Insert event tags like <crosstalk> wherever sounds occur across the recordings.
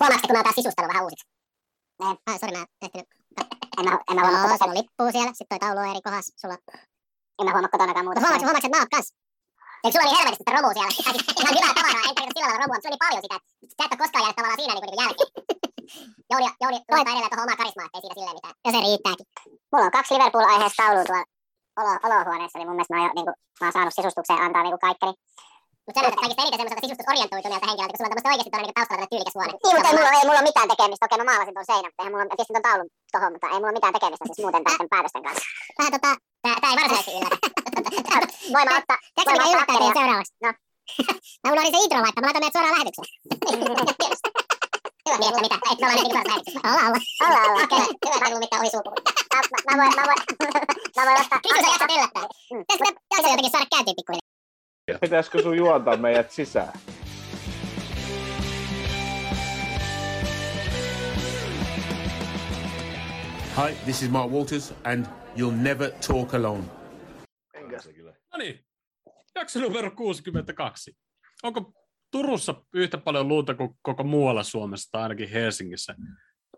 Huomaatko, kun mä oon taas sisustanut vähän uusiksi? En. Ai, sori, mä en ehtinyt. En mä, en mä huomaa Joo, sulla on lippu siellä, sitten toi taulu on eri kohdassa. Sulla... En mä huomaa kotonakaan muuta. Huomaatko, huomaatko, että mä oon kans? Eikö sulla niin helvetisti sitä romua siellä? Ihan hyvää tavaraa, en tarkoita sillä lailla romua, mutta sulla oli paljon sitä, sä et ole koskaan jäänyt tavallaan siinä niin kuin jälkeen. Jouni, Jouni laittaa edelleen tuohon omaa karismaa, ettei siitä silleen mitään. Ja se riittääkin. Mulla on kaksi Liverpool-aiheesta taulua tuolla olo, olohuoneessa, niin mun mielestä mä oon, jo, niin kuin, mä oon saanut sisustukseen antaa niin kuin kaikkeni. Mutta sä näytät kaikista eniten semmoiselta sisustusorientoituneelta henkilöltä, kun sulla on tämmöistä oikeasti tuolla niin taustalla tyylikäs huone. Niin, mutta ei mulla, ei mulla mitään tekemistä. Okei, mä maalasin tuon seinän, eihän mulla, pistin tuon taulun tohon, mutta ei mulla mitään tekemistä siis muuten tästä päätösten kanssa. Vähän tota... Tää, tää ei varsinaisesti yllätä. <laughs> Voin mä ottaa, Tiedätkö voin mikä mä yllättää teitä seuraavaksi? No. <laughs> Mä unohdin se intro laittaa, mä laitan meidät suoraan lähetykseen. <laughs> Hyvä, niin, että mitä? Et me ollaan heti suorassa lähetyksessä. Olla, olla. Olla, olla, okei. Hyvä, että mulla mitään ohi sulku. Mä, mä, mä voin, mä voin, mä voin ottaa. Krisu, sä jaksat yllättää. Mm. Pitäisikö jaksaa jotenkin saada käyntiin pikkuhiljaa? Pitäisikö sun juontaa meidät sisään? Hi, this is Mark Walters, and you'll never talk alone. No niin, jakso numero 62. Onko Turussa yhtä paljon lunta kuin koko muualla Suomessa tai ainakin Helsingissä?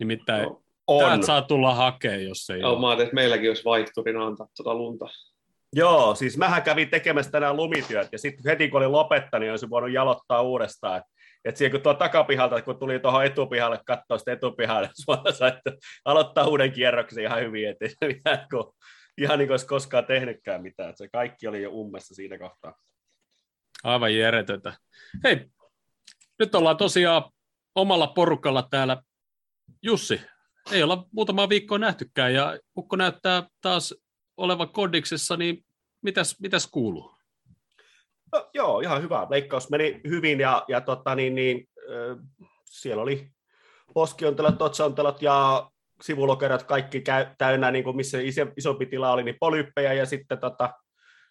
Nimittäin No, täältä on. saa tulla hakea, jos ei Joo, ole. mä ajattelin, että meilläkin olisi vaihturina antaa tuota lunta. Joo, siis mähän kävin tekemässä tänään lumityöt, ja sitten heti kun olin lopettanut, niin olisin voinut jalottaa uudestaan. Et, et siihen kun tuo takapihalta, kun tuli tuohon etupihalle, katsoa sitä etupihalle, <laughs> suorassa, että aloittaa uuden kierroksen ihan hyvin, ettei se mitään, kun, ihan niin kuin olisi koskaan tehnytkään mitään. Et se kaikki oli jo ummessa siinä kohtaa. Aivan järjetöntä. Hei, nyt ollaan tosiaan omalla porukalla täällä. Jussi, ei olla muutama viikkoa nähtykään, ja Ukko näyttää taas olevan kodiksessa, niin mitäs, mitäs kuuluu? No, joo, ihan hyvä. Leikkaus meni hyvin ja, ja tota, niin, niin, ö, siellä oli poskiontelot, otsaontelot ja sivulokerot kaikki käy, täynnä, niin kuin missä iso, isompi tila oli, niin polyppejä ja sitten tota,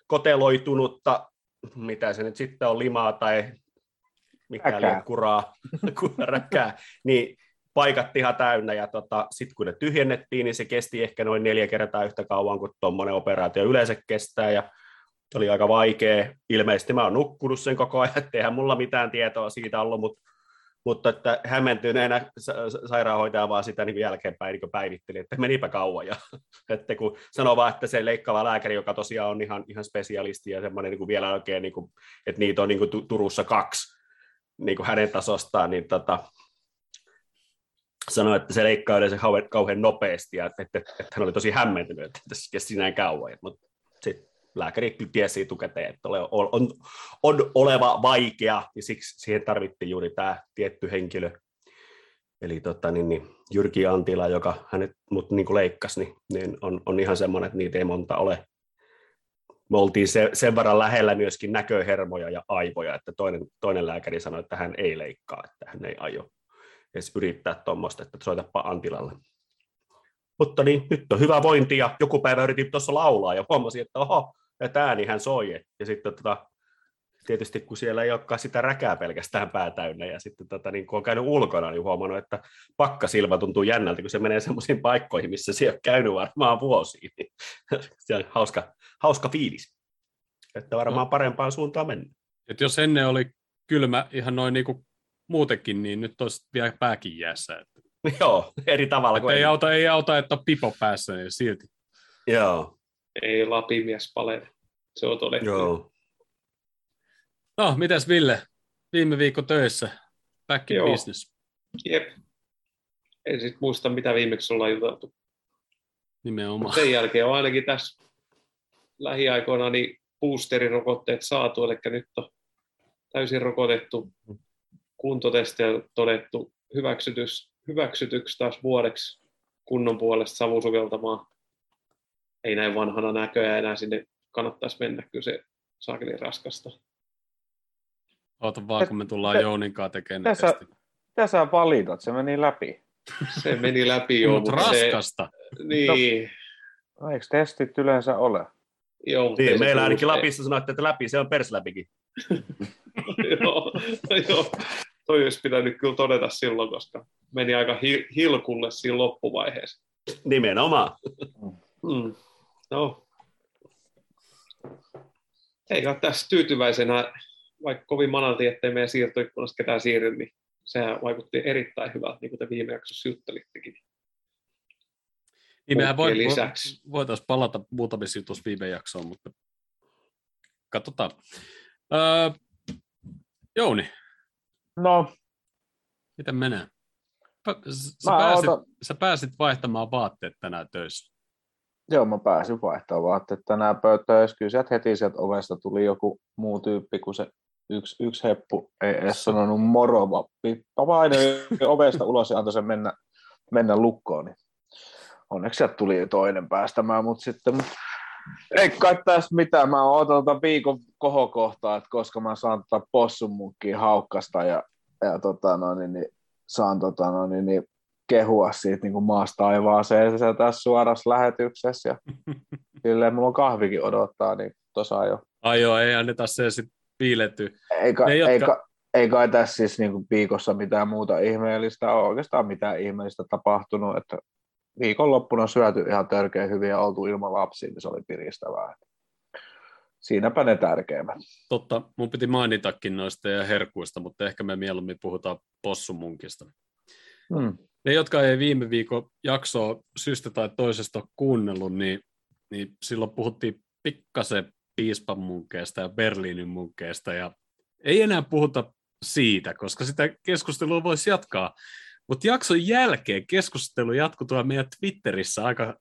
koteloitunutta, mitä se nyt sitten on, limaa tai mikä <laughs> kuraa, räkää, niin paikat ihan täynnä ja tota, sitten kun ne tyhjennettiin, niin se kesti ehkä noin neljä kertaa yhtä kauan kuin tuommoinen operaatio yleensä kestää ja oli aika vaikea. Ilmeisesti mä oon nukkunut sen koko ajan, <laughs> etteihän mulla mitään tietoa siitä ollut, mutta, mutta että hämmentyneenä sa- sa- sairaanhoitaja vaan sitä niin jälkeenpäin niin päivitteli, että menipä kauan. Ja, <laughs> että kun sanoo vaan, että se leikkaava lääkäri, joka tosiaan on ihan, ihan spesialisti ja semmoinen niin kuin vielä oikein, niin kuin, että niitä on niin kuin Tu- Turussa kaksi niin kuin hänen tasostaan, niin tota, sanoi, että se leikkaa yleensä kauhean, kauhean nopeasti ja että, että, että hän oli tosi hämmentynyt, että tässä kesti näin kauan. Mutta sitten lääkäri tiesi etukäteen, että ole, on, on, on oleva vaikea, ja siksi siihen tarvittiin juuri tämä tietty henkilö. Eli tota, niin, niin, Jyrki Antila, joka hänet mut niin kuin leikkasi, niin, niin on, on ihan semmoinen, että niitä ei monta ole. Me oltiin se, sen verran lähellä myöskin näköhermoja ja aivoja, että toinen, toinen lääkäri sanoi, että hän ei leikkaa, että hän ei aio edes yrittää tuommoista, että soitapa Antilalle. Mutta niin, nyt on hyvä vointi ja joku päivä yritin tuossa laulaa ja huomasin, että oho, että äänihän soi. Ja sitten tota, tietysti kun siellä ei olekaan sitä räkää pelkästään pää täynnä ja sitten tota, niin kun on käynyt ulkona, niin huomannut, että pakkasilmä tuntuu jännältä, kun se menee semmoisiin paikkoihin, missä se ei ole käynyt varmaan vuosiin. Niin <laughs> se on hauska, hauska fiilis. Että varmaan parempaan suuntaan mennään. Et jos ennen oli kylmä ihan noin niin kuin muutenkin, niin nyt olisi vielä pääkin jäässä. Et, <laughs> Joo, eri tavalla kuin ei, ennen. auta, ei auta, että on pipo päässä, niin silti. Joo, Ei lapimies palele. Se on todettu. joo. No, mitäs Ville? Viime viikko töissä. Back in Joo. business. Jep. En sit muista, mitä viimeksi ollaan juteltu. Nimenomaan. Sen jälkeen on ainakin tässä lähiaikoina niin boosterirokotteet saatu, eli nyt on täysin rokotettu kuntotesti ja todettu hyväksytys, hyväksytyksi taas vuodeksi kunnon puolesta savusukeltamaan. Ei näin vanhana näköjään enää sinne kannattaisi mennä, kyllä se saakeli raskasta. Oota vaan, kun me tullaan Jouninkaan tekemään tässä- testit. Mitä sä valitat? Se meni läpi. Se meni läpi jo, Mutta mutta se, raskasta. niin, No, eikö testit yleensä ole? joo, mutta Niin, se meillä ainakin Lapissa sanoitte, että läpi, se on persläpikin. <laughs> joo, joo, toi olisi pitänyt kyllä todeta silloin, koska meni aika hi- hilkulle siinä loppuvaiheessa. Nimenomaan. Mm. No. Ei kai tässä tyytyväisenä, vaikka kovin manalti, ettei meidän siirtoikkunasta ketään siirry, niin sehän vaikutti erittäin hyvältä, niin kuin te viime jaksossa juttelittekin. Niin mehän voi, lisäksi. voitaisiin palata muutamissa jutuissa viime jaksoon, mutta katsotaan. Öö, Jouni, No, miten menee? Sä Mä pääsit, ootan- sä pääsit vaihtamaan vaatteet tänään töissä. joo, mä pääsin vaihtamaan vaatteet tänään pöytään. Kyllä sieltä heti sieltä ovesta tuli joku muu tyyppi, kun se yksi, yksi heppu ei edes sanonut moro, vaan ovesta ulos ja antoi sen mennä, mennä lukkoon. Niin onneksi sieltä tuli toinen päästämään, mutta sitten mut ei kai tässä mitään. Mä oon tota viikon kohokohtaa, että koska mä saan tota possun munkkiin haukkasta ja, ja tota, no, niin, niin, saan tota, no, niin, niin, kehua siitä niin kuin maasta taivaaseen se tässä suorassa lähetyksessä. Ja <laughs> silleen mulla on kahvikin odottaa, niin tuossa jo. Ai joo, ei anneta se sitten piilettyä. Ei, kai, Ne, ei, jotka- kai, ei kai tässä siis niin kuin viikossa mitään muuta ihmeellistä ole oikeastaan mitään ihmeellistä tapahtunut, että viikonloppuna on syöty ihan törkeä hyvin ja oltu ilman lapsia, niin se oli piristävää. Siinäpä ne tärkeimmät. Totta, mun piti mainitakin noista ja herkuista, mutta ehkä me mieluummin puhutaan possumunkista. Hmm. Ne, jotka ei viime viikon jaksoa syystä tai toisesta ole kuunnellut, niin, niin silloin puhuttiin pikkasen piispan munkeesta ja Berliinin munkeesta, ja ei enää puhuta siitä, koska sitä keskustelua voisi jatkaa. Mutta jakson jälkeen keskustelu jatkui tuolla meidän Twitterissä aika...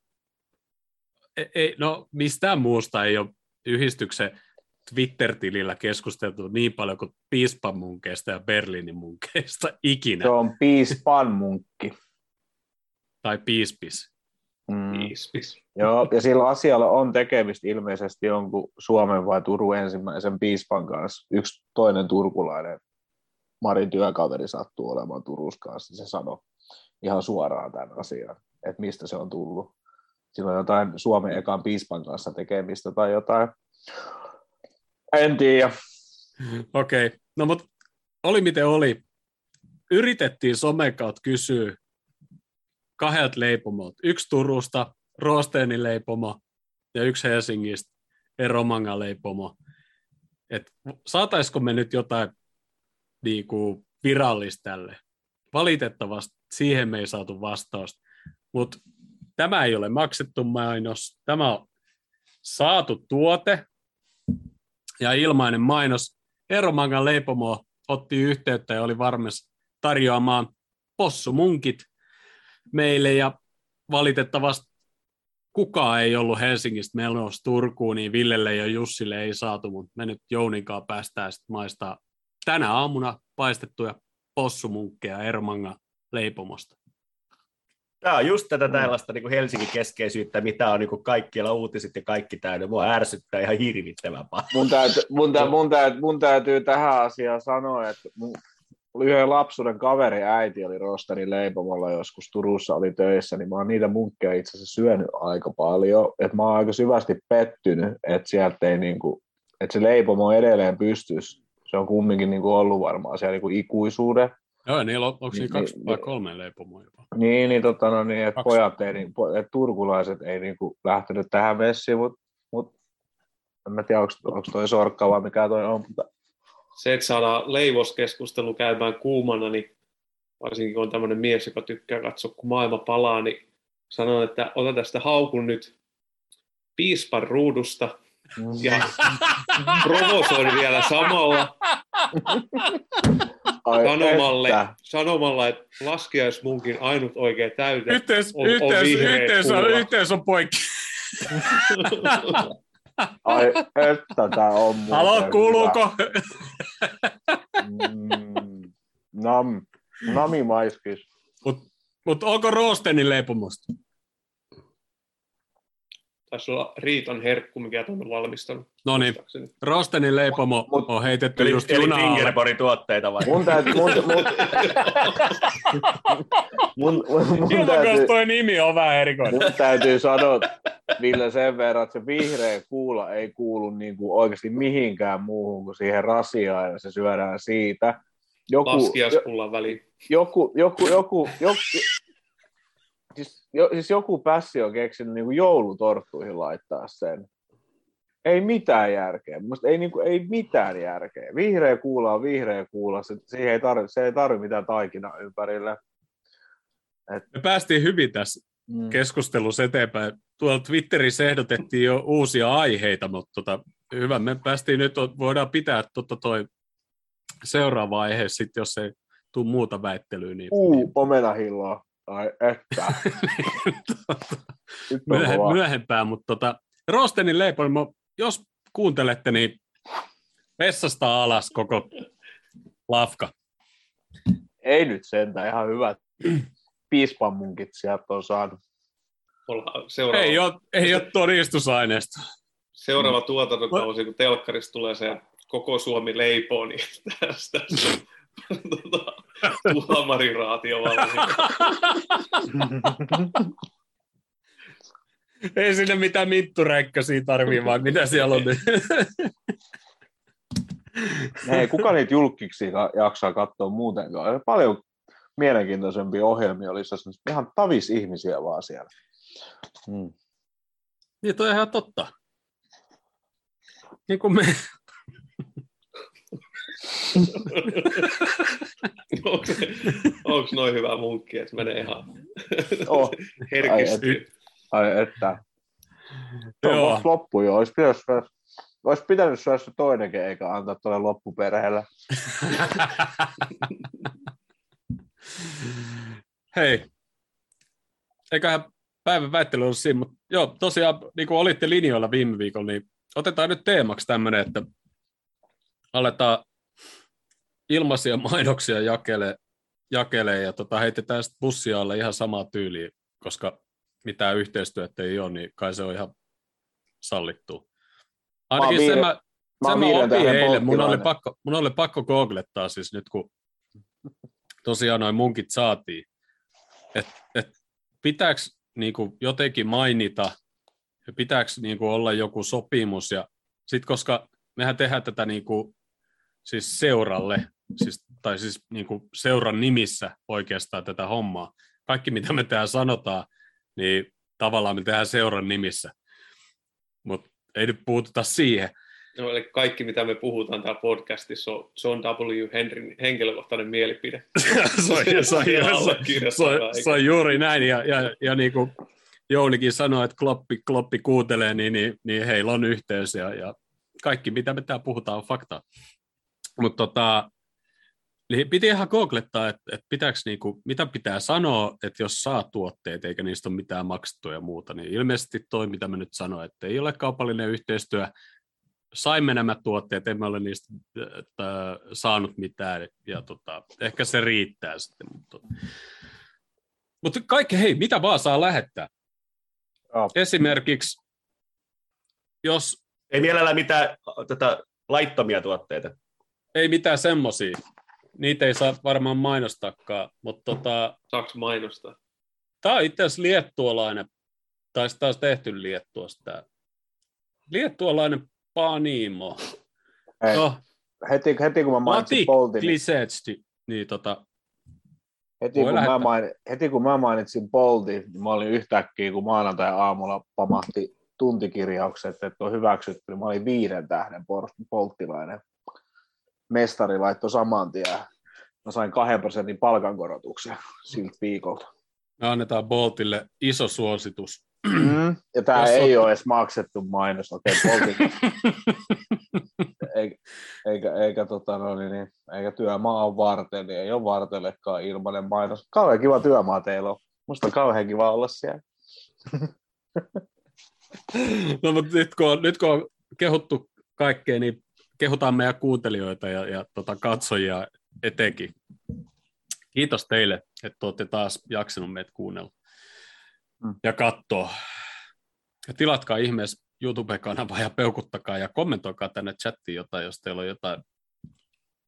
Ei, ei, no, mistään muusta ei ole yhdistyksen Twitter-tilillä keskusteltu niin paljon kuin piispan munkeista ja Berliinin munkeista ikinä. Se on piispan munkki. Tai piispis. Mm. Ispis. Joo, ja sillä asialla on tekemistä ilmeisesti jonkun Suomen vai Turun ensimmäisen piispan kanssa. Yksi toinen turkulainen Marin työkaveri sattuu olemaan Turussa kanssa, se sanoi ihan suoraan tämän asian, että mistä se on tullut. Sillä on jotain Suomen ekan piispan kanssa tekemistä tai jotain. En tiedä. Okei, okay. no mutta oli miten oli. Yritettiin somen kautta kysyä kahdelta leipomolta. Yksi Turusta, Rosteenin leipomo, ja yksi Helsingistä, Eromangan leipomo. Et saataisiko me nyt jotain niin kuin virallista tälle? Valitettavasti siihen me ei saatu vastausta. Mutta tämä ei ole maksettu mainos. Tämä on saatu tuote ja ilmainen mainos. Eromangan leipomo otti yhteyttä ja oli varmis tarjoamaan possumunkit meille ja valitettavasti kukaan ei ollut Helsingistä menossa Turkuun, niin Villelle ja Jussille ei saatu, mutta me nyt Jouninkaan päästään sitten maistaa tänä aamuna paistettuja possumunkkeja Eromangan leipomosta. Tämä on just tätä tällaista niin Helsingin keskeisyyttä, mitä on niin kuin kaikkialla uutiset ja kaikki täynnä. Mua ärsyttää ihan hirvittävän paljon. Mun, täytyy, mun, tä, mun, täytyy, mun täytyy tähän asiaan sanoa, että mun yhden lapsuuden kaveri äiti oli Rosterin leipomolla joskus Turussa oli töissä, niin mä oon niitä munkkeja itse asiassa syönyt aika paljon. Et mä oon aika syvästi pettynyt, että sieltä ei niinku, että se leipomo edelleen pystyisi. Se on kumminkin niinku ollut varmaan siellä niinku ikuisuuden. Joo, niillä on, onko Niin, kaksi niin, vai niin. kolme leipomoa jopa? Niin, niin, tota, no, niin että pojat ei, niin, po- että turkulaiset ei niinku lähtenyt tähän messiin, mutta mut, en mä tiedä, onko toi sorkka vai mikä toi on, mutta Se, että saadaan leivoskeskustelu käymään kuumana, niin varsinkin kun on tämmöinen mies, joka tykkää katsoa, kun maailma palaa, niin sanon, että ota tästä haukun nyt piispan ruudusta ja provosoin vielä samalla Ai, sanomalla, että. sanomalla että laskiaismunkin ainut oikea täyte Yhteys, on, on yhteys, vihreä yhteys, on, yhteys on poikki. Ai, että tää on muuten Halo, hyvä. kuuluuko? Mm, nam, nami maiskis. Mutta onko Roostenin leipomosta? Taisi olla Riitan herkku, mikä tuon on valmistanut. No niin. Roostenin leipomo Mut- on heitetty Eli, just eli junaan alle. Fingerboardin tuotteita vai? Mun täytyy, mun, mun, mun, mun, mun, täytyy, toi nimi on vähän erikoinen. mun täytyy sanoa, Ville, sen verran, että se vihreä kuula ei kuulu niin kuin oikeasti mihinkään muuhun kuin siihen rasiaan ja se syödään siitä. Joku, jo, Laskiaispullan väliin. joku, joku, joku, joku, siis, jo, siis joku pässi on keksinyt niin kuin joulutorttuihin laittaa sen. ei mitään järkeä. Musta ei, niinku, ei mitään järkeä. Vihreä kuula on vihreä kuula. Se, siihen ei tarvi, se ei tarvitse mitään taikina ympärillä. Me päästiin hyvin tässä Mm. keskustelussa eteenpäin. Tuolla Twitterissä ehdotettiin jo uusia aiheita, mutta tota, hyvä, me päästiin nyt, voidaan pitää tota toi seuraava aihe sitten, jos ei tule muuta väittelyä. Niin, Uu, omenahilloa. Ai että. <laughs> Nyt on myöhe, kova. myöhempään, mutta tota, Rostenin leipoimo, jos kuuntelette, niin vessasta alas koko lafka. Ei nyt sentään, ihan hyvät piispan munkit sieltä on saanut. Seuraava, Ei ole, ei ole todistusaineesta. seuraava tuotantokausi, kun telkkarista tulee se koko Suomi leipoo, niin tästä tota, tuomariraatio. Ei sinne mitään mintturäikkösiä tarvii, vaan mitä siellä on. Ei, kuka niitä julkiksi jaksaa katsoa muutenkaan? Paljon mielenkiintoisempia ohjelmia olisi, jos olisi ihan tavis ihmisiä vaan siellä. Mm. Niin toi on ihan totta. Niin kuin me, <laughs> Onko, onko noin hyvä munkki, että menee ihan Oh, <laughs> herkistyy? ai että. Se on Joo. loppu jo. Olisi pitänyt, syödä- olisi pitänyt syödä se toinenkin, eikä antaa tuolle loppuperheelle. <laughs> Hei, eiköhän päivän väittely ollut siinä, mutta joo, tosiaan, niin kuin olitte linjoilla viime viikolla, niin otetaan nyt teemaksi tämmöinen, että aletaan ilmaisia mainoksia jakele, jakelee ja tota, heitetään sitten bussia alle ihan samaa tyyliä, koska mitään yhteistyötä ei ole, niin kai se on ihan sallittu. Ainakin viiden- sen mä, mä sen mä viiden opin eilen, mun oli, pakko, mun oli pakko googlettaa siis nyt, kun tosiaan noin munkit saatiin, että et pitääkö niinku jotenkin mainita ja pitääkö niinku olla joku sopimus ja sitten koska mehän tehdään tätä niinku, siis seuralle, siis, tai siis niinku seuran nimissä oikeastaan tätä hommaa. Kaikki mitä me täällä sanotaan, niin tavallaan me tehdään seuran nimissä. Mutta ei nyt puututa siihen. No, eli kaikki, mitä me puhutaan täällä podcastissa, on John W. Henryn henkilökohtainen mielipide. <laughs> se, on, se, on, se, on, se, on, juuri näin, ja, ja, ja niin kuin Jounikin sanoi, että Kloppi, Kloppi kuuntelee, niin, niin, niin heillä on yhteys, ja, ja kaikki, mitä me täällä puhutaan, on fakta. Mutta tota, niin piti ihan googlettaa, että, että pitääkö niinku, mitä pitää sanoa, että jos saa tuotteet eikä niistä ole mitään maksettua ja muuta, niin ilmeisesti toi, mitä mä nyt sanoin, että ei ole kaupallinen yhteistyö, saimme nämä tuotteet, emme ole niistä että, saanut mitään, ja tota, ehkä se riittää sitten. Mutta, mutta kaikki, hei, mitä vaan saa lähettää. Joo. Esimerkiksi, jos Ei mielellään mitään tätä laittomia tuotteita. ei mitään semmosia, niitä ei saa varmaan mainostakaan, mutta tota, Saanko mainostaa? tämä on itse asiassa liettualainen, tai sitä olisi tehty Liettuasta. tää. Liettualainen Panimo. Hei, No, heti, heti kun mä mainitsin Mati Boltin, Klisetsti, niin tota, heti kun, mä main, heti kun mä mainitsin Boltin, niin mä olin yhtäkkiä, kun maanantai-aamulla pamahti tuntikirjaukset, että on hyväksytty, niin mä olin viiden tähden polttilainen. Mestari laittoi saman tien. Mä sain kahden prosentin palkankorotuksen siltä viikolta. me annetaan Boltille iso suositus. Mm. Ja tämä Jos ei on- ole edes maksettu mainos. Okei, <laughs> Boltin, eikä, eikä, eikä, tota, no, niin, niin, eikä työmaa ole varten, niin ei ole vartellekaan ilmainen mainos. Kauhean kiva työmaa teillä on. Musta on kauhean kiva olla siellä. <laughs> No, mutta nyt kun, on, nyt kun on kehuttu kaikkea, niin kehutaan meidän kuuntelijoita ja, ja tota, katsojia etenkin. Kiitos teille, että olette taas jaksanut meitä kuunnella Mm. ja katsoa. Ja tilatkaa ihmeessä YouTube-kanava ja peukuttakaa ja kommentoikaa tänne chattiin jotain, jos teillä on jotain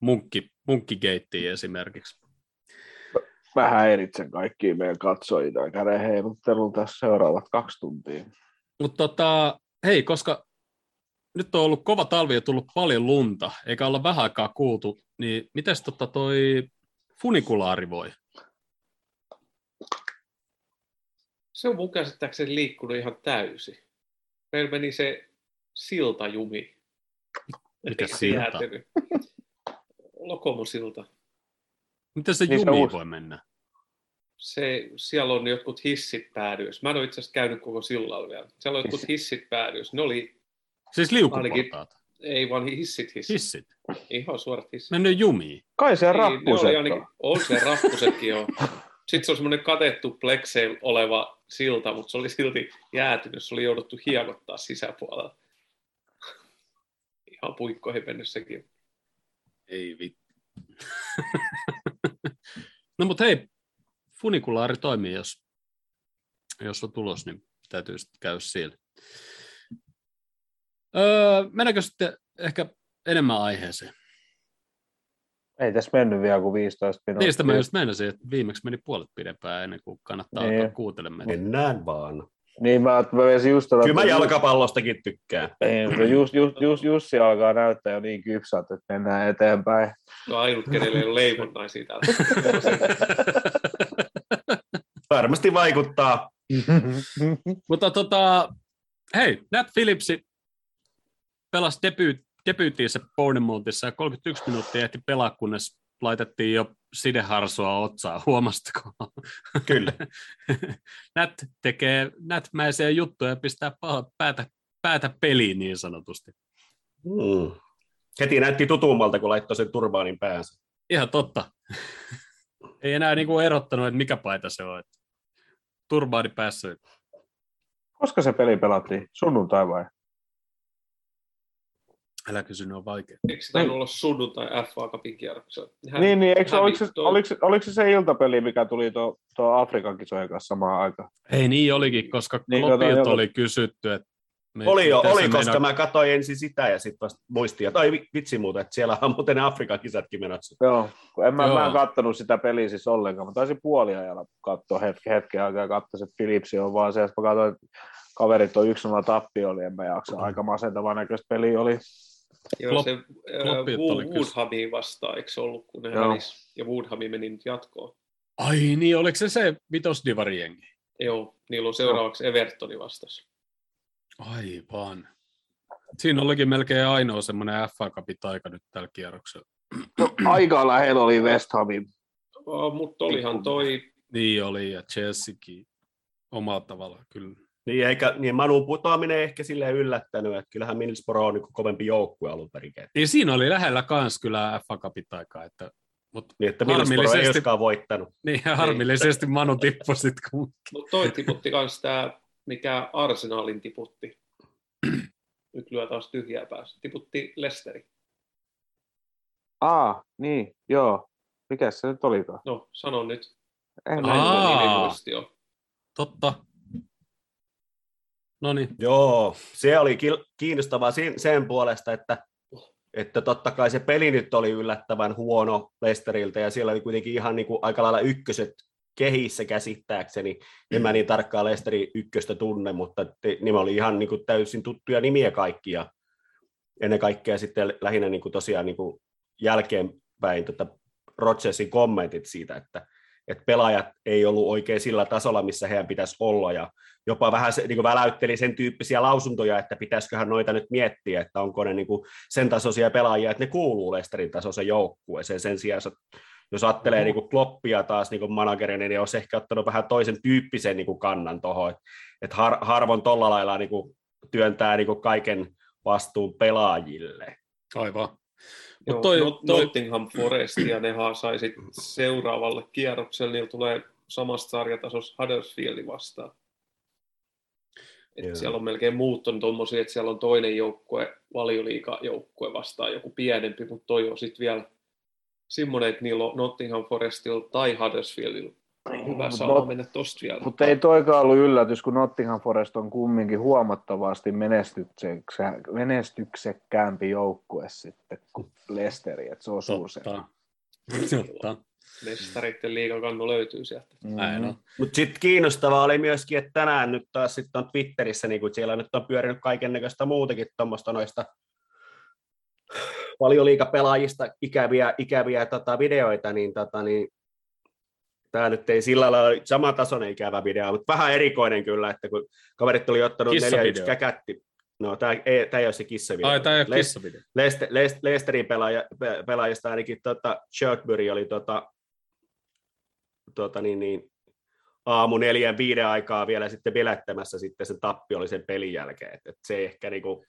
munkki, munkkigeittiä esimerkiksi. Mä häiritsen kaikkia meidän katsojia käden heiluttelun tässä seuraavat kaksi tuntia. Mutta tota, hei, koska nyt on ollut kova talvi ja tullut paljon lunta, eikä olla vähän aikaa kuultu, niin miten tota toi funikulaari voi? Se on mun käsittääkseni liikkunut ihan täysin. Meillä meni se siltajumi. Mikä silta? jäätynyt. Lokomosilta. Miten se Niin jumi voi mennä? Se, siellä on jotkut hissit päädyessä. Mä en ole itse asiassa käynyt koko sillalla vielä. Siellä on jotkut hissit päädyessä. Ne oli, Siis liukuportaat. ei vaan hissit hissit. Hissit. Ihan suorat hissit. Mennyt jumiin. Kai se Niin, rappuset on. on se rappusetkin jo. Sitten se on semmoinen katettu plekseillä oleva silta, mutta se oli silti jäätynyt. Se oli jouduttu hiekottaa sisäpuolella. Ihan puikkoihin mennyt sekin. Ei vittu. <laughs> no mutta hei, funikulaari toimii, jos, jos on tulos, niin täytyy sitten käydä siellä. Öö, mennäänkö sitten ehkä enemmän aiheeseen? Ei tässä mennyt vielä kuin 15 minuuttia. Niistä mä just meinasin, että viimeksi meni puolet pidempään ennen kuin kannattaa Niin. alkaa kuuntelemaan. Mennään vaan. Niin mä, mä menisin just sanoa, Kyllä mä jalkapallostakin tykkään. Mutta just, just, just, Jussi alkaa näyttää jo niin kypsät, että mennään eteenpäin. No ainut, kenelle ei ole leivonnaisia täällä. <laughs> Varmasti vaikuttaa. Mutta tota, hei, Nat Phillipsi pelasi debyyt, debyyttiinsä Bournemouthissa ja 31 minuuttia ehti pelaa, kunnes laitettiin jo sideharsua otsaa, <laughs> huomastako? Kyllä. <laughs> Nat tekee nätmäisiä juttuja ja pistää paha- päätä, päätä peliin niin sanotusti. Mm. Heti näytti tutummalta, kun laittoi sen turbaanin päänsä. Ihan totta. <laughs> Ei enää niinku erottanut, että mikä paita se on. Turbaani päässä. Koska se peli pelattiin? Sunnuntai vai? Älä kysy, ne on vaikea. Eikö se tainnut olla sunnuntai FA Cupin kierroksella? Niin, niin eikö, oliko, se, oliko, se, oliko se se iltapeli, mikä tuli tuo, tuo Afrikan kisojen kanssa samaan aikaan? Ei niin olikin, koska Niin, niin, Kloppilta oli kysytty, että me, Oli jo, oli, koska meinaa- mä katsoin ensin sitä ja sitten vasta muistin. Tai vi- vitsi muuten, että siellä on muuten Afrikan kisatkin menossa. Joo, en mä, Joo. mä en kattonut sitä peliä siis ollenkaan. Mä taisin puoliajalla katsoa hetken, hetken aikaa ja katsoin, että Philipsi on vaan se, että mä katsoin, että kaverit on yksi nolla tappio, niin en mä jaksa. Aika masentavaa näköistä peli oli. Joo, Klopp- se äh, Kloppilta oli Wood, kysy- Woodhamia vastaan, eikö se ollut, kun ne Joo. hävisi, ja Woodhami meni nyt jatkoon. Ai niin, oliko se se vitosdivarijengi? Joo, niillä on seuraavaksi Evertoni vastas. Aivan. Siinä olikin melkein ainoa semmoinen FA Cupin taika nyt tällä kierroksella. No, <clears throat> aika lähellä oli West Hamin. Oh, mutta olihan toi, Niin oli, ja Chelseakin omalla tavallaan kyllä. Niin, eikä, niin Manu putoaminen ei ehkä silleen yllättänyt, että kyllähän Middlesbrough on niin kovempi joukkue alun perin. Niin siinä oli lähellä kans kyllä FA Cupin taika, että, mutta Niin, että Middlesbrough ei Harmillisesti- olisikaan voittanut. niin harmillisesti Manu tippui sitten kun mut toi tiputti kans tää, mikä Arsenalin tiputti. Nyt lyö taas tyhjää päässä. Tiputti Lesteri. Aa, niin, joo. Mikäs se nyt olikaan? No, sano nyt. En Aa. on nimimuistio. totta. No niin, Joo, se oli kiinnostavaa sen, puolesta, että, että totta kai se peli nyt oli yllättävän huono Lesteriltä, ja siellä oli kuitenkin ihan niin kuin aika lailla ykköset kehissä käsittääkseni. En mä niin tarkkaan Lesterin ykköstä tunne, mutta ne oli ihan niin kuin täysin tuttuja nimiä kaikkia. Ennen kaikkea sitten lähinnä niin kuin tosiaan niin kuin jälkeenpäin tota Rodgersin kommentit siitä, että, että pelaajat ei ollut oikein sillä tasolla, missä heidän pitäisi olla, ja jopa vähän se, niin kuin väläytteli sen tyyppisiä lausuntoja, että pitäisiköhän noita nyt miettiä, että onko ne niin kuin sen tasoisia pelaajia, että ne kuuluu Lesterin tasoisen joukkueeseen. Sen sijaan, jos ajattelee niin kuin Kloppia taas niin kuin managerina, niin olisi ehkä ottanut vähän toisen tyyppisen niin kuin kannan tuohon, että, har, harvoin tuolla lailla niin kuin työntää niin kuin kaiken vastuun pelaajille. aivan. Joo, toi- Not- toi- Nottingham Forest ja ne sai sit seuraavalle kierrokselle, niillä tulee samasta sarjatasossa Huddersfieldin vastaan. Et Joo. siellä on melkein muut on tommosia, että siellä on toinen joukkue, valioliikajoukkue vastaan joku pienempi, mutta toi on sitten vielä semmoinen, että niillä on Nottingham Forestilla tai Huddersfieldilla hyvä Mut saama Not- mennä tosta vielä. Mutta ei toikaan ollut yllätys, kun Nottingham Forest on kumminkin huomattavasti menestyksekkäämpi joukkue sitten kuin Leicesteri, että se osuu se. Totta. Mestareiden liigakannu <laughs> löytyy sieltä. On. Mutta sitten kiinnostavaa oli myöskin, että tänään nyt taas sitten on Twitterissä, niin kun siellä nyt on pyörinyt kaiken näköistä muutakin tuommoista noista valioliikapelaajista ikäviä, ikäviä tota, videoita, niin, tota, niin tämä nyt ei sillä lailla samantasoinen ikävä video, mutta vähän erikoinen kyllä, että kun kaverit oli ottanut 4-1 Kissavideo. käkätti, No, tämä ei, tää ei ole se kissavideo. Ai, tämä ei ole kissavideo. Leicester- Leicester- Leicesterin pelaaja, pe- pelaajista ainakin tota, Shrewsbury oli tota, tota, niin, niin, aamu neljän viiden aikaa vielä sitten velättämässä sitten sen tappi oli sen pelin jälkeen. Et, et se ei ehkä niinku,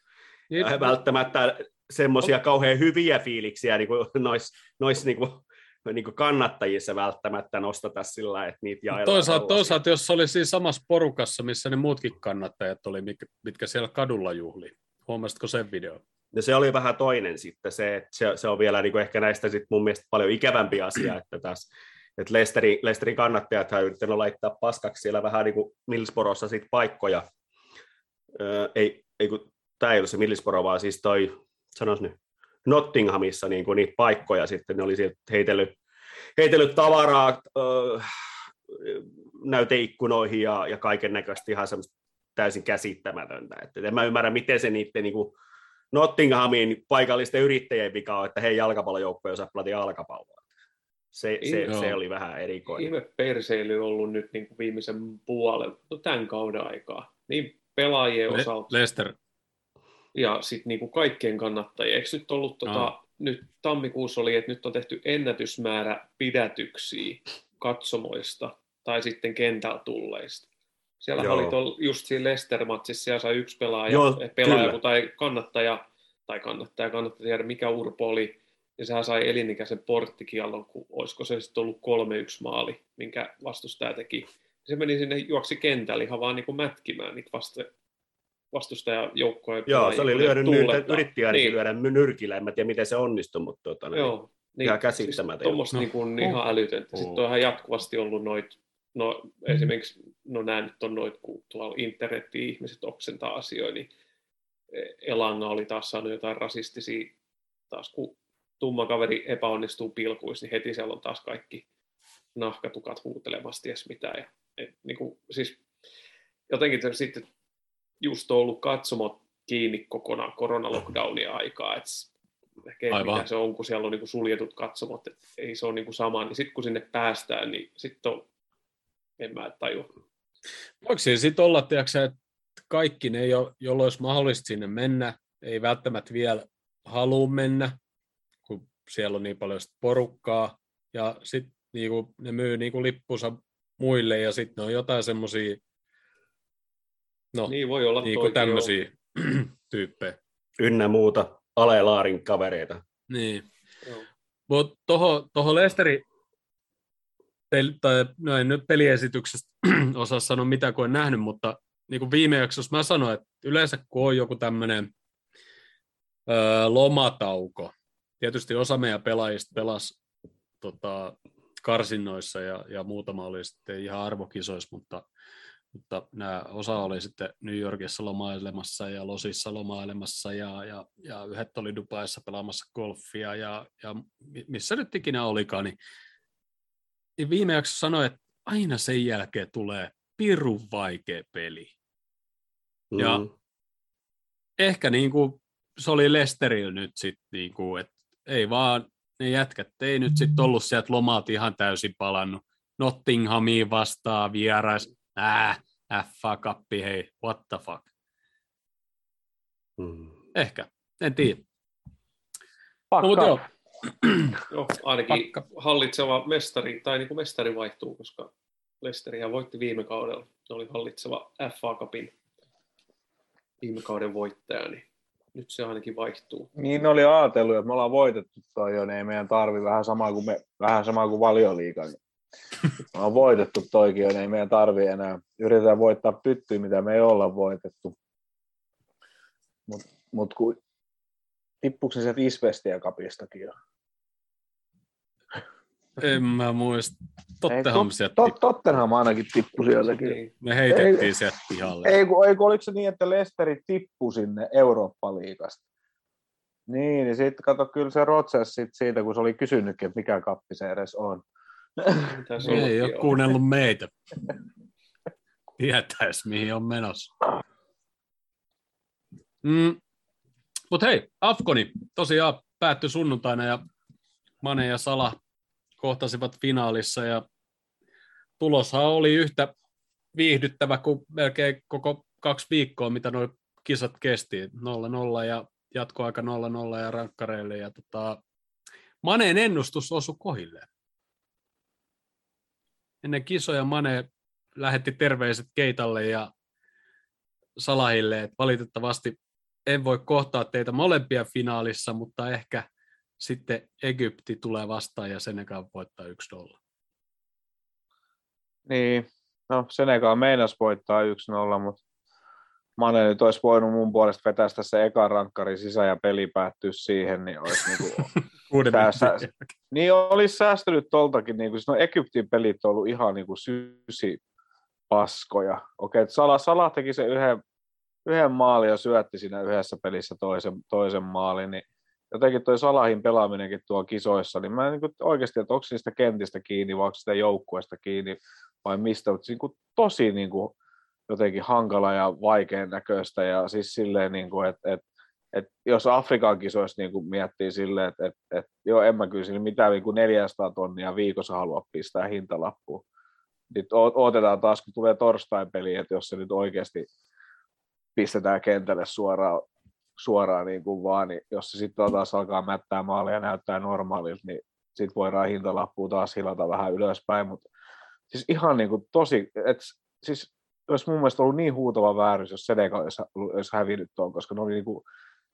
Niin, äh, välttämättä semmoisia kauhean hyviä fiiliksiä niinku, <laughs> noissa nois, niinku, niinku kannattajissa välttämättä nostata sillä että niitä jaellaan. Toisaalta, toisaalta, jos oli siinä samassa porukassa, missä ne muutkin kannattajat oli, mitkä, mitkä siellä kadulla juhli. Huomasitko sen video? No se oli vähän toinen sitten, se, että se, se on vielä niin kuin ehkä näistä sit mun mielestä paljon ikävämpi asia, <clears throat> että taas että Leicesterin, Leicesterin kannattajat on yrittänyt laittaa paskaksi siellä vähän niin kuin Millsborossa sit paikkoja. Öö, ei, ei kun, tämä ei ollut se Millsboro, vaan siis toi, sanois nyt, Nottinghamissa niin kuin niitä paikkoja sitten, ne oli sieltä heitellyt, heitellyt tavaraa öö, näyteikkunoihin ja, ja kaiken näköistä ihan semmoista täysin käsittämätöntä. Että en mä ymmärrä, miten se niiden niin kuin Nottinghamin paikallisten yrittäjien vika on, että hei jalkapallojoukko ei osaa pelata jalkapalloa. Se, se, Joo. se oli vähän erikoinen. Ihme perseily on ollut nyt niin kuin viimeisen puolen, no tämän kauden aikaa. Niin pelaajien Le- osalta Lester, ja sitten niin kuin kaikkien kannattajien. Eikö nyt ollut, tota, Joo. nyt tammikuussa oli, että nyt on tehty ennätysmäärä pidätyksiä katsomoista tai sitten kentällä tulleista. Siellä oli tol, just siinä Leicester-matsissa, siellä sai yksi pelaaja, Joo, eh, pelaaja kyllä. tai kannattaja, tai kannattaja, kannattaja tiedä mikä Urpo oli, ja sehän sai elinikäisen porttikiallon, kun olisiko se sitten ollut 3-1 maali, minkä vastustaja teki. Se meni sinne, juoksi kentällä ihan vaan niin kuin mätkimään niitä vasta, vastustajajoukkoja. Joo, se oli lyönyt, nyt, yritti ainakin niin. lyödä nyrkillä, en mä tiedä miten se onnistui, mutta tota, näin. Joo, niin, Ihan käsittämätön. Siis tuommoista No. niin kuin ihan älytöntä. Sitten on ihan jatkuvasti ollut noit, no esimerkiksi, no nämä nyt on noit, kun tuolla internetin ihmiset oksentaa asioita, niin Elanga oli taas saanut jotain rasistisia, taas kun tumma kaveri epäonnistuu pilkuissa, niin heti siellä on taas kaikki nahkatukat huutelemassa ties mitä. Ja, et, niin kuin, siis jotenkin se sitten just ollut katsomot kiinni kokonaan koronalockdownin aikaa, että ehkä Aivan. mitä se on, kun siellä on niin suljetut katsomot, että ei se ole niin sama, niin sitten kun sinne päästään, niin sitten on, en mä tajua. voiko siinä sitten olla, tiedätkö, että kaikki ne, jo- joilla olisi mahdollista sinne mennä, ei välttämättä vielä halua mennä, kun siellä on niin paljon porukkaa, ja sitten niinku, ne myy niinku lippunsa muille, ja sitten ne on jotain semmoisia, no, Niin voi olla toikin, tämmöisiä <clears throat> tyyppejä. Ynnä muuta alelaarin kavereita. Niin. Mutta tuohon toho Lesteri, pel, tai no en nyt peliesityksestä <clears throat> osaa sanoa mitä kun en nähnyt, mutta niin kuin viime jaksossa mä sanoin, että yleensä kun on joku tämmöinen öö, lomatauko, tietysti osa meidän pelaajista pelasi tota, karsinnoissa ja, ja muutama oli sitten ihan arvokisoissa, mutta, mutta nämä osa oli sitten New Yorkissa lomailemassa ja Losissa lomailemassa ja, ja, ja yhdet oli Dubaissa pelaamassa golfia ja, ja mi- missä nyt ikinä olikaan, niin, niin viime jaksossa sanoi, että aina sen jälkeen tulee pirun vaikea peli. Ja- Mm. Ehkä niin kuin se oli Lesterillä nyt sitten, niin kuin, että ei vaan, ne jätkät ei nyt sitten ollut sieltä lomat ihan täysin palannut. Nottinghamiin vastaan vierais, äh, FA Cup, hei, what the fuck. Mm. Ehkä, en tiedä. Pakka. No, mutta joo, <clears throat> Joo, ainakin Pakka. hallitseva mestari, tai niin kuin mestari vaihtuu, koska Leicesterihän voitti viime kaudella. Se oli hallitseva FA Cupin viime kauden voittaja, niin nyt se ainakin vaihtuu. Niin ne oli ajatellut, että me ollaan voitettu toi jo, niin ei meidän tarvi vähän sama kuin, me, vähän sama kuin valioliiga. Niin me ollaan voitettu toikin niin ei meidän tarvi enää. Yritetään voittaa pyttyä, mitä me ei olla voitettu. Mutta mut kun tippuuko se sieltä Isvestiä kapistakin jo? en mä muista. Tottenham sieltä, Tot, Tottenham ainakin tippui sieltäkin. Me heitettiin ei- sieltä pihalle. Ei, kun, ei kun oliko se niin, että Lesteri tippui sinne Eurooppa-liigasta? Niin, niin sitten kato, kyllä se sit siitä, kun se oli kysynytkin, että mikä kappi se edes on. Ei ole kuunnellut meitä. Tietäis, mihin on menossa. Mm. Mutta hei, Afkoni tosiaan päättyi sunnuntaina ja Mane ja Sala kohtasivat finaalissa ja tuloshan oli yhtä viihdyttävä kuin melkein koko kaksi viikkoa, mitä noin kisat kesti 0-0 ja jatkoaika 0-0 ja rankkareille. Ja tota, Maneen ennustus osui kohilleen. Ennen kisoja Mane lähetti terveiset Keitalle ja Salahille, että valitettavasti en voi kohtaa teitä molempia finaalissa, mutta ehkä sitten Egypti tulee vastaan ja Senegal voittaa 1-0. Niin, no Senegal meinas voittaa 1-0, mutta Mane nyt olisi voinut mun puolesta vetää se eka rankkari sisään ja peli päättyä siihen, niin olisi niinku <laughs> säästä, niin olisi säästynyt toltakin, niin kuin, no Egyptin pelit on ollut ihan niin kuin sysi paskoja. Okei, että Salah, Salah teki se yhden, yhden maalin ja syötti siinä yhdessä pelissä toisen, toisen maalin, niin jotenkin toi Salahin pelaaminenkin tuo kisoissa, niin mä en niin oikeasti, että onko niistä kentistä kiinni, vai onko sitä joukkueesta kiinni, vai mistä, mutta niin kuin tosi niin kuin jotenkin hankala ja vaikean näköistä, ja siis silleen, niin kuin, että, että et jos Afrikan kisoissa niin kuin miettii silleen, että et, et, joo, en mä kyllä mitään niin kuin 400 tonnia viikossa halua pistää hintalappuun. Nyt odotetaan taas, kun tulee torstain peli, että jos se nyt oikeasti pistetään kentälle suoraan, suoraan niin kuin vaan, niin jos se sitten taas alkaa mättää maalia ja näyttää normaalilta, niin sitten voidaan hintalappua taas hilata vähän ylöspäin, mutta siis ihan niin kuin tosi, että siis olisi mun mielestä ollut niin huutava väärys, jos Senegal olisi, olisi hävinnyt tuon, koska ne oli, niin kuin,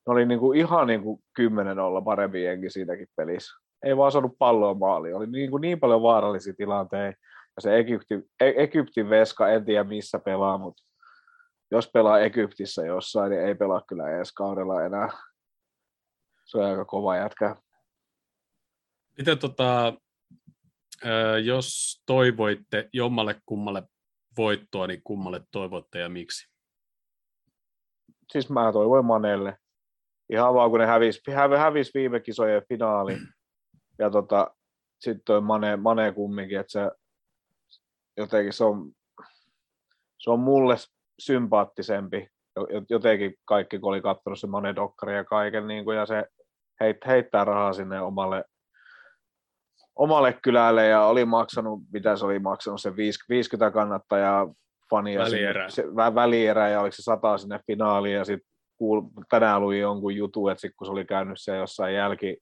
ne oli niin kuin ihan niin kuin kymmenen olla parempi jengi siinäkin pelissä. Ei vaan saanut palloa maaliin. Oli niin, kuin niin paljon vaarallisia tilanteita. Ja se Egypti, e- Egyptin veska, en tiedä missä pelaa, mutta jos pelaa Egyptissä jossain, niin ei pelaa kyllä edes kaudella enää. Se on aika kova jätkä. Miten tota, jos toivoitte jommalle kummalle voittoa, niin kummalle toivotte ja miksi? Siis mä toivoin Manelle. Ihan vaan kun ne hävisi, hävisi viime kisojen finaali. Ja tota, sitten toi Mane, Mane kumminkin, että se jotenkin se on, se on mulle sympaattisempi. Jotenkin kaikki, kun oli katsonut se Mane Dokkari ja kaiken, niin kuin, ja se heit, heittää rahaa sinne omalle omalle kylälle ja oli maksanut, mitä se oli maksanut, se 50 kannattajaa fania välierä. Se, vä, välierä ja oliko se sata sinne finaaliin ja sitten kuul, tänään luin jonkun jutun, että sit, kun se oli käynyt se jossain jälki,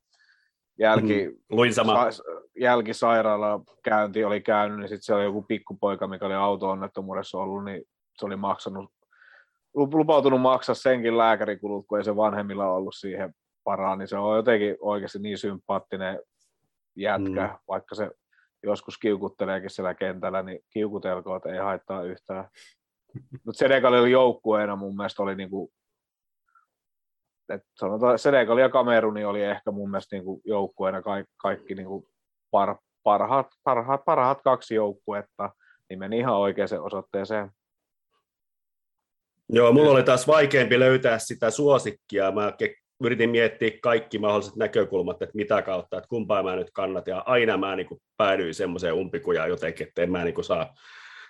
jälki, mm, luin sama. Sa, jälkisairaala käynti oli käynyt, niin sitten se oli joku pikkupoika, mikä oli auto-onnettomuudessa ollut, niin se oli maksanut, lupautunut maksaa senkin lääkärikulut, kun ei se vanhemmilla ollut siihen paraan, niin se on jotenkin oikeasti niin sympaattinen jätkä, mm. vaikka se joskus kiukutteleekin siellä kentällä, niin kiukutelkoot ei haittaa yhtään. <laughs> Mutta Senegal oli joukkueena mun mielestä oli niinku, et sanotaan, Senegal ja Kameruni oli ehkä mun mielestä niinku joukkueena kaikki, kaikki niinku par, parhaat, parhaat, parhaat kaksi joukkuetta, niin meni ihan oikeaan osoitteeseen. Joo, mulla oli taas vaikeampi löytää sitä suosikkia. Mä yritin miettiä kaikki mahdolliset näkökulmat, että mitä kautta, että kumpaa mä nyt kannat, ja aina mä niin kuin päädyin semmoiseen umpikujaan jotenkin, että en mä niin kuin saa,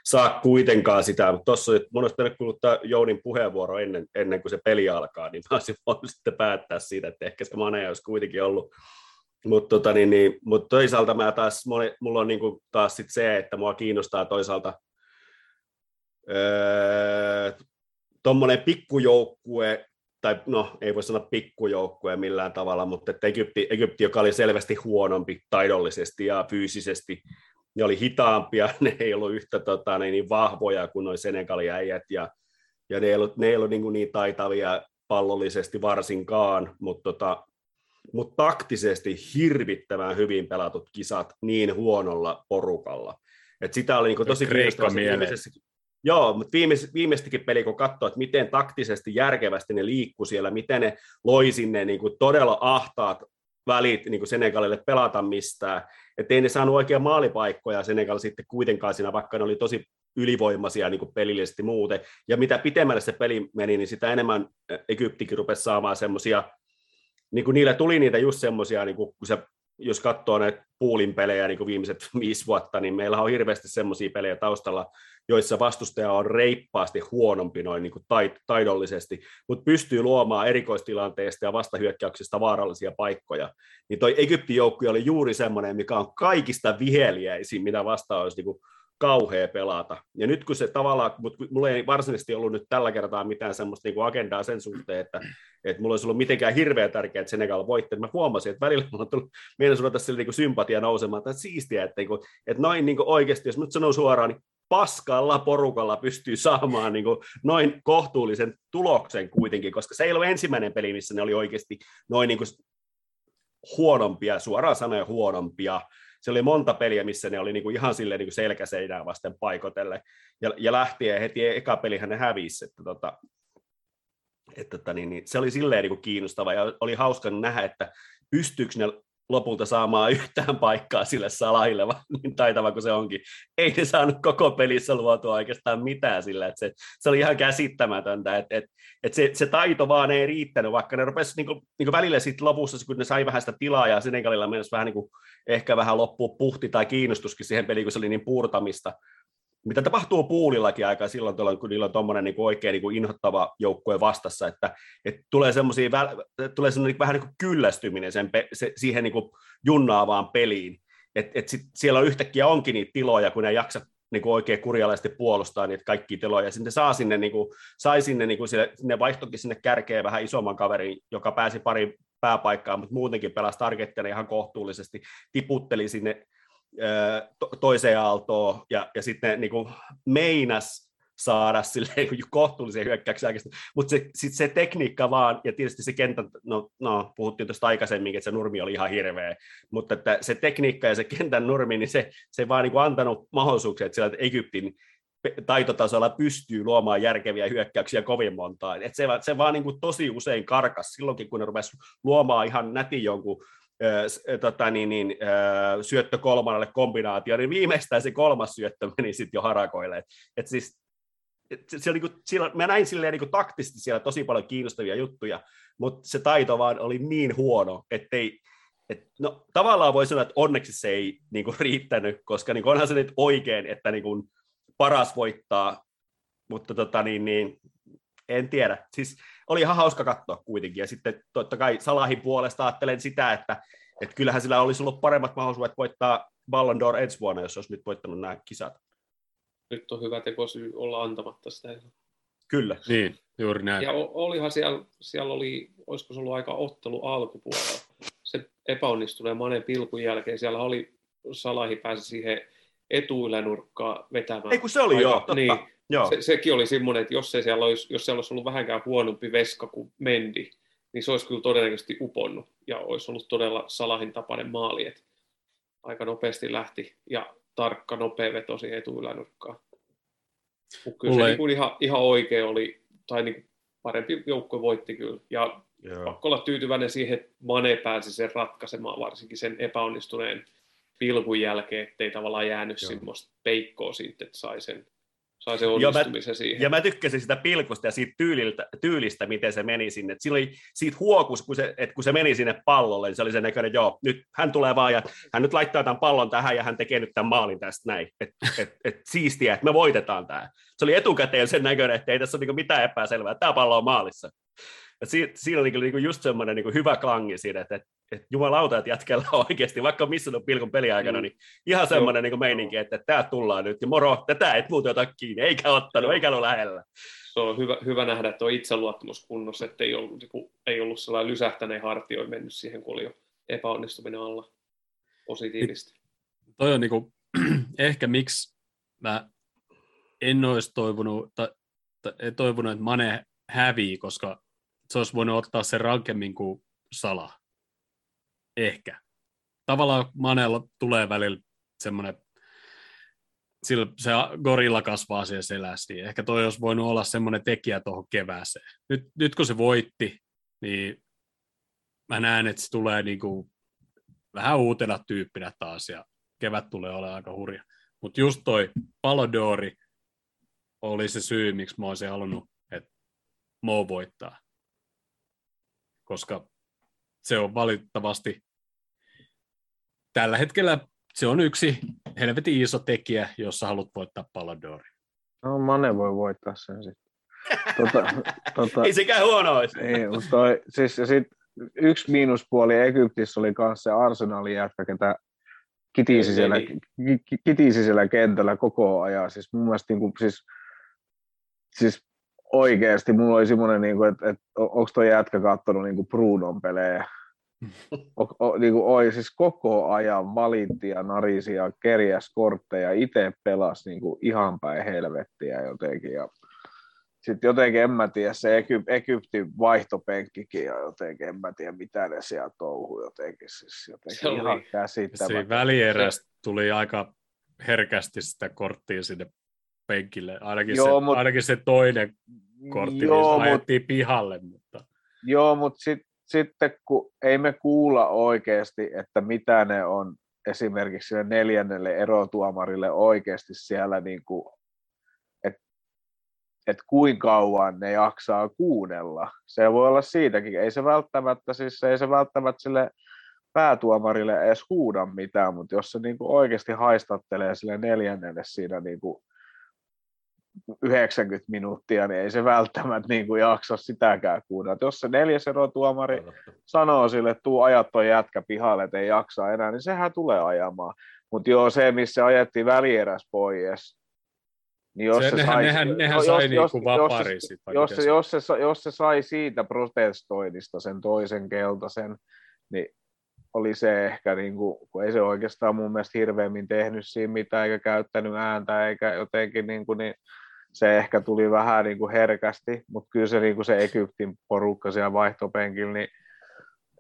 saa kuitenkaan sitä, mutta tuossa olisi pitänyt kuuluttaa Jounin puheenvuoro ennen, ennen kuin se peli alkaa, niin mä olisin <laughs> voinut sitten päättää siitä, että ehkä se Mane olisi kuitenkin ollut. Mutta tota, niin, niin, mut toisaalta mä taas, mulla on niin kuin taas sit se, että mua kiinnostaa toisaalta öö, tuommoinen pikkujoukkue, tai no ei voi sanoa pikkujoukkue millään tavalla, mutta että Egypti, Egypti, joka oli selvästi huonompi taidollisesti ja fyysisesti, ne oli hitaampia, <laughs> ne ei ollut yhtä tota, niin vahvoja kuin noin Senegalin äijät, ja, ja ne ei ollut, ne ei ollut niin, niin taitavia pallollisesti varsinkaan, mutta tota, mutta taktisesti hirvittävän hyvin pelatut kisat niin huonolla porukalla. Et sitä oli niin tosi kiinnostavaa. Joo, mutta viimeis, viimeistäkin peli, kun katsoo, että miten taktisesti järkevästi ne liikkuu siellä, miten ne loi sinne niin kuin todella ahtaat välit niin kuin Senegalille pelata mistään. Että ei ne saanut oikein maalipaikkoja Senegal sitten kuitenkaan siinä, vaikka ne oli tosi ylivoimaisia niin kuin pelillisesti muuten. Ja mitä pitemmälle se peli meni, niin sitä enemmän Egyptikin rupesi saamaan semmoisia, niin kuin niillä tuli niitä just semmoisia, niin kuin, kun se jos katsoo näitä puulin pelejä niin kuin viimeiset <laughs> viisi vuotta, niin meillä on hirveästi semmoisia pelejä taustalla, joissa vastustaja on reippaasti huonompi noin niin kuin taidollisesti, mutta pystyy luomaan erikoistilanteesta ja vastahyökkäyksistä vaarallisia paikkoja. Niin toi Egyptin joukkue oli juuri semmoinen, mikä on kaikista viheliäisin, mitä vastaan olisi niin kuin kauhea pelata. Ja nyt kun se tavallaan, mutta mulla ei varsinaisesti ollut nyt tällä kertaa mitään semmoista niin agendaa sen suhteen, että, että mulla olisi ollut mitenkään hirveän tärkeää, että Senegal voitti. Mä huomasin, että välillä mulla on tullut mieleen sulla tässä niin sympatia nousemaan, että siistiä, että, niin kuin, että noin niin kuin oikeasti, jos nyt sanon suoraan, niin paskalla porukalla pystyy saamaan niin kuin noin kohtuullisen tuloksen kuitenkin, koska se ei ollut ensimmäinen peli, missä ne oli oikeasti noin niin kuin huonompia, suoraan sanoen huonompia. Se oli monta peliä, missä ne oli niin kuin ihan silleen niin kuin selkäseinää vasten paikotelle. Ja, ja lähtien heti eka pelihän ne hävisi. Että tota, että, että niin, niin, se oli silleen niin kuin kiinnostava ja oli hauska nähdä, että pystyykö ne lopulta saamaan <laughs> yhtään paikkaa sille salahille, niin taitava kuin se onkin. Ei ne saanut koko pelissä luotua oikeastaan mitään sillä, että se, se oli ihan käsittämätöntä, että, että, että se, se, taito vaan ei riittänyt, vaikka ne rupesi niin niin välillä sitten lopussa, kun ne sai vähän sitä tilaa ja Senegalilla mennessä vähän niin kuin, ehkä vähän loppua puhti tai kiinnostuskin siihen peliin, kun se oli niin puurtamista, mitä tapahtuu puulillakin aika silloin, kun niillä on tuommoinen niin oikein niin inhottava joukkue vastassa, että, että tulee semmoisia, tulee semmoinen niin vähän niin kuin kyllästyminen sen, se, siihen niin kuin junnaavaan peliin, että et siellä on yhtäkkiä onkin niitä tiloja, kun ne jaksa niin kuin oikein kurjalaisesti puolustaa niitä kaikki tiloja, ja sitten saa sinne, niin kuin, sai sinne, niin kuin sille, ne vaihtokin sinne kärkeen vähän isomman kaverin, joka pääsi pari pääpaikkaa, mutta muutenkin pelasi targetteja ihan kohtuullisesti, tiputteli sinne toiseen aaltoon ja, ja sitten niin kuin meinas saada sille niin kohtuullisen hyökkäyksen mutta se, sit se tekniikka vaan, ja tietysti se kenttä, no, no puhuttiin tuosta aikaisemmin, että se nurmi oli ihan hirveä, mutta että se tekniikka ja se kentän nurmi, niin se, se vaan niin kuin antanut mahdollisuuksia, että siellä Egyptin taitotasolla pystyy luomaan järkeviä hyökkäyksiä kovin montaa. Et se, se vaan niin kuin tosi usein karkas silloinkin, kun ne rupesi luomaan ihan nätin jonkun tota, niin, niin, syöttö kolmannelle kombinaatio, niin viimeistään se kolmas syöttö meni sitten jo harakoille. Et, et siis, et se, niin kuin, siellä, mä näin silleen niin kuin taktisesti siellä tosi paljon kiinnostavia juttuja, mutta se taito vaan oli niin huono, ettei, et, no, tavallaan voi sanoa, että onneksi se ei niin kuin, riittänyt, koska niin kuin, onhan se nyt oikein, että niin kuin, paras voittaa, mutta tota, niin, niin, en tiedä. Siis oli ihan hauska katsoa kuitenkin. Ja sitten totta kai Salahin puolesta ajattelen sitä, että, että kyllähän sillä olisi ollut paremmat mahdollisuudet voittaa Ballon d'Or ensi vuonna, jos olisi nyt voittanut nämä kisat. Nyt on hyvä tekosyy olla antamatta sitä. Kyllä. Niin, juuri näin. Ja olihan siellä, siellä oli, olisiko se ollut aika ottelu alkupuolella. Se epäonnistuneen Manen pilkun jälkeen siellä oli, Salahi pääsi siihen etuylänurkkaan vetämään. Ei kun se oli aika, joo, totta. Niin, Joo. Se, sekin oli semmoinen, että jos, ei siellä olisi, jos siellä olisi ollut vähänkään huonompi veska kuin Mendi, niin se olisi kyllä todennäköisesti uponnut ja olisi ollut todella Salahin tapainen maali, että aika nopeasti lähti ja tarkka, nopea veto siihen etuylänurkkaan. Mutta kyllä Mulle... se niin kuin ihan, ihan oikein oli, tai niin kuin parempi joukko voitti kyllä. Ja Joo. pakko olla tyytyväinen siihen, että Mane pääsi sen ratkaisemaan, varsinkin sen epäonnistuneen pilkun jälkeen, ettei tavallaan jäänyt Joo. semmoista peikkoa siitä, että sai sen sai se onnistumisen ja mä, siihen. Ja mä tykkäsin sitä pilkusta ja siitä tyyliltä, tyylistä, miten se meni sinne. Et oli siitä huokus, kun se, että kun se meni sinne pallolle, niin se oli se näköinen, joo, nyt hän tulee vaan ja hän nyt laittaa tämän pallon tähän ja hän tekee nyt tämän maalin tästä näin. Että et, et, siistiä, että me voitetaan tämä. Se oli etukäteen sen näköinen, että ei tässä ole niinku mitään epäselvää, tämä pallo on maalissa. Ja si, siinä oli niinku just semmoinen niinku hyvä klangi siinä, että, että, että jumalauta, että jätkellä on oikeasti, vaikka on missannut pilkun peliaikana, mm. niin ihan semmoinen niin meininki, että, että tämä tullaan nyt, ja moro, tätä et muuta ota kiinni, eikä ottanut, Joo. eikä ollut lähellä. Se on hyvä, hyvä nähdä, että on itseluottamus kunnossa, että ei ollut, niin ei ollut sellainen lysähtäneen hartioin mennyt siihen, kun oli jo epäonnistuminen alla positiivisesti. Toi on niin kuin, <clears throat> ehkä miksi mä en olisi toivonut, tai, tai toivonut, että Mane hävii, koska se olisi voinut ottaa sen rankemmin kuin Sala. Ehkä. Tavallaan Manella tulee välillä semmoinen, sillä se gorilla kasvaa siellä selässä, niin ehkä toi olisi voinut olla semmoinen tekijä tuohon kevääseen. Nyt, nyt kun se voitti, niin mä näen, että se tulee niin kuin vähän uutena tyyppinä taas, ja kevät tulee olemaan aika hurja. Mutta just toi Palodori oli se syy, miksi mä olisin halunnut, että Mo voittaa koska se on valitettavasti tällä hetkellä se on yksi helvetin iso tekijä, jos sä haluat voittaa Ballon No Mane voi voittaa sen sitten. Tota, <laughs> tota, ei sekään huono olisi. Ei, mutta toi, siis, ja sit yksi miinuspuoli Egyptissä oli myös se Arsenalin jätkä, ketä kitisi siellä, ki- ki- kitisi siellä kentällä koko ajan. Siis mun mielestä niin kuin, siis, siis oikeasti mulla oli semmoinen, niin kuin, että, että onko tuo jätkä katsonut niin kuin Brunon pelejä. <laughs> O, o, niin kuin, oi, siis koko ajan valitti ja narisi ja kerjäs kortteja, itse pelasi niin kuin ihan päin helvettiä jotenkin. Ja sitten jotenkin, en mä tiedä, se Egyp, Egyptin vaihtopenkkikin ja jotenkin, en mä tiedä, mitä ne siellä touhuu jotenkin. Siis jotenkin Se oli- ihan Siinä käsittämätöntä. välierästä tuli aika herkästi sitä korttia sinne penkille. Ainakin, Joo, se, mut- ainakin se toinen kortti, Joo, niin mut- ajettiin pihalle. Mutta... Joo, mutta sit, sitten kun ei me kuulla oikeasti, että mitä ne on esimerkiksi sille neljännelle erotuomarille oikeasti siellä, niin kuin, että et kuinka kauan ne jaksaa kuunnella. Se voi olla siitäkin. Ei se välttämättä, siis ei se välttämättä sille päätuomarille edes huuda mitään, mutta jos se niin kuin oikeasti haistattelee sille neljännelle siinä niin kuin 90 minuuttia, niin ei se välttämättä niin kuin jaksa sitäkään kuunnella. Jos se neljäs erotuomari sanoo sille, että tuu ajat toi jätkä pihalle, että ei jaksa enää, niin sehän tulee ajamaan. Mutta joo, se, missä ajettiin välieräs pois, niin jos Se, se, nehän, sai, nehän, nehän jos- sai jos- niinku jos- vapari jos, sit, jos, se, jos, se, jos se sai siitä protestoinnista sen toisen keltaisen, niin oli se ehkä, niin kuin, kun ei se oikeastaan mun mielestä hirveämmin tehnyt siinä mitään, eikä käyttänyt ääntä, eikä jotenkin, niin, kuin, niin se ehkä tuli vähän niin kuin herkästi, mutta kyllä se, niin kuin se Egyptin porukka siellä vaihtopenkillä, niin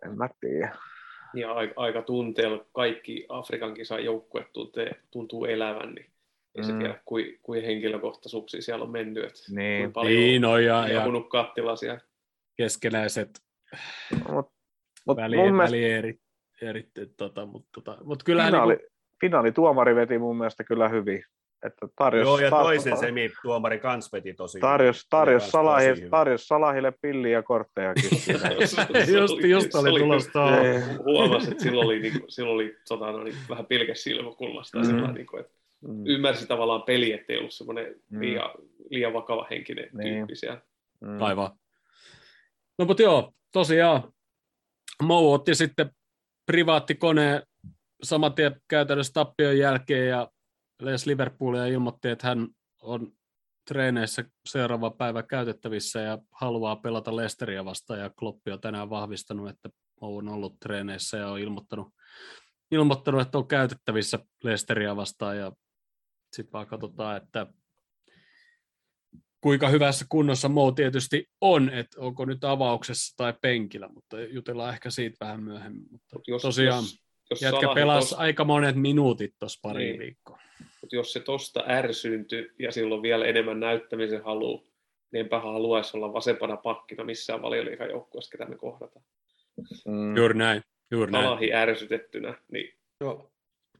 en mä tiedä. Ja aika, aika tunteella kaikki Afrikan kisan joukkueet tuntee, tuntuu elävän, niin ei se Mm. tiedä, kuin, kuin henkilökohtaisuuksia siellä on mennyt. Että Niin. kuinka paljon Niin, no ja, ja jahunut kattilasia. keskenäiset Mut, mut väli, mun mielestä välierit. Erit, tota, mutta tota, mut kyllähän finaali, niinku, finaalituomari veti mun mielestä kyllä hyvin. Että tarjos, Joo, ja toisen tar- semituomari kans veti tosi tarjos, tarjos, Tosi Salahi, hyvin. tarjos Salahille pilliä ja korttejakin. <laughs> just, just oli se tulosta Ei. Huomasi, että silloin oli, niin, silloin oli tota, no, niin, vähän pilke silmäkulmasta. Mm. Mm. Niin kuin, että Mm, ymmärsi tavallaan peli, ettei ollut semmoinen Mm. liian, liian vakava henkinen Niin. tyyppi siellä. mm. Aivan. No mutta joo, tosiaan Mou otti sitten privaattikoneen saman tien käytännössä tappion jälkeen ja Les Liverpoolia ilmoitti, että hän on treeneissä seuraava päivä käytettävissä ja haluaa pelata Lesteria vastaan ja Kloppi on tänään vahvistanut, että on ollut treeneissä ja on ilmoittanut, ilmoittanut että on käytettävissä Lesteria vastaan ja sitten vaan katsotaan, että kuinka hyvässä kunnossa Mo tietysti on, että onko nyt avauksessa tai penkillä, mutta jutellaan ehkä siitä vähän myöhemmin. Mutta Mut jos, tosiaan, jos, jos jätkä pelasi tos- aika monet minuutit tuossa pari Niin. viikkoa. Mutta jos se tosta ärsyyntyi ja silloin vielä enemmän näyttämisen halu, niin enpä haluaisi olla vasempana pakkina missään valioliikajoukkueessa, ketä me kohdataan. Mm. Juuri näin, juuri näin. Salahi ärsytettynä, niin Joo.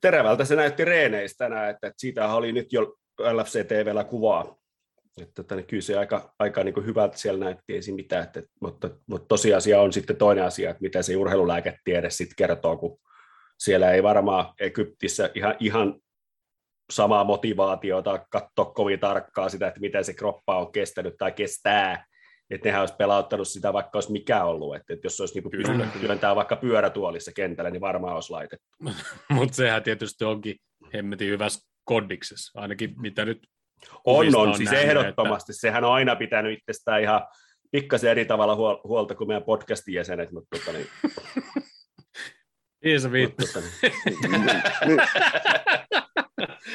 Terävältä se näytti reeneistä tänään, että, että siitä oli nyt jo LFC TVllä kuvaa. Että, että kyllä se aika, aika niin kuin hyvältä siellä näytti, ei siinä mitään. Että, mutta, mutta tosiasia on sitten toinen asia, että mitä se urheilulääketiede sitten kertoo, kun siellä ei varmaan Egyptissä ihan, ihan samaa motivaatiota katsoa kovin tarkkaa sitä, että miten se kroppa on kestänyt tai kestää. Että nehän olisi pelauttanut sitä, vaikka olisi mikä ollut. Että, että jos olisi niin Kyllä. pystynyt työntää vaikka pyörätuolissa kentällä, niin varmaan olisi laitettu. <laughs> Mutta sehän tietysti onkin hemmetin hyvässä kondiksessa, ainakin mitä nyt On, kuvista on, siis nähnyt, ehdottomasti. Sehän on aina pitänyt itsestään ihan pikkasen eri tavalla huol- huolta kuin meidän podcastin jäsenet, mutta tota, niin, Että, <laughs> niin se vittu. <laughs>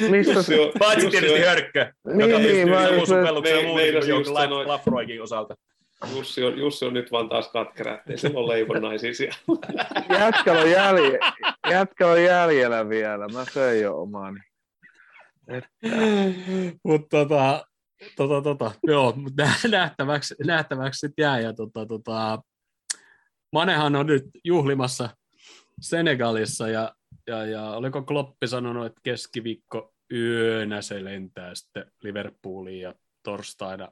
mutta, niin. Mistä Jussi on, Paitsi tietysti on, Hörkkö, Niin, joka pystyy ja meidän muun just joku sanoin- Lafroigin osalta. Jussi, on, Jussi on nyt vaan taas katkera, ettei sillä ole leivonnaisia siellä. <laughs> jätkällä on, jälje, jätkällä on jäljellä vielä. Mä söin jo omani. mutta tota, tota, tota, joo, nähtäväksi, nähtäväksi sitten jää. Ja tota, tota, Manehan on nyt juhlimassa Senegalissa ja, ja, ja oliko Kloppi sanonut, että keskiviikko yönä se lentää sitten Liverpooliin ja torstaina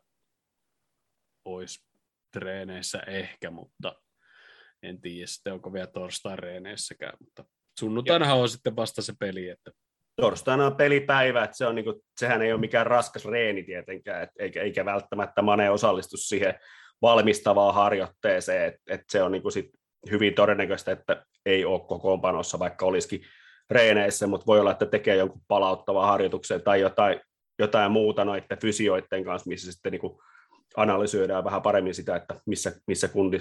olisi treeneissä ehkä, mutta en tiedä sitten, onko vielä torstain reeneissäkään, mutta sunnuntainahan on sitten vasta se peli, että Torstaina on pelipäivä, että se on niinku, sehän ei ole mikään raskas reeni tietenkään, et eikä, eikä välttämättä Mane osallistu siihen valmistavaan harjoitteeseen, että et se on niinku sit hyvin todennäköistä, että ei ole kokoonpanossa, vaikka olisikin treeneissä, mutta voi olla, että tekee jonkun palauttavan harjoituksen tai jotain, jotain muuta noiden fysioiden kanssa, missä sitten niin kuin analysoidaan vähän paremmin sitä, että missä, missä kundi,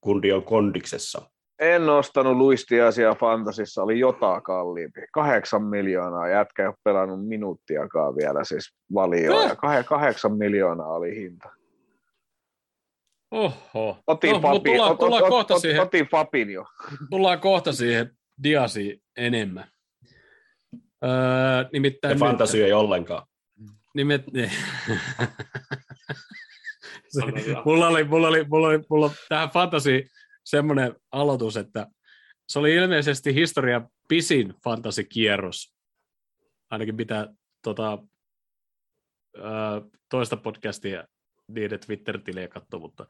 kundi on kondiksessa. En ostanut luistiasia Fantasissa, oli jotain kalliimpi. Kahdeksan miljoonaa, jätkä ei ole pelannut minuuttiakaan vielä siis valioon. Kah- kahdeksan miljoonaa oli hinta. Oho. Otin, No, Fabi, tullaan- ot, tullaan ot, kohta ot, siihen. otin Fabin jo. Tullaan kohta siihen Diasiin enemmän. Öö, nimittäin Ja fantasy ei ollenkaan. Nimet. <laughs> Se- mulla, oli, mulla, oli, mulla, oli, mulla oli tähän fantasi semmoinen aloitus, että se oli ilmeisesti historian pisin fantasikierros. Ainakin mitä tota, ää, toista podcastia niiden Twitter-tilejä katsoi, mutta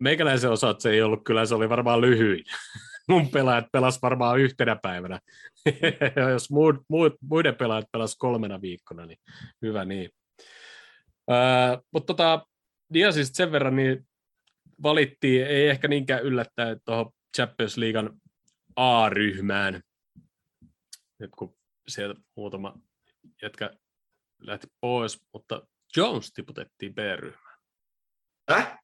meikäläisen osalta se ei ollut, kyllä se oli varmaan lyhyin. <laughs> Mun pelaajat pelas varmaan yhtenä päivänä. <laughs> Jos muut, muut, muiden pelaajat pelas kolmena viikkona, niin hyvä niin. Ää, mutta tota, Diasista sen verran niin valittiin, ei ehkä niinkään yllättäen tuohon Champions Leaguean A-ryhmään, nyt kun sieltä muutama jätkä lähti pois, mutta Jones tiputettiin B-ryhmään. Äh?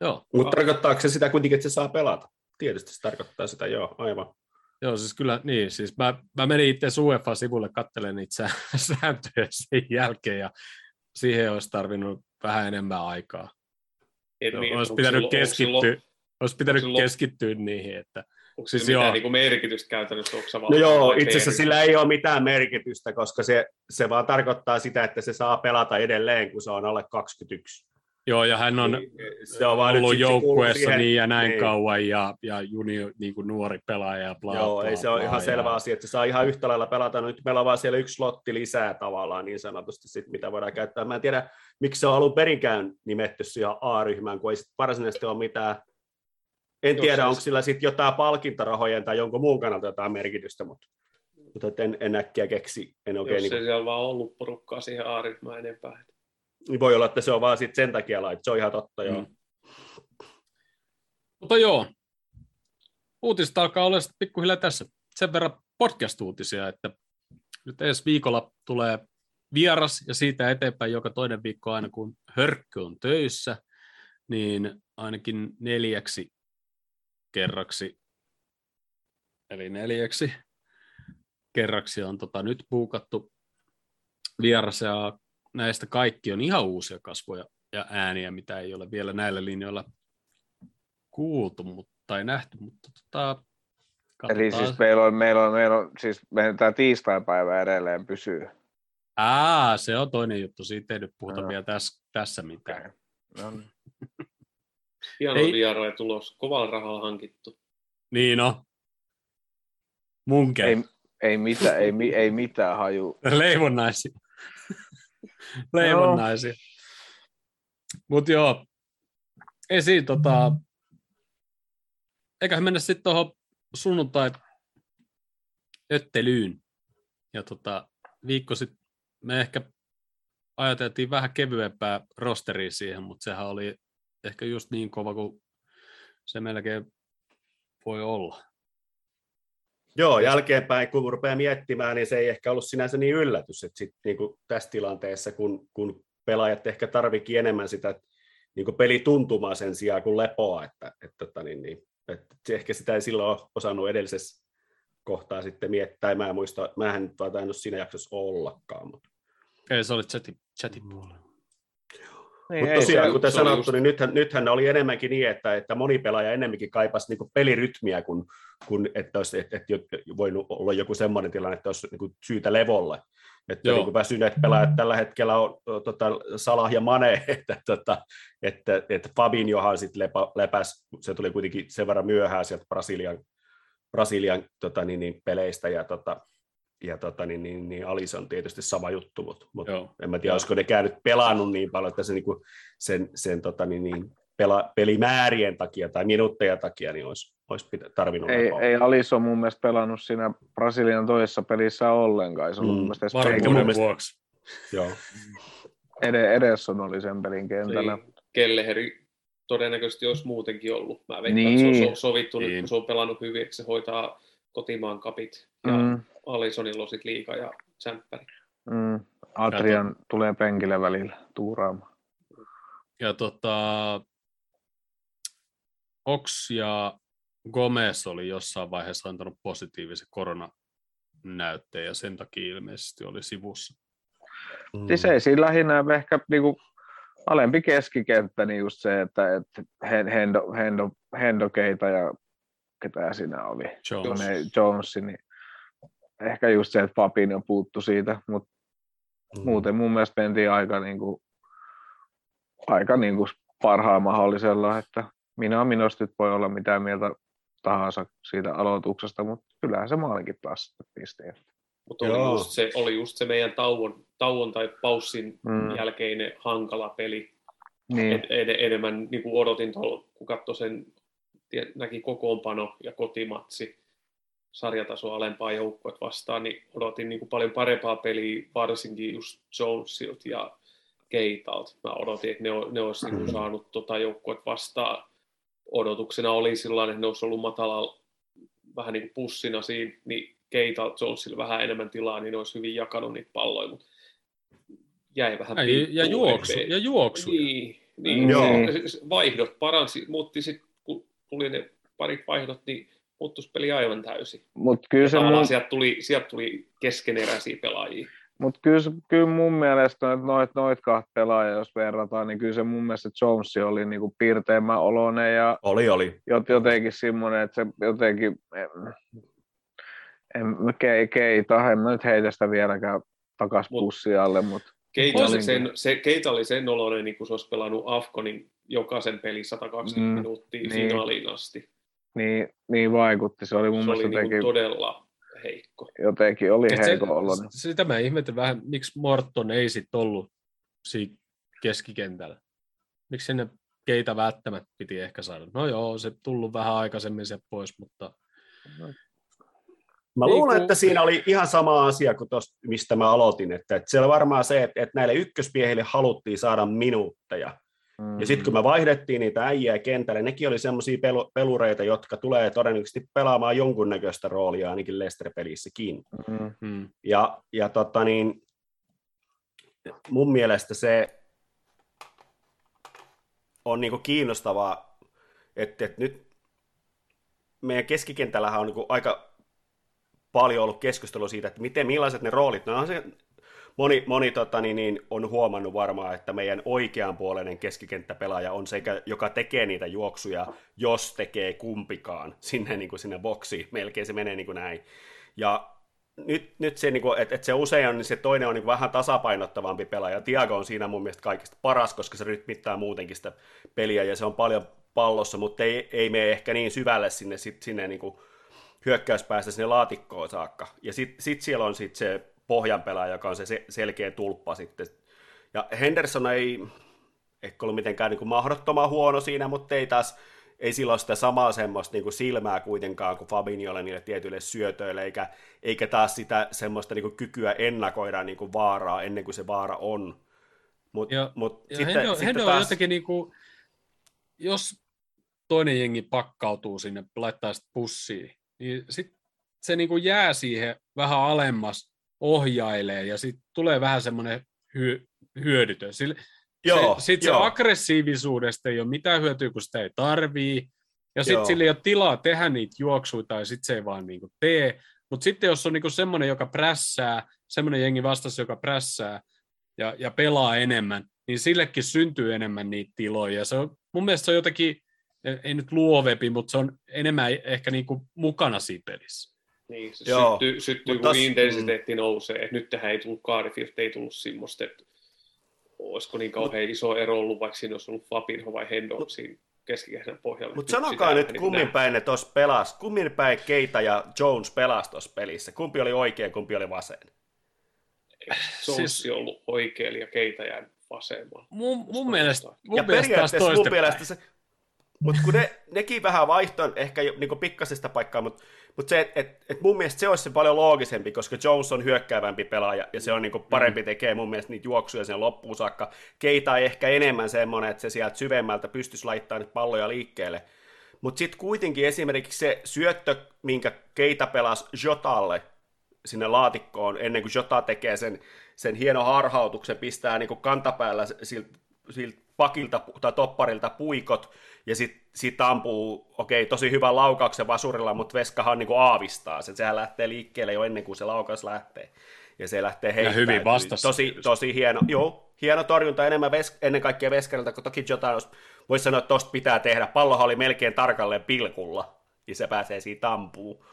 Joo, Mutta tarkoittaako se sitä kuitenkin, että se saa pelata? Tietysti se tarkoittaa sitä, joo, aivan. Joo, siis kyllä niin. Siis mä, mä menin itse UEFA-sivulle katselemaan niitä sä- <laughs> sääntöjä sen jälkeen ja siihen olisi tarvinnut vähän enemmän aikaa. En Joo, niin, olisi pitänyt sillä- keskittyä, olisi pitänyt sillä- keskittyä niihin, että Onko Siis mitään joo. niin kuin merkitystä käytännössä? Onko No joo, itse asiassa sillä ei ole mitään merkitystä, koska se, se vaan tarkoittaa sitä, että se saa pelata edelleen, kun se on alle 21. joo, ja hän on Niin, se on vaan ollut joukkueessa niin ja näin niin. kauan ja, ja junior, niin kuin nuori pelaaja ja bla, Joo, bla, ei se ole bla, ihan ja- selvä asia, että se saa ihan yhtä lailla pelata. Nyt meillä on vaan siellä yksi slotti lisää tavallaan niin sanotusti, sit, mitä voidaan käyttää. Mä en tiedä, miksi se on alun perinkään nimetty siihen A-ryhmään, kun ei sit varsinaisesti ole mitään. En Jos tiedä, se- onko sillä sitten jotain palkintarahojen tai jonkun muun kannalta jotain merkitystä, mutta, mutta en, en äkkiä keksi. En oikein, Jos niin ei siellä vaan ollut porukkaa siihen A-ryhmään enempää. Niin voi olla, että se on vaan sit sen takia lait. Se on ihan totta, joo. Mm. Mutta joo, uutista alkaa olla pikkuhiljaa tässä. Sen verran podcast-uutisia, että nyt ensi viikolla tulee vieras ja siitä eteenpäin joka toinen viikko aina kun hörkkö on töissä, niin ainakin neljäksi kerraksi, eli neljäksi kerraksi on tota nyt buukattu vieras ja näistä kaikki on ihan uusia kasvoja ja ääniä, mitä ei ole vielä näillä linjoilla kuultu mutta, tai nähty, mutta tota, Eli siis meillä on, meillä on, meillä on siis meidän tämä tiistaipäivä edelleen pysyy. Aa, se on toinen juttu, siitä ei nyt puhuta Joo. vielä tässä, tässä mitään. No, <laughs> vieraille tulos. Kovalla rahalla hankittu. Niin no. Munke. ei, ei, mitään, ei, ei mitään haju. Leivonnaisia. <laughs> Leivonnaisia. Mut joo, siinä tota, eiköhän mennä sitten tuohon sunnuntai öttelyyn. Ja tota, viikko sitten me ehkä ajateltiin vähän kevyempää rosteria siihen, mutta sehän oli ehkä just niin kova kuin se melkein voi olla. Joo, jälkeenpäin kun rupeaa miettimään, niin se ei ehkä ollut sinänsä niin yllätys, että sit, niin kuin tässä tilanteessa, kun, kun pelaajat ehkä tarvikin enemmän sitä niin kuin pelituntumaa sen sijaan kuin lepoa, että, että, että, niin, niin, että se ehkä sitä ei silloin ole osannut edellisessä kohtaa sitten miettiä, mä en muista, mä en nyt tainnut siinä jaksossa ollakaan, mutta, Ei, se oli chatin, chatin puolella. Niin, mutta ei tosiaan, se- kuten se sanottu, just- niin nythän, nythän oli enemmänkin niin, että, että moni pelaaja enemmänkin kaipasi niin kuin pelirytmiä, kuin, kuin että olisi että, että voinut olla joku semmoinen tilanne, että olisi niin kuin syytä levolle. Että Joo. niin kuin väsyneet pelaajat tällä hetkellä on tota, Salah ja Mane, <laughs> että, tota, että, että Fabinhohan sitten lepa, lepäs, se tuli kuitenkin sen verran myöhään sieltä Brasilian, Brasilian tota, niin, niin, peleistä ja, tota, ja tota, niin, niin, niin Alison tietysti sama juttu, mutta, mutta Joo. en mä tiedä, olisiko ne käynyt pelannut niin paljon, että se niinku sen, sen tota, niin, niin, pela, pelimäärien takia tai minuutteja takia niin olisi, olisi pitä, tarvinnut Ei, ei Aliso on mun mielestä pelannut siinä Brasilian toisessa pelissä ollenkaan. Se on Mm, mun mielestä edes Varmuuden vuoksi. Joo. Ede, Edesson oli sen pelin kentällä. Niin, Kelleheri todennäköisesti olisi muutenkin ollut. Mä veikkaan, niin. että se on Niin. so- sovittu nyt, Niin. kun se on pelannut hyvin, että se hoitaa kotimaan kapit ja mm. Alisonilla on sit liiga ja tsemppäri. mm. Adrian tulee penkille välillä tuuraamaan. Ja tota, Ox ja Gomez oli jossain vaiheessa antanut positiivisen koronanäytteen ja sen takia ilmeisesti oli sivussa. Mm. Siis ei siinä lähinnä ehkä niinku alempi keskikenttä, niin just se, että, että Hen- Hendo, Hendo, Hendo Keita ja ketä siinä oli, Jones. Jones, niin ehkä just se, että Fabinho puuttu siitä, mutta Mm. muuten mun mielestä mentiin aika, niinku, aika niinku parhaan mahdollisella, että minä minusta nyt voi olla mitään mieltä tahansa siitä aloituksesta, mutta kyllähän se maalikin taas sitten pisteen. Mutta oli just, se, oli just se meidän tauon, tauon tai paussin Mm. jälkeinen hankala peli. Niin, Et, ed, enemmän niin kuin odotin, tuolla, kun katsoi sen, näki kokoonpano ja kotimatsi sarjataso alempaa joukkuet vastaan, niin odotin niin kuin paljon parempaa peliä, varsinkin just Jonesilta ja Keitalta. Mä odotin, että ne, o- ne olisi niin kuin saanut tota joukkuet vastaan. Odotuksena oli sellainen, että ne olisi ollut matalalla vähän niin kuin pussina siinä, niin Keita Jonesilla vähän enemmän tilaa, niin ne olisi hyvin jakanut niitä palloja, mutta jäi vähän Ja, ja, juoksu, ja juoksuja. niin, niin. Joo. Vaihdot paransi, mutta sitten kun tuli ne parit vaihdot, niin muuttuisi peli aivan täysin. mutta kyllä se mun, sieltä tuli, sieltä tuli keskeneräisiä pelaajia. Mut kyllä, se- kyllä mun mielestä noit, noit, noit kahta pelaajaa, jos verrataan, niin kyllä se mun mielestä Jones oli niinku piirteemmän oloinen ja Oli, oli. jot- jotenkin semmoinen, että se jotenkin, en, en, ke, keita, en mä nyt heitä sitä vieläkään takas Mut- pussi alle, mutta Keita oli sen, se, Keita oli sen oloinen, niin kun se olisi pelannut Afkonin jokaisen pelin 120 Mm, minuuttia niin. finaaliin asti. Niin, niin vaikutti. Se oli mun Se oli mielestä niin jotenkin, todella heikko. jotenkin oli Et se- heikon oloinen. Sitä mä ihmetin vähän, miksi Morton ei sitten ollut siinä keskikentällä. Miksi sinne keitä välttämättä piti ehkä saada. No joo, se tullut vähän aikaisemmin se pois, mutta Mä Niin luulen, kuin- että siinä oli ihan sama asia kuin tuosta, mistä mä aloitin. Että, että siellä varmaan se, että, että näille ykköspiehille haluttiin saada minuutteja. Ja sitten kun me vaihdettiin niitä äijää kentälle, nekin oli semmoisia pelu, pelureita, jotka tulee todennäköisesti pelaamaan jonkunnäköistä roolia ainakin Leicester-pelissäkin. Mm. hmm. Ja, ja tota niin, mun mielestä se on niinku kiinnostavaa, että, että nyt meidän keskikentällähän on niinku aika paljon ollut keskustelua siitä, että miten, millaiset ne roolit, no se, moni, moni tota, niin, niin, on huomannut varmaan, että meidän oikeanpuoleinen keskikenttäpelaaja on sekä, joka tekee niitä juoksuja, jos tekee kumpikaan sinne, niin kuin sinne boksiin, melkein se menee niin kuin näin. Ja nyt, nyt se, niin että, että se usein on, niin se toinen on niin vähän tasapainottavampi pelaaja. Tiago on siinä mun mielestä kaikista paras, koska se rytmittää muutenkin sitä peliä ja se on paljon pallossa, mutta ei, ei mene ehkä niin syvälle sinne, sinne niin kuin hyökkäyspäästä sinne laatikkoon saakka. Ja sitten sit siellä on sit se pohjan pelaaja, joka on se se selkeä tulppa sitten. Ja Henderson ei ehkä ollut mitenkään niin kuin mahdottoman huono siinä, mutta ei taas ei sillä ole sitä samaa semmoista niin kuin silmää kuitenkaan kuin Fabinholle niille tietyille syötöille, eikä, eikä taas sitä semmoista niin kuin kykyä ennakoida niin kuin vaaraa ennen kuin se vaara on. Mut, Ja- mut Ja sitten, Hendo, sitten Hendo on taas, jotenkin niin kuin, jos toinen jengi pakkautuu sinne, laittaa sitä pussiin, niin sit se niin kuin jää siihen vähän alemmas, ohjailee ja sitten tulee vähän semmoinen hyö, hyödytön. Sille, joo, se, sitten se aggressiivisuudesta ei ole mitään hyötyä, kun sitä ei tarvii. Ja sitten sillä ei ole tilaa tehdä niitä juoksuja, tai sitten se ei vaan niinku tee. Mutta sitten jos on niinku semmoinen, joka prässää, semmoinen jengi vastassa, joka prässää ja, ja pelaa enemmän, niin sillekin syntyy enemmän niitä tiloja. Ja se on, mun mielestä se on jotenkin, ei nyt luovepi, mutta se on enemmän ehkä niinku mukana siinä pelissä. Niin, se Joo, syttyy, syttyy mut kun tos- intensiteetti nousee. Et nyt tähän ei tullut Cardiffilta, ei tullut semmoista, että olisiko niin kauhean iso ero ollut, vaikka siinä olisi ollut Fabinho vai Hendo siinä keskikehden pohjalla. Mutta sanokaa nyt, niin kummin päin ne tuossa pelas, kummin päin Keita ja Jones pelas tuossa pelissä. Kumpi oli oikea, kumpi oli vasen? Jones Siis- ollut oikealla ja Keita jäänyt vasemmalla. Mun, mun mielestä, mun ja mielestä taas periaatteessa mun mielestä se, Mutta kun ne, nekin vähän vaihtoon ehkä niinku pikkasesta paikkaa, mutta mut se, että et, et mun mielestä se olisi se paljon loogisempi, koska Jones on hyökkäävämpi pelaaja ja se on niinku parempi tekee mun mielestä niitä juoksuja sen loppuun saakka. Keita ei ehkä enemmän semmoinen, että se sieltä syvemmältä pystyisi laittamaan niitä palloja liikkeelle. Mutta sitten kuitenkin esimerkiksi se syöttö, minkä Keita pelasi Jotalle sinne laatikkoon ennen kuin Jota tekee sen, sen hieno harhautuksen, pistää niinku kantapäällä siltä silt pakilta tai topparilta puikot, ja sitten sit ampuu, okei, tosi hyvän laukauksen vasurilla, mutta Veskahan niin aavistaa sen. Sehän lähtee liikkeelle jo ennen kuin se laukaus lähtee. Ja se lähtee heittämään. Ja hyvin vastasi. Tosi, tosi hieno, joo, hieno torjunta enemmän ves, ennen kaikkea Veskarilta, kun toki Jota voisi sanoa, että tosta pitää tehdä. Pallohan oli melkein tarkalleen pilkulla, ja se pääsee siitä ampuun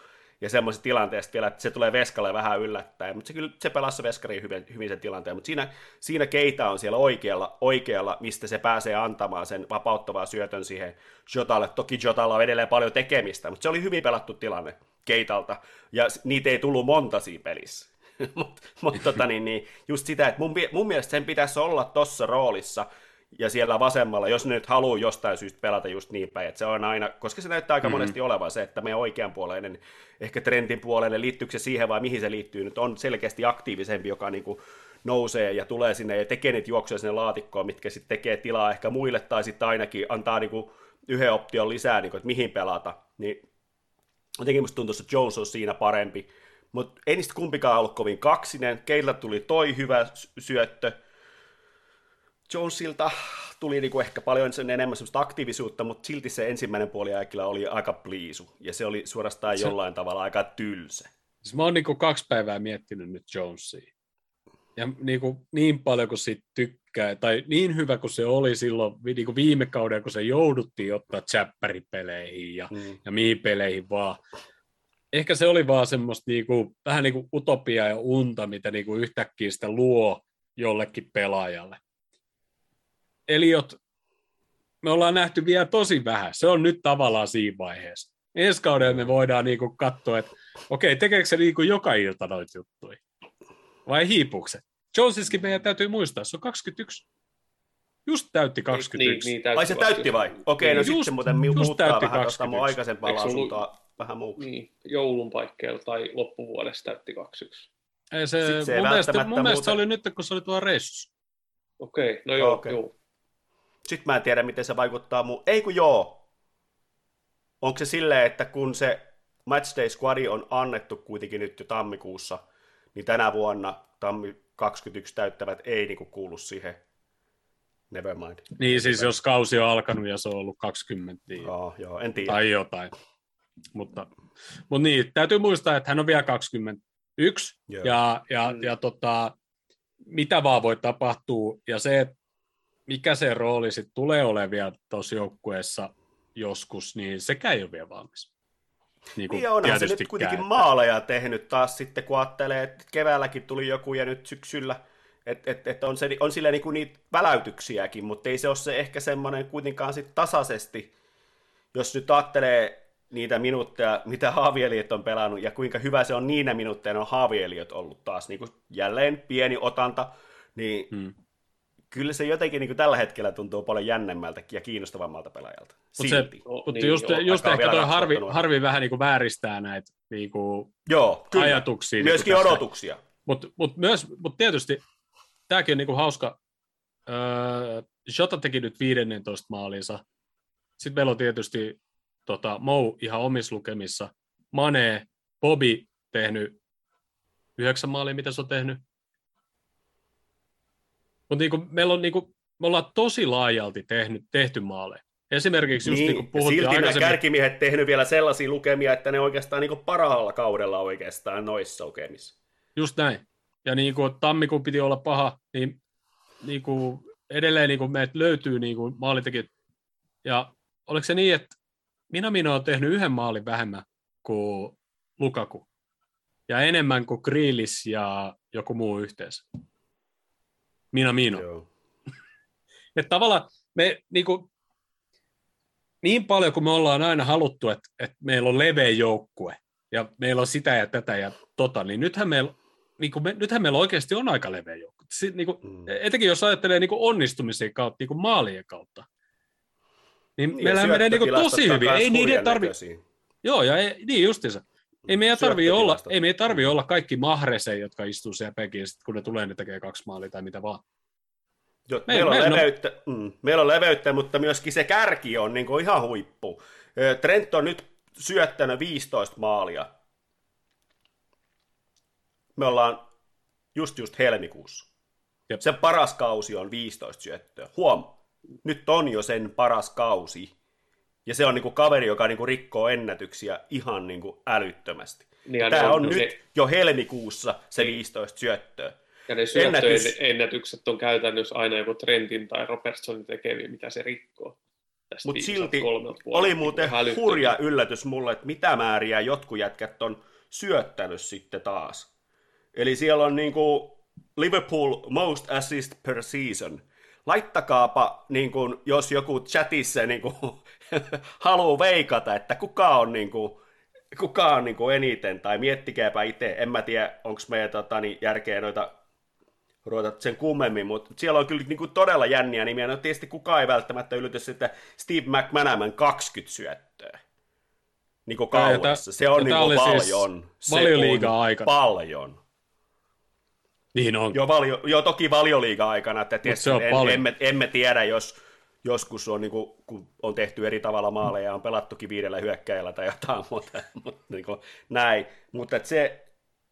ja semmoisessa tilanteessa vielä, että se tulee Veskalle vähän yllättäen, mutta se kyllä se pelasi Veskariin hyvin, hyvin sen tilanteen, mutta siinä, siinä Keita on siellä oikealla, oikealla, mistä se pääsee antamaan sen vapauttavaa syötön siihen Jotalle. Toki Jotalla on edelleen paljon tekemistä, mutta se oli hyvin pelattu tilanne Keitalta, ja niitä ei tullut monta siinä pelissä. <laughs> mutta mut, tota, niin, niin, just sitä, että mun, mun mielestä sen pitäisi olla tuossa roolissa, ja siellä vasemmalla, jos ne nyt haluaa jostain syystä pelata just niin päin, että se on aina, koska se näyttää aika mm-hmm. monesti olevan se, että meidän oikeanpuoleinen, ehkä trendin puoleinen, liittyykö se siihen vai mihin se liittyy, nyt on selkeästi aktiivisempi, joka niin kuin nousee ja tulee sinne ja tekee niitä juoksuja sinne laatikkoon, mitkä sitten tekee tilaa ehkä muille, tai sitten ainakin antaa niin kuin yhden option lisää, niin kuin, että mihin pelata, niin jotenkin musta tuntuu, että Jones on siinä parempi, mutta ei niistä kumpikaan ollut kovin kaksinen, Keillä tuli toi hyvä syöttö, Jonesilta tuli niinku ehkä paljon sen enemmän semmoista aktiivisuutta, mutta silti se ensimmäinen puoli oli aika pliisu, ja se oli suorastaan se... jollain tavalla aika tylsä. Siis mä oon niinku kaksi päivää miettinyt nyt Jonesia. Ja niinku niin paljon kuin siitä tykkää, tai niin hyvä kuin se oli silloin niinku viime kauden, kun se jouduttiin ottaa chappäripeleihin ja, mm. ja mihin peleihin vaan. Ehkä se oli vaan semmoista niinku, vähän niin kuin utopia ja unta, mitä niinku yhtäkkiä sitä luo jollekin pelaajalle. Eliot, me ollaan nähty vielä tosi vähän. Se on nyt tavallaan siinä vaiheessa. Ensi kaudella me voidaan niinku katsoa, että okei, tekeekö se niinku joka ilta noita juttuja? Vai hiipuuko se? Jonesiskin meidän täytyy muistaa, se on 21. Just täytti 21. Niin, niin, täytti Ai se täytti vai? Okei, no sitten muuten muuttaa vähän tuosta mun aikaisempaa lausuntoa vähän muu. Niin, joulun paikkeilla tai loppuvuodesta täytti 21. Ei se, se mun, mielestä, mun muuten... mielestä se oli nyt, kun se oli tuolla reissussa. Okei, no joo, okay. joo. Sitten mä en tiedä, miten se vaikuttaa mun... Ei kun joo. Onko se silleen, että kun se Matchday Squad on annettu kuitenkin nyt jo tammikuussa, niin tänä vuonna tammi 21 täyttävät ei niinku kuulu siihen Nevermind. Niin, siis jos kausi on alkanut ja se on ollut 20. Niin... Joo, joo, en tiedä. Tai jotain. Mutta, mutta niin, täytyy muistaa, että hän on vielä 21. Joo. Ja, ja, mm. ja tota, mitä vaan voi tapahtua. Ja se, että mikä se rooli sitten tulee olemaan tuossa joukkueessa joskus, niin sekä ei ole vielä valmis. Niin, niin onhan se nyt kuitenkin kääntää. maaleja tehnyt taas sitten, kun ajattelee, että keväälläkin tuli joku ja nyt syksyllä, että et, et on, se, on sillä niinku niitä väläytyksiäkin, mutta ei se ole se ehkä semmoinen kuitenkaan sit tasaisesti, jos nyt ajattelee niitä minuutteja, mitä Haavieliot on pelannut, ja kuinka hyvä se on niinä minuutteina on Haavieliot ollut taas, niin kuin jälleen pieni otanta, niin hmm kyllä se jotenkin niin kuin tällä hetkellä tuntuu paljon jännemmältä ja kiinnostavammalta pelaajalta. Mutta se, mutta niin, just, joo, just ehkä toi Harvi, Harvi vähän niin kuin vääristää näitä niin kuin joo, kyllä. ajatuksia. Niinku Myöskin niin odotuksia. Mutta mut myös, mut tietysti tämäkin on niin kuin hauska. Öö, Jota teki nyt 15 maalinsa. Sitten meillä on tietysti tota, Mou ihan omissa lukemissa. Mane, Bobby tehnyt yhdeksän maalia, mitä se on tehnyt. Mutta niinku, meillä on niinku, me ollaan tosi laajalti tehnyt, tehty maaleja. Esimerkiksi just niin, niin kuin puhuttiin silti aikaisemmin... kärkimiehet tehnyt vielä sellaisia lukemia, että ne oikeastaan niin parhaalla kaudella oikeastaan noissa lukemissa. Just näin. Ja niin kuin tammikuun piti olla paha, niin, niin kuin edelleen niin kuin meidät löytyy niin kuin maalitekijät. Ja oliko se niin, että minä minä olen tehnyt yhden maalin vähemmän kuin Lukaku. Ja enemmän kuin Grillis ja joku muu yhteensä. Mina Mino. Joo. <laughs> että tavallaan me niin, kuin, niin paljon kuin me ollaan aina haluttu, että, että meillä on leveä joukkue ja meillä on sitä ja tätä ja tota, niin nythän meillä, niin kuin me, nythän meillä oikeasti on aika leveä joukkue. Sitten, niin kuin, mm. Etenkin jos ajattelee niin kuin onnistumisen kautta, niin kuin maalien kautta, Niin, meillähän menee niinku tosi hyvin. Ei niiden tarvi... Joo, ja ei, niin justiinsa. Ei meidän tarvii olla, ei meidän tarvii olla kaikki mahreseja, jotka istuu siellä pekin, kun ne tulee, ne tekee kaksi maalia tai mitä vaan. Jo, meillä, meillä, on leveyttä, mm, meillä on leveyttä, mutta myöskin se kärki on niin kuin ihan huippu. Trent on nyt syöttänyt 15 maalia. Me ollaan just just helmikuussa. Jep. Sen paras kausi on 15 syöttöä. Huom, nyt on jo sen paras kausi. Ja se on niinku kaveri, joka niinku rikkoo ennätyksiä ihan niinku älyttömästi. Niin, Tämä on, on nyt ne... jo helmikuussa se 15 syöttöä. Ja ne syöttöennätykset ennätykset on käytännössä aina joku Trentin tai Robertsonin tekeviä, mitä se rikkoo. Mutta silti oli muuten niin hurja yllätys mulle, että mitä määriä jotkut jätkät on syöttänyt sitten taas. Eli siellä on niinku Liverpool most assist per season. Laittakaapa, niin kuin, jos joku chatissa niin kuin, <laughs> haluaa veikata, että kuka on, niin kuin, kuka on niin kuin eniten, tai miettikääpä itse, en mä tiedä, onko meidän tota, niin, järkeä noita ruveta sen kummemmin, mutta siellä on kyllä niin kuin todella jänniä nimiä. No tietysti kukaan ei välttämättä ylity että Steve McManaman 20 syöttöä. Niin kuin kauassa. Se on niin kuin paljon. Siis se on aikana. paljon. Niin on. Joo, valio, joo toki valioliiga aikana, että tietysti en, emme, emme, tiedä, jos joskus on, niin kuin, kun on tehty eri tavalla maaleja, on pelattukin viidellä hyökkäjällä tai jotain muuta, <laughs> mutta niin kuin, näin. Mutta se,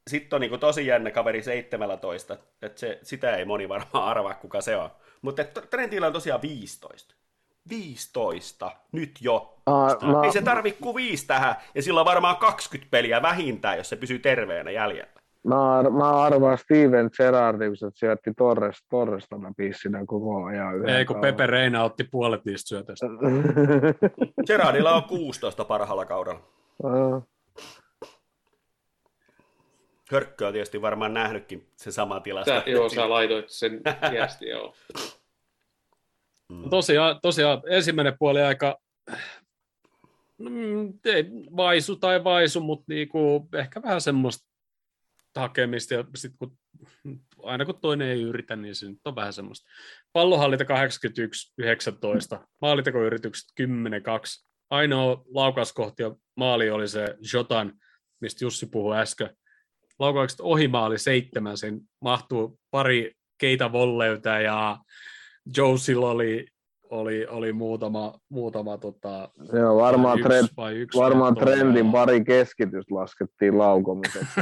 sitten on niin kuin tosi jännä kaveri 17, että se, sitä ei moni varmaan arvaa, kuka se on. Mutta Trentillä on tosiaan 15. 15 nyt jo. Uh, no. Ei se tarvi kuin viisi tähän, ja sillä on varmaan 20 peliä vähintään, jos se pysyy terveenä jäljellä. Mä, ar- mä arvaan Steven Gerrardin, kun se syötti Torres, Torresta läpi siinä koko ajan. Ei, kun Pepe Reina otti puolet niistä syötöistä. <laughs> Gerardilla on 16 parhaalla kaudella. Uh. Hörkkö on tietysti varmaan nähnytkin sen sama tilasta. Sä, joo, sä laitoit sen viesti, joo. Mm. Tosiaan, tosiaan, ensimmäinen puoli aika mm, ei, vaisu tai vaisu, mutta niinku, ehkä vähän semmoista hakemista, ja sit kun, aina kun toinen ei yritä, niin se nyt on vähän semmoista. Pallohallinta 81-19, maalitekoyritykset 10-2. Ainoa laukauskohti ja maali oli se Jotan, mistä Jussi puhui äsken. Laukaukset ohimaali seitsemän, sen mahtuu pari keitä volleytä ja Josilla oli oli, oli muutama, muutama tota, Joo, varmaan, yksi trend, vai yksi varmaan trendin pari keskitystä laskettiin laukomiseksi. <laughs>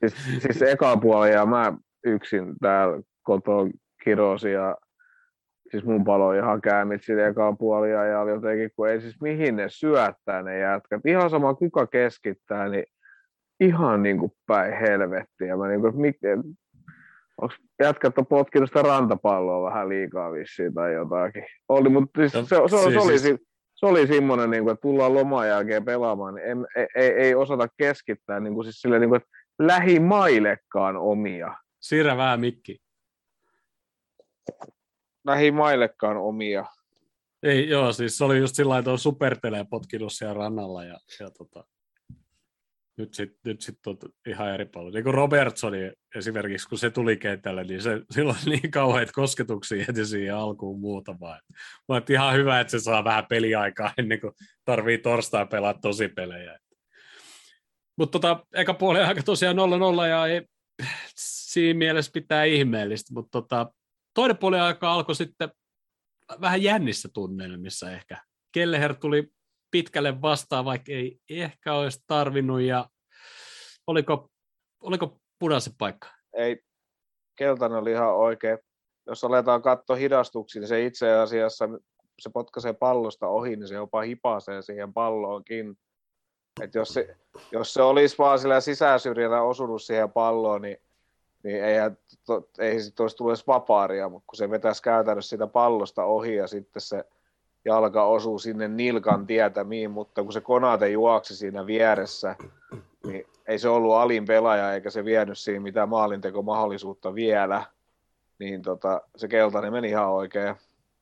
siis, siis eka puoli ja mä yksin täällä kotoa kirosin ja siis mun palo ihan käämit sille eka puolia ja jotenkin, kun ei siis mihin ne syöttää ne jätkät. Ihan sama kuka keskittää, niin ihan niin kuin päin helvettiä. Mä niin kuin, onko jätkät on potkinut sitä rantapalloa vähän liikaa vissiin tai jotakin. Oli, mutta siis se, se, se, se, oli, se oli semmoinen, niin kuin, että tullaan loman jälkeen pelaamaan, niin ei, ei, ei osata keskittää niin kuin, siis sille, niin kuin, että lähimaillekaan omia. Siirrä vähän mikki. Lähimaillekaan omia. Ei, joo, siis se oli just sillä lailla, että supertelee potkinut siellä rannalla ja, ja tota, nyt sitten nyt sit on ihan eri paljon. Niin kuin Robertsoni esimerkiksi, kun se tuli kentälle, niin se, silloin niin kauheat kosketuksia heti siihen alkuun muutama. Mä että ihan hyvä, että se saa vähän peliaikaa ennen kuin tarvii torstai pelaa tosi pelejä. Mutta tota, eka puoli aika tosiaan 0-0 ja ei, siinä mielessä pitää ihmeellistä, mutta tota, toinen puoli aika alkoi sitten vähän jännissä tunnelmissa ehkä. Kelleher tuli pitkälle vastaan, vaikka ei ehkä olisi tarvinnut, ja oliko, oliko punaisen paikka? Ei, keltainen oli ihan oikein. Jos aletaan katsoa hidastuksia, niin se itse asiassa, se potkaisee pallosta ohi, niin se jopa hipasee siihen palloonkin. Et jos, se, jos se olisi vaan sillä sisäsyrjällä osunut siihen palloon, niin, niin eihän, to, ei sitten olisi tullut edes vapaaria, mutta kun se vetäisi käytännössä sitä pallosta ohi ja sitten se jalka osuu sinne nilkan tietämiin, mutta kun se Konate juoksi siinä vieressä, niin ei se ollut alin pelaaja eikä se vienyt siinä mitään maalintekomahdollisuutta vielä, niin tota, se keltainen meni ihan oikein.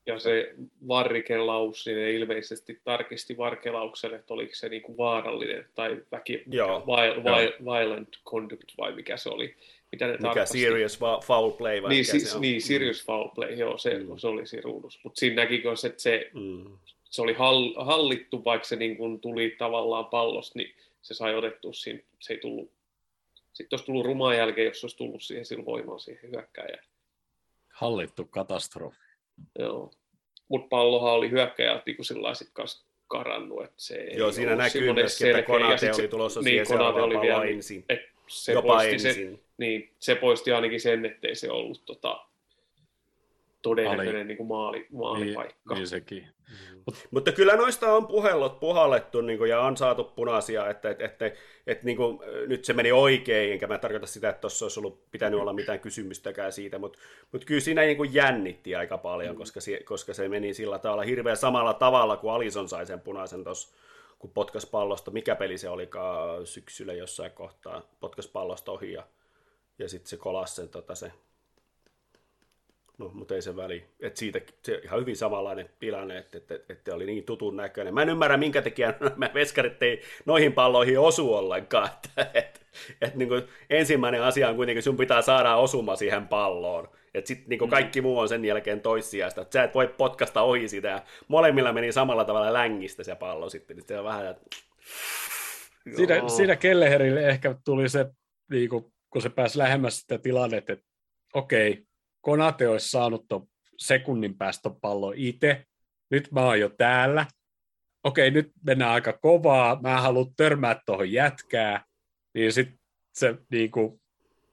Ja se varrikelaus, niin ne ilmeisesti tarkisti varkelaukselle, että oliko se niinku vaarallinen tai väki, Joo, vi, vi, violent conduct vai mikä se oli. Mitä ne Mikä tarkasti. serious foul play vai Niin, mikä siis, se on? niin, serious foul play, joo, se, Mm. se oli siinä ruudussa. Mutta siinä näki myös, että se, Mm. se oli hall, hallittu, vaikka se niin kun tuli tavallaan pallosta, niin se sai otettua siinä, se ei tullut, sitten olisi tullut rumaan jälkeen, jos olisi tullut siihen sillä voimaan siihen hyökkääjään. Hallittu katastrofi. Joo. Mutta pallohan oli hyökkäjät niin sillä sit kanssa karannut, että se ei Joo, siinä näkyy myöskin, että Konate se- oli tulossa niin, siihen Konate seuraavaan oli vielä, ensin. Et se Jopa poisti Se, ensin. Niin, se poisti ainakin sen, ettei se ollut tota, todennäköinen Ali. niin kuin maali, maalipaikka. Niin, niin sekin. Mutta kyllä noista on puhellot puhallettu niin kuin, ja on saatu punaisia, että, että, että, että niin kuin, nyt se meni oikein, enkä mä tarkoita sitä, että tuossa olisi ollut pitänyt olla mitään kysymystäkään siitä, mutta, mutta kyllä siinä niin kuin jännitti aika paljon, koska se, koska se meni sillä tavalla hirveän samalla tavalla kuin Alison sai sen punaisen tuossa, kun potkas pallosta, mikä peli se olikaan syksyllä jossain kohtaa, potkas pallosta ohi ja, ja sitten se kolasi sen, tota, se No, mutta ei se väli. Et siitä se ihan hyvin samanlainen tilanne, että, että, että oli niin tutun näköinen. Mä en ymmärrä, minkä takia <laughs> nämä veskarit ei noihin palloihin osu ollenkaan. <laughs> Että, että, että niin kuin ensimmäinen asia on kuitenkin, sun pitää saada osuma siihen palloon. Että sitten niin kaikki muu on sen jälkeen toissijasta. Että sä et voi potkasta ohi sitä. Ja molemmilla meni samalla tavalla längistä se pallo sitten. Niin se on vähän, että... Siinä, siinä Kelleherille ehkä tuli se, niin kuin, kun se pääsi lähemmäs sitä tilannetta, että okei, Konate olisi saanut ton sekunnin päästä pallon itse, nyt mä oon jo täällä, okei, nyt mennään aika kovaa, mä haluan törmää tuohon jätkää, niin sitten se niin kuin,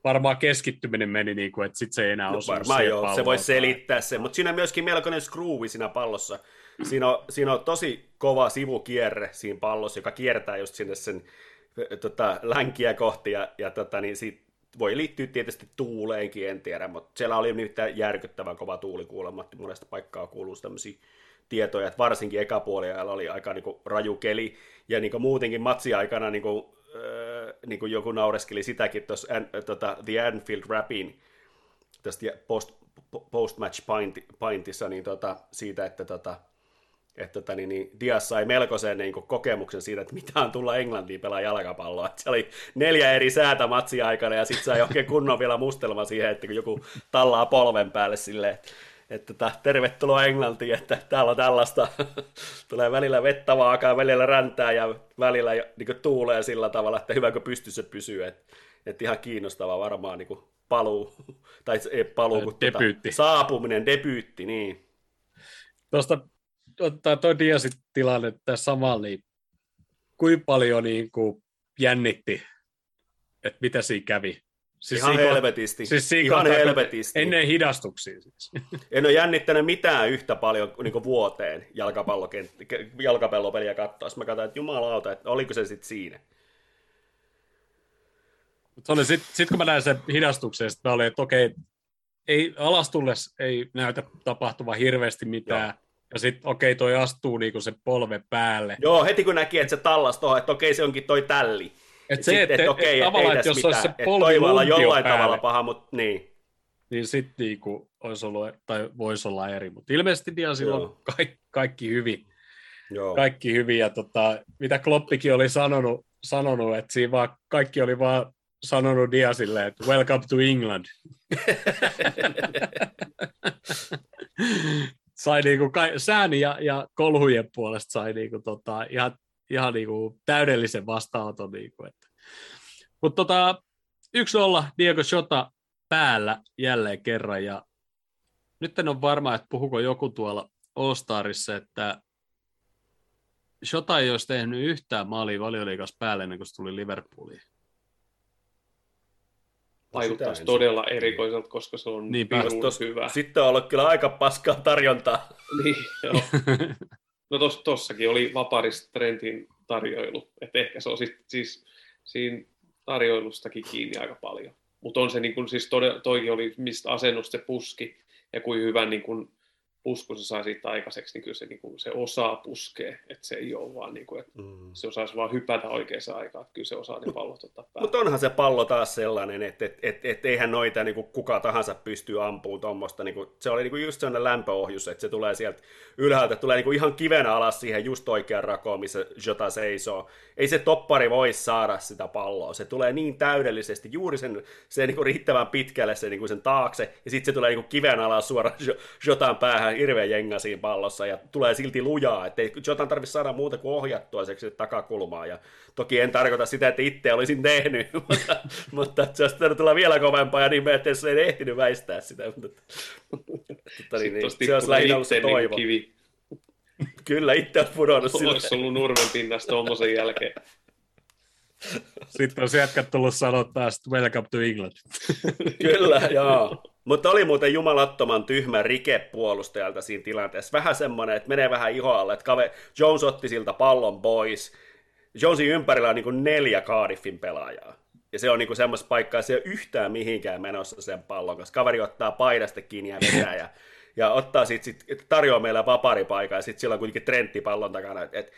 varmaan keskittyminen meni niin kuin, että sitten se ei enää No, osunut varmaan joo, se voi selittää sen, mutta siinä on myöskin melkoinen screwi siinä pallossa. Siinä on, siinä on tosi kova sivukierre siinä pallossa, joka kiertää just sinne sen tota, länkiä kohti, ja, ja tota, niin siitä voi liittyä tietysti tuuleenkin, en tiedä, mutta siellä oli nimittäin järkyttävän kova tuuli kuulemma, monesta paikkaa kuuluu tämmöisiä tietoja, että varsinkin ekapuoliajalla oli aika niin kuin, raju keli, ja niin kuin, muutenkin matsiaikana niin kuin, äh, niin kuin joku naureskeli sitäkin tuossa tota, The Anfield Rapin tästä post, post-match point, pointissa niin tota, siitä, että tota, että tota, niin, niin Dias sai melkoisen niin kuin, kokemuksen siitä, että mitä on tulla Englantiin pelaa jalkapalloa. Että se oli neljä eri säätä matsia aikana ja sitten sai oikein kunnon vielä mustelma siihen, että kun joku tallaa polven päälle silleen, että että tota, tervetuloa Englantiin, että täällä on tällaista, <laughs> tulee välillä vettä vaakaa, välillä räntää ja välillä niin kuin, tuulee sillä tavalla, että hyvä kun pystyssä pysyy, että, että ihan kiinnostava varmaan niin kuin, paluu, tai ei paluu, kun. Tota, saapuminen, debyytti, niin. Tuosta ottaa toi Diasin tilanne tässä samalla, niin kuinka paljon niin kuin jännitti, että mitä siinä kävi. Siis ihan siinä- helvetisti. Siis siinä ihan kohtaa, helvetisti. Ennen hidastuksia siis. <laughs> En ole jännittänyt mitään yhtä paljon niin vuoteen jalkapallokent- jalkapallopeliä katsoa. Mä katsoin, että jumalauta, että oliko se sitten siinä. Oli sit, sit, kun mä näin sen hidastuksen, sit mä olin, että okei, ei, alastulles ei näytä tapahtuvan hirveästi mitään. Joo. Ja sitten okei, toi astuu niinku se polve päälle. Joo, heti kun näki, että se tallas tuohon, että okei, se onkin toi tälli. Et Et se, että et et, okei, et, et tavallaan, ei että jos tässä olisi se mitään. Et polvi lumpio jollain päälle, tavalla paha, mutta niin. niin sitten niinku olisi ollut, tai voisi olla eri. Mutta ilmeisesti Diasilla on Joo. kaikki, kaikki hyvin. Joo. Kaikki hyvin. Ja tota, mitä Kloppikin oli sanonut, sanonut, että siinä vaan, kaikki oli vaan sanonut Diasille, että welcome to England. <laughs> <laughs> sai niinku ka- sääni ja, ja kolhujen puolesta sai niinku tota, ihan, ihan niinku täydellisen vastaanoton. Niinku, että. Mutta tota, yksi olla Diego Shota päällä jälleen kerran ja nyt en ole varma, että puhuko joku tuolla All-Starissa, että Shota ei olisi tehnyt yhtään maalia valioliikas päälle ennen kuin se tuli Liverpooliin. Vaikuttaisi Sitä todella erikoiselta, koska se on pirun Tos, hyvä. sitten on ollut kyllä aika paskaa tarjontaa. <laughs> Niin, joo. No tos, tossakin oli Vaparis Trentin tarjoilu, että ehkä se on sit, siis siinä tarjoilustakin kiinni aika paljon. Mutta on se niin kun, siis tode, toikin oli, mistä asennus se puski ja kuin hyvän niin kun, pusku se saa siitä aikaiseksi, niin kyllä se, niin kuin, se osaa puskea, että se ei ole vaan, niin kuin, että mm. se osaisi vaan hypätä oikeaan aikaan, että kyllä se osaa ne pallot ottaa päälle. Mutta onhan se pallo taas sellainen, että et, et, et, eihän noita niin kuin kuka tahansa pystyy ampumaan tuommoista, niin kuin, se oli niin kuin just sellainen lämpöohjus, että se tulee sieltä ylhäältä, tulee niin kuin ihan kivenä alas siihen just oikean rakoon, missä Jota seisoo. Ei se toppari voi saada sitä palloa, se tulee niin täydellisesti, juuri sen, sen niin kuin riittävän pitkälle sen, niin kuin sen taakse, ja sitten se tulee niin kuin kiven alas suoraan Jotan päähän hirveän jenga siinä pallossa ja tulee silti lujaa, että ei Jotan tarvitse saada muuta kuin ohjattua seksi takakulmaa. Ja toki en tarkoita sitä, että itse olisin tehnyt, <laughs> mutta, mutta se olisi tulla vielä kovempaa ja niin että se ei ehtinyt väistää sitä. Mutta, mutta niin, niin, se olisi lähinnä ollut se niin toivo. Kivi. Kyllä, itse olisi pudonnut sille. Olisi ollut nurmen pinnasta tuommoisen jälkeen. Sitten olisi jätkät tullut sanoa taas, welcome to England. Kyllä, joo. Mutta oli muuten jumalattoman tyhmä rike puolustajalta siinä tilanteessa. Vähän semmoinen, että menee vähän ihoalle, että kave, Jones otti siltä pallon pois. Jonesin ympärillä on niin neljä Cardiffin pelaajaa. Ja se on niin semmoista paikkaa, se ei ole yhtään mihinkään menossa sen pallon, koska kaveri ottaa paidasta kiinni ja vetää ja, ja ottaa sit, sit, tarjoaa meillä vaparipaikaa ja sitten sillä on kuitenkin Trentti pallon takana. Et,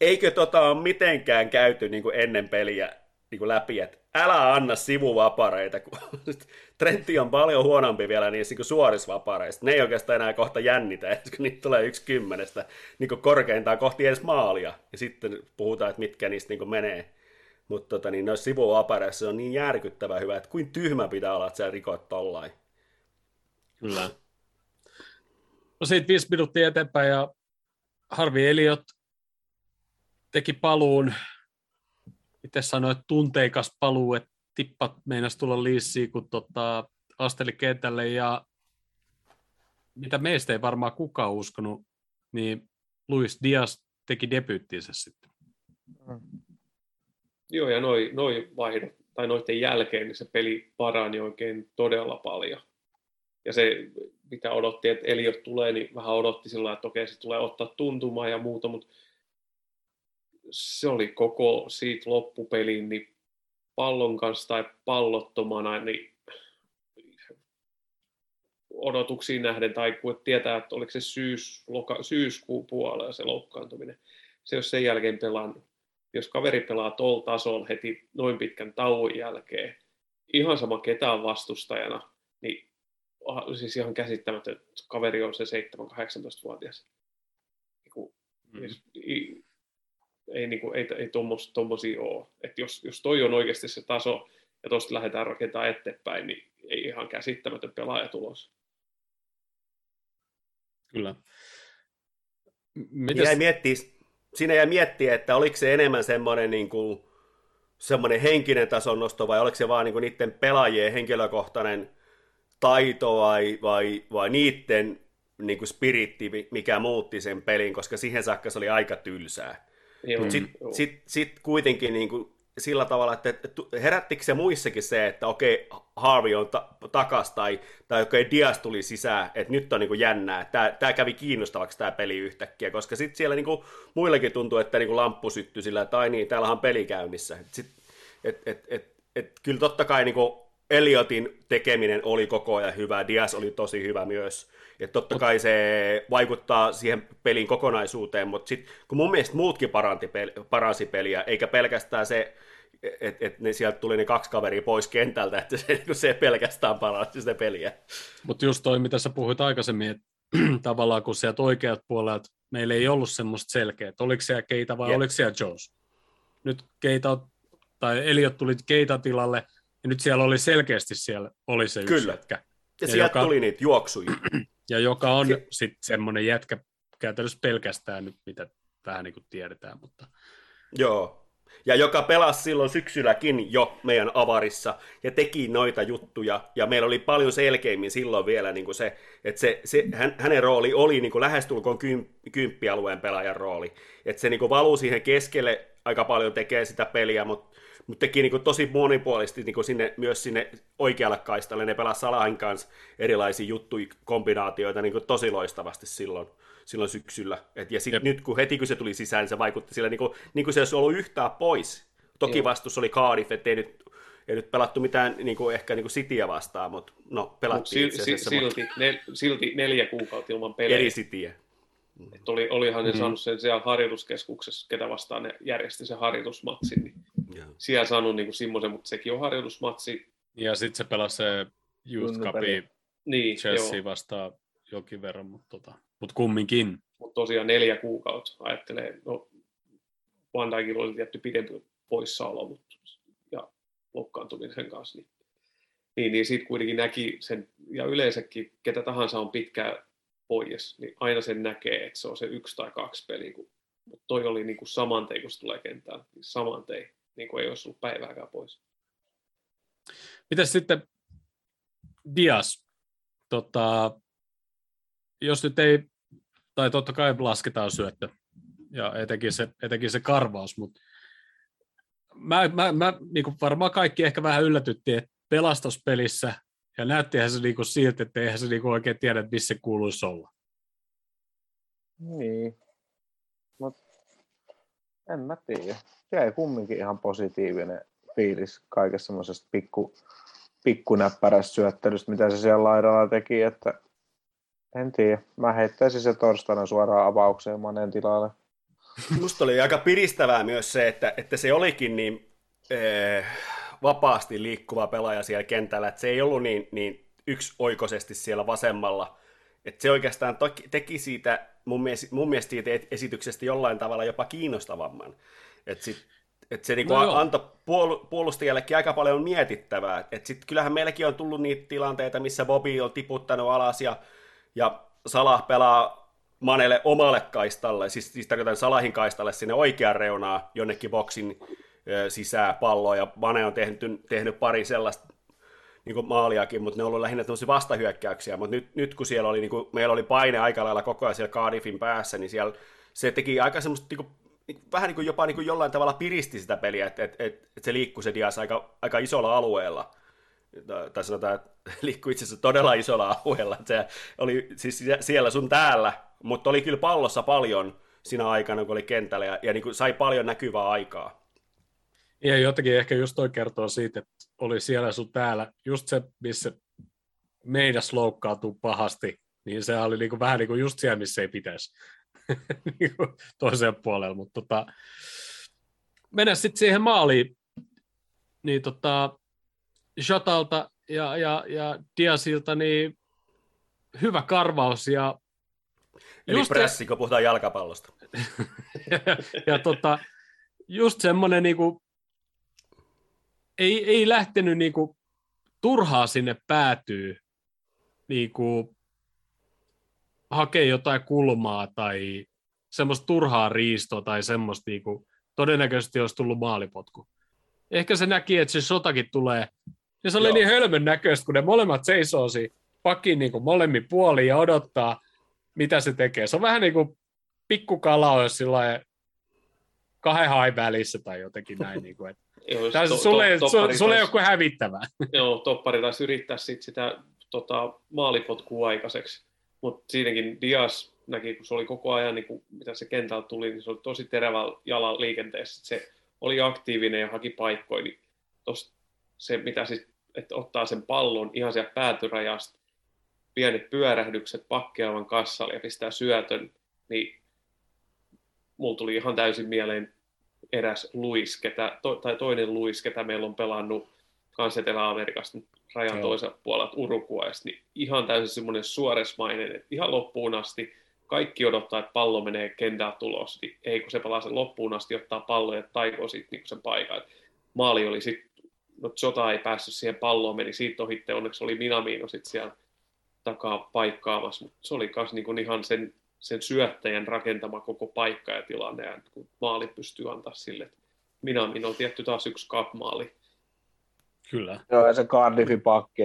eikö tota ole mitenkään käyty niin ennen peliä niin kuin läpi, että älä anna sivuvapareita, kun <laughs> Trentti on paljon huonompi vielä niissä niin suorissa vapareissa. Ne ei oikeastaan enää kohta jännitä, <laughs> kun niitä tulee yksi kymmenestä niin korkeintaan kohti edes maalia. Ja sitten puhutaan, että mitkä niistä niin menee. Mutta tota, niin noissa sivuvapareissa se on niin järkyttävä hyvä, että kuin tyhmä pitää olla, että sä rikot tollain. Kyllä. No siitä viisi minuuttia eteenpäin ja Harvi Eliot teki paluun itse sanoit tunteikas paluu, että tippat meinas tulla liissiin, kun tota, asteli kentälle ja mitä meistä ei varmaan kukaan uskonut, niin Luis Diaz teki debyyttinsä sitten. Mm. Joo, ja noin noi vaihdot, tai noiden jälkeen, niin se peli parani oikein todella paljon. Ja se, mitä odotti, että Eliot tulee, niin vähän odotti sillä että okei, se tulee ottaa tuntumaa ja muuta, mutta se oli koko siitä loppupeliin niin pallon kanssa tai pallottomana, niin odotuksiin nähden, tai kun tietää, että oliko se syys, loka, syyskuun puolella se loukkaantuminen, se jos sen jälkeen pelannut. Jos kaveri pelaa tuolla tasolla heti noin pitkän tauon jälkeen, ihan sama ketään vastustajana, niin siis ihan käsittämätön, että kaveri on se 7-18-vuotias. Mm ei, niin kuin, ei, ei tuommoisia ole. Et jos, jos toi on oikeasti se taso ja tuosta lähdetään rakentamaan eteenpäin, niin ei ihan käsittämätön pelaajatulos. Kyllä. Mites... Jäi miettiä, siinä jäi miettiä, että oliko se enemmän semmoinen, niin kuin, semmoinen henkinen tason nosto vai oliko se vaan niin kuin niiden pelaajien henkilökohtainen taito vai, vai, vai niiden niin kuin spiritti, mikä muutti sen pelin, koska siihen saakka se oli aika tylsää. Mutta sitten sit, sit kuitenkin niin kuin sillä tavalla, että, herättikö se muissakin se, että okei, Harvey on ta- takas tai, tai okei, Dias tuli sisään, että nyt on niin kuin jännää, tämä, tämä kävi kiinnostavaksi tämä peli yhtäkkiä, koska sitten siellä niin kuin, muillekin tuntuu, että niin kuin lamppu syttyi sillä, että ai niin, täällä on peli käynnissä. Et sit, et, et, et, et, kyllä totta kai niin kuin Eliotin tekeminen oli koko ajan hyvä, Dias oli tosi hyvä myös, että totta kai se vaikuttaa siihen pelin kokonaisuuteen, mutta sitten kun mun mielestä muutkin paranti, paransi peliä, eikä pelkästään se, että et ne sieltä tuli ne kaksi kaveria pois kentältä, että se, <laughs> se pelkästään paransi sitä peliä. Mutta just toi, mitä sä puhuit aikaisemmin, että <clears throat> tavallaan kun sieltä oikeat puolet meillä ei ollut semmoista selkeää, että oliko siellä Keita vai yep. oliko siellä Jones. Nyt Keita, tai Eliot tuli Keita tilalle, ja nyt siellä oli selkeästi siellä oli se yksi Kyllä. jätkä. Ja, ja sieltä joka... tuli niitä juoksuja. <clears throat> Ja joka on se... sitten semmoinen jätkä käytännössä pelkästään nyt, mitä vähän niin kuin tiedetään. Mutta... Joo, ja joka pelasi silloin syksylläkin jo meidän avarissa ja teki noita juttuja. Ja meillä oli paljon selkeimmin silloin vielä niin kuin se, että se, se, hän, hänen rooli oli niin kuin lähestulkoon kym, kymppialueen pelaajan rooli. Että se niin kuin valuu siihen keskelle aika paljon tekee sitä peliä, mutta mutta teki niin kuin tosi monipuolisesti niin kuin sinne, myös sinne oikealle kaistalle. Ne pelasi Salahin kanssa erilaisia juttuja, kombinaatioita niin kuin tosi loistavasti silloin, silloin syksyllä. Et, ja sitten nyt kun heti kun se tuli sisään, niin se vaikutti sillä niin kuin, niin kuin se olisi ollut yhtään pois. Toki vastus oli Cardiff, ettei nyt ei nyt pelattu mitään niin kuin, ehkä niin kuin Cityä vastaan, mutta no pelattiin Mut itse si- silti, ne, silti neljä kuukautta ilman pelejä. Eri Cityä. Et oli, olihan ne Mhm. saanut sen siellä harjoituskeskuksessa, ketä vastaan ne järjesti sen harjoitusmatsin, niin Joo. siellä saanut niin semmoisen, mutta sekin on harjoitusmatsi. Ja sitten se pelasi se Youth. Cupi Niin, Chelsea joo, vastaan jonkin verran, mutta, tota, mutta kumminkin. mutta tosiaan neljä kuukautta ajattelee, no Van Dijkilla oli tietty pidempi poissaolo, mutta ja loukkaantumisen kanssa, niin, niin, niin sitten kuitenkin näki sen, ja yleensäkin ketä tahansa on pitkään pois, niin aina sen näkee, että se on se yksi tai kaksi peliä, kun, mutta toi oli niin kuin saman tein, kun se tulee kentällä, niin saman tein, niin kuin ei olisi ollut päivääkään pois. Mitäs sitten Dias? Tota, jos nyt ei, tai totta kai lasketaan syöttö, ja etenkin se, etenkin se karvaus, mutta mä, mä, mä niin kuin varmaan kaikki ehkä vähän yllätyttiin, että pelastuspelissä, ja näyttihän se niin kuin siltä, että eihän se niin kuin oikein tiedä, että missä se kuuluisi olla. Niin. Mut en mä tiedä. Jäi kumminkin ihan positiivinen fiilis kaikessa semmoisesta pikku, pikkunäppärästä syöttelystä, mitä se siellä laidalla teki, että en tiedä. Mä heittäisin se torstaina suoraan avaukseen Manen tilalle. Musta oli aika piristävää myös se, että, että se olikin niin ee, vapaasti liikkuva pelaaja siellä kentällä, että se ei ollut niin, niin yksioikoisesti siellä vasemmalla. Että se oikeastaan toki, teki siitä, mun mielestä, mun mielestä siitä esityksestä jollain tavalla jopa kiinnostavamman. Että sit, et se niinku No antoi puol- puolustajallekin aika paljon mietittävää. Et sit kyllähän meilläkin on tullut niitä tilanteita, missä Bobby on tiputtanut alas ja, ja Salah pelaa Manelle omalle kaistalle, siis, siis tarkoitan Salahin kaistalle sinne oikean reunaan jonnekin boksin ö, sisään palloa, ja Mane on tehnyt, tehnyt pari sellaista niin maaliakin, mutta ne on ollut lähinnä tämmöisiä vastahyökkäyksiä, mutta nyt, nyt kun siellä oli, niin kuin, meillä oli paine aika lailla koko ajan siellä Cardiffin päässä, niin siellä se teki aika semmoista niin kuin, vähän niin kuin jopa niin kuin jollain tavalla piristi sitä peliä, että et, et, et se liikkui se Dias aika, aika isolla alueella, tai- sanotaan, että <laughs> liikkui itse asiassa todella isolla alueella, että se oli siis siellä sun täällä, mutta oli kyllä pallossa paljon siinä aikana, kun oli kentällä, ja, ja niin kuin sai paljon näkyvää aikaa. Ja jotenkin ehkä just toi kertoo siitä, että oli siellä sun täällä, just se, missä meidas loukkaantuu pahasti, niin se oli niinku vähän niin kuin just siellä, missä ei pitäisi <laughs> niinku toiseen puolelle, mutta tota, mennä sitten siihen maaliin, niin tota, Shotalta ja, ja, ja Diasilta, niin hyvä karvaus ja Eli Just- pressi, kun puhutaan jalkapallosta. <laughs> ja tota, just semmoinen niinku, ei, ei lähtenyt niinku turhaa sinne päätyy niinku, hakee jotain kulmaa tai semmoista turhaa riistoa tai semmoista niinku, todennäköisesti olisi tullut maalipotku. Ehkä se näki, että se sotakin tulee. Ja se oli Joo. niin hölmön näköistä, kun ne molemmat seisoo pakin niin molemmin puolin ja odottaa, mitä se tekee. Se on vähän niin kuin pikkukala olisi sillä kahden hain välissä tai jotenkin näin. Niin kuin, että Joo, Tässä to- sulle, to- su, sulle kuin hävittävää. <laughs> Joo, toppari taisi yrittää sit sitä tota, maalipotkua aikaiseksi, mutta siinäkin Dias näki, kun se oli koko ajan, niin kun, mitä se kentällä tuli, niin se oli tosi terävällä jalan liikenteessä. Se oli aktiivinen ja haki paikkoja, niin tos, se, mitä siis, että ottaa sen pallon ihan sieltä päätyrajasta, pienet pyörähdykset pakkeavan kassalle ja pistää syötön, niin mulla tuli ihan täysin mieleen eräs Luis, ketä, to, tai toinen Luis, ketä meillä on pelannut kans Etelä-Amerikasta rajan Joo. toiselta puolelta Uruguaysta, niin ihan täysin semmoinen suoresmainen, että ihan loppuun asti kaikki odottaa, että pallo menee kentältä tulos, niin ei kun se pelaa sen loppuun asti, ottaa pallo ja taikoo sitten niin sen paikan. Maali oli sitten, no Jota ei päässyt siihen palloon, meni siitä ohitte, onneksi oli Minamino sitten siellä takaa paikkaamassa, mutta se oli myös niin ihan sen, sen syöttäjän rakentama koko paikka ja tilanne, ja kun maali pystyy antaa sille, että minä, minä on tietty taas yksi kapmaali. Kyllä. Joo, ja se Cardiffi pakki.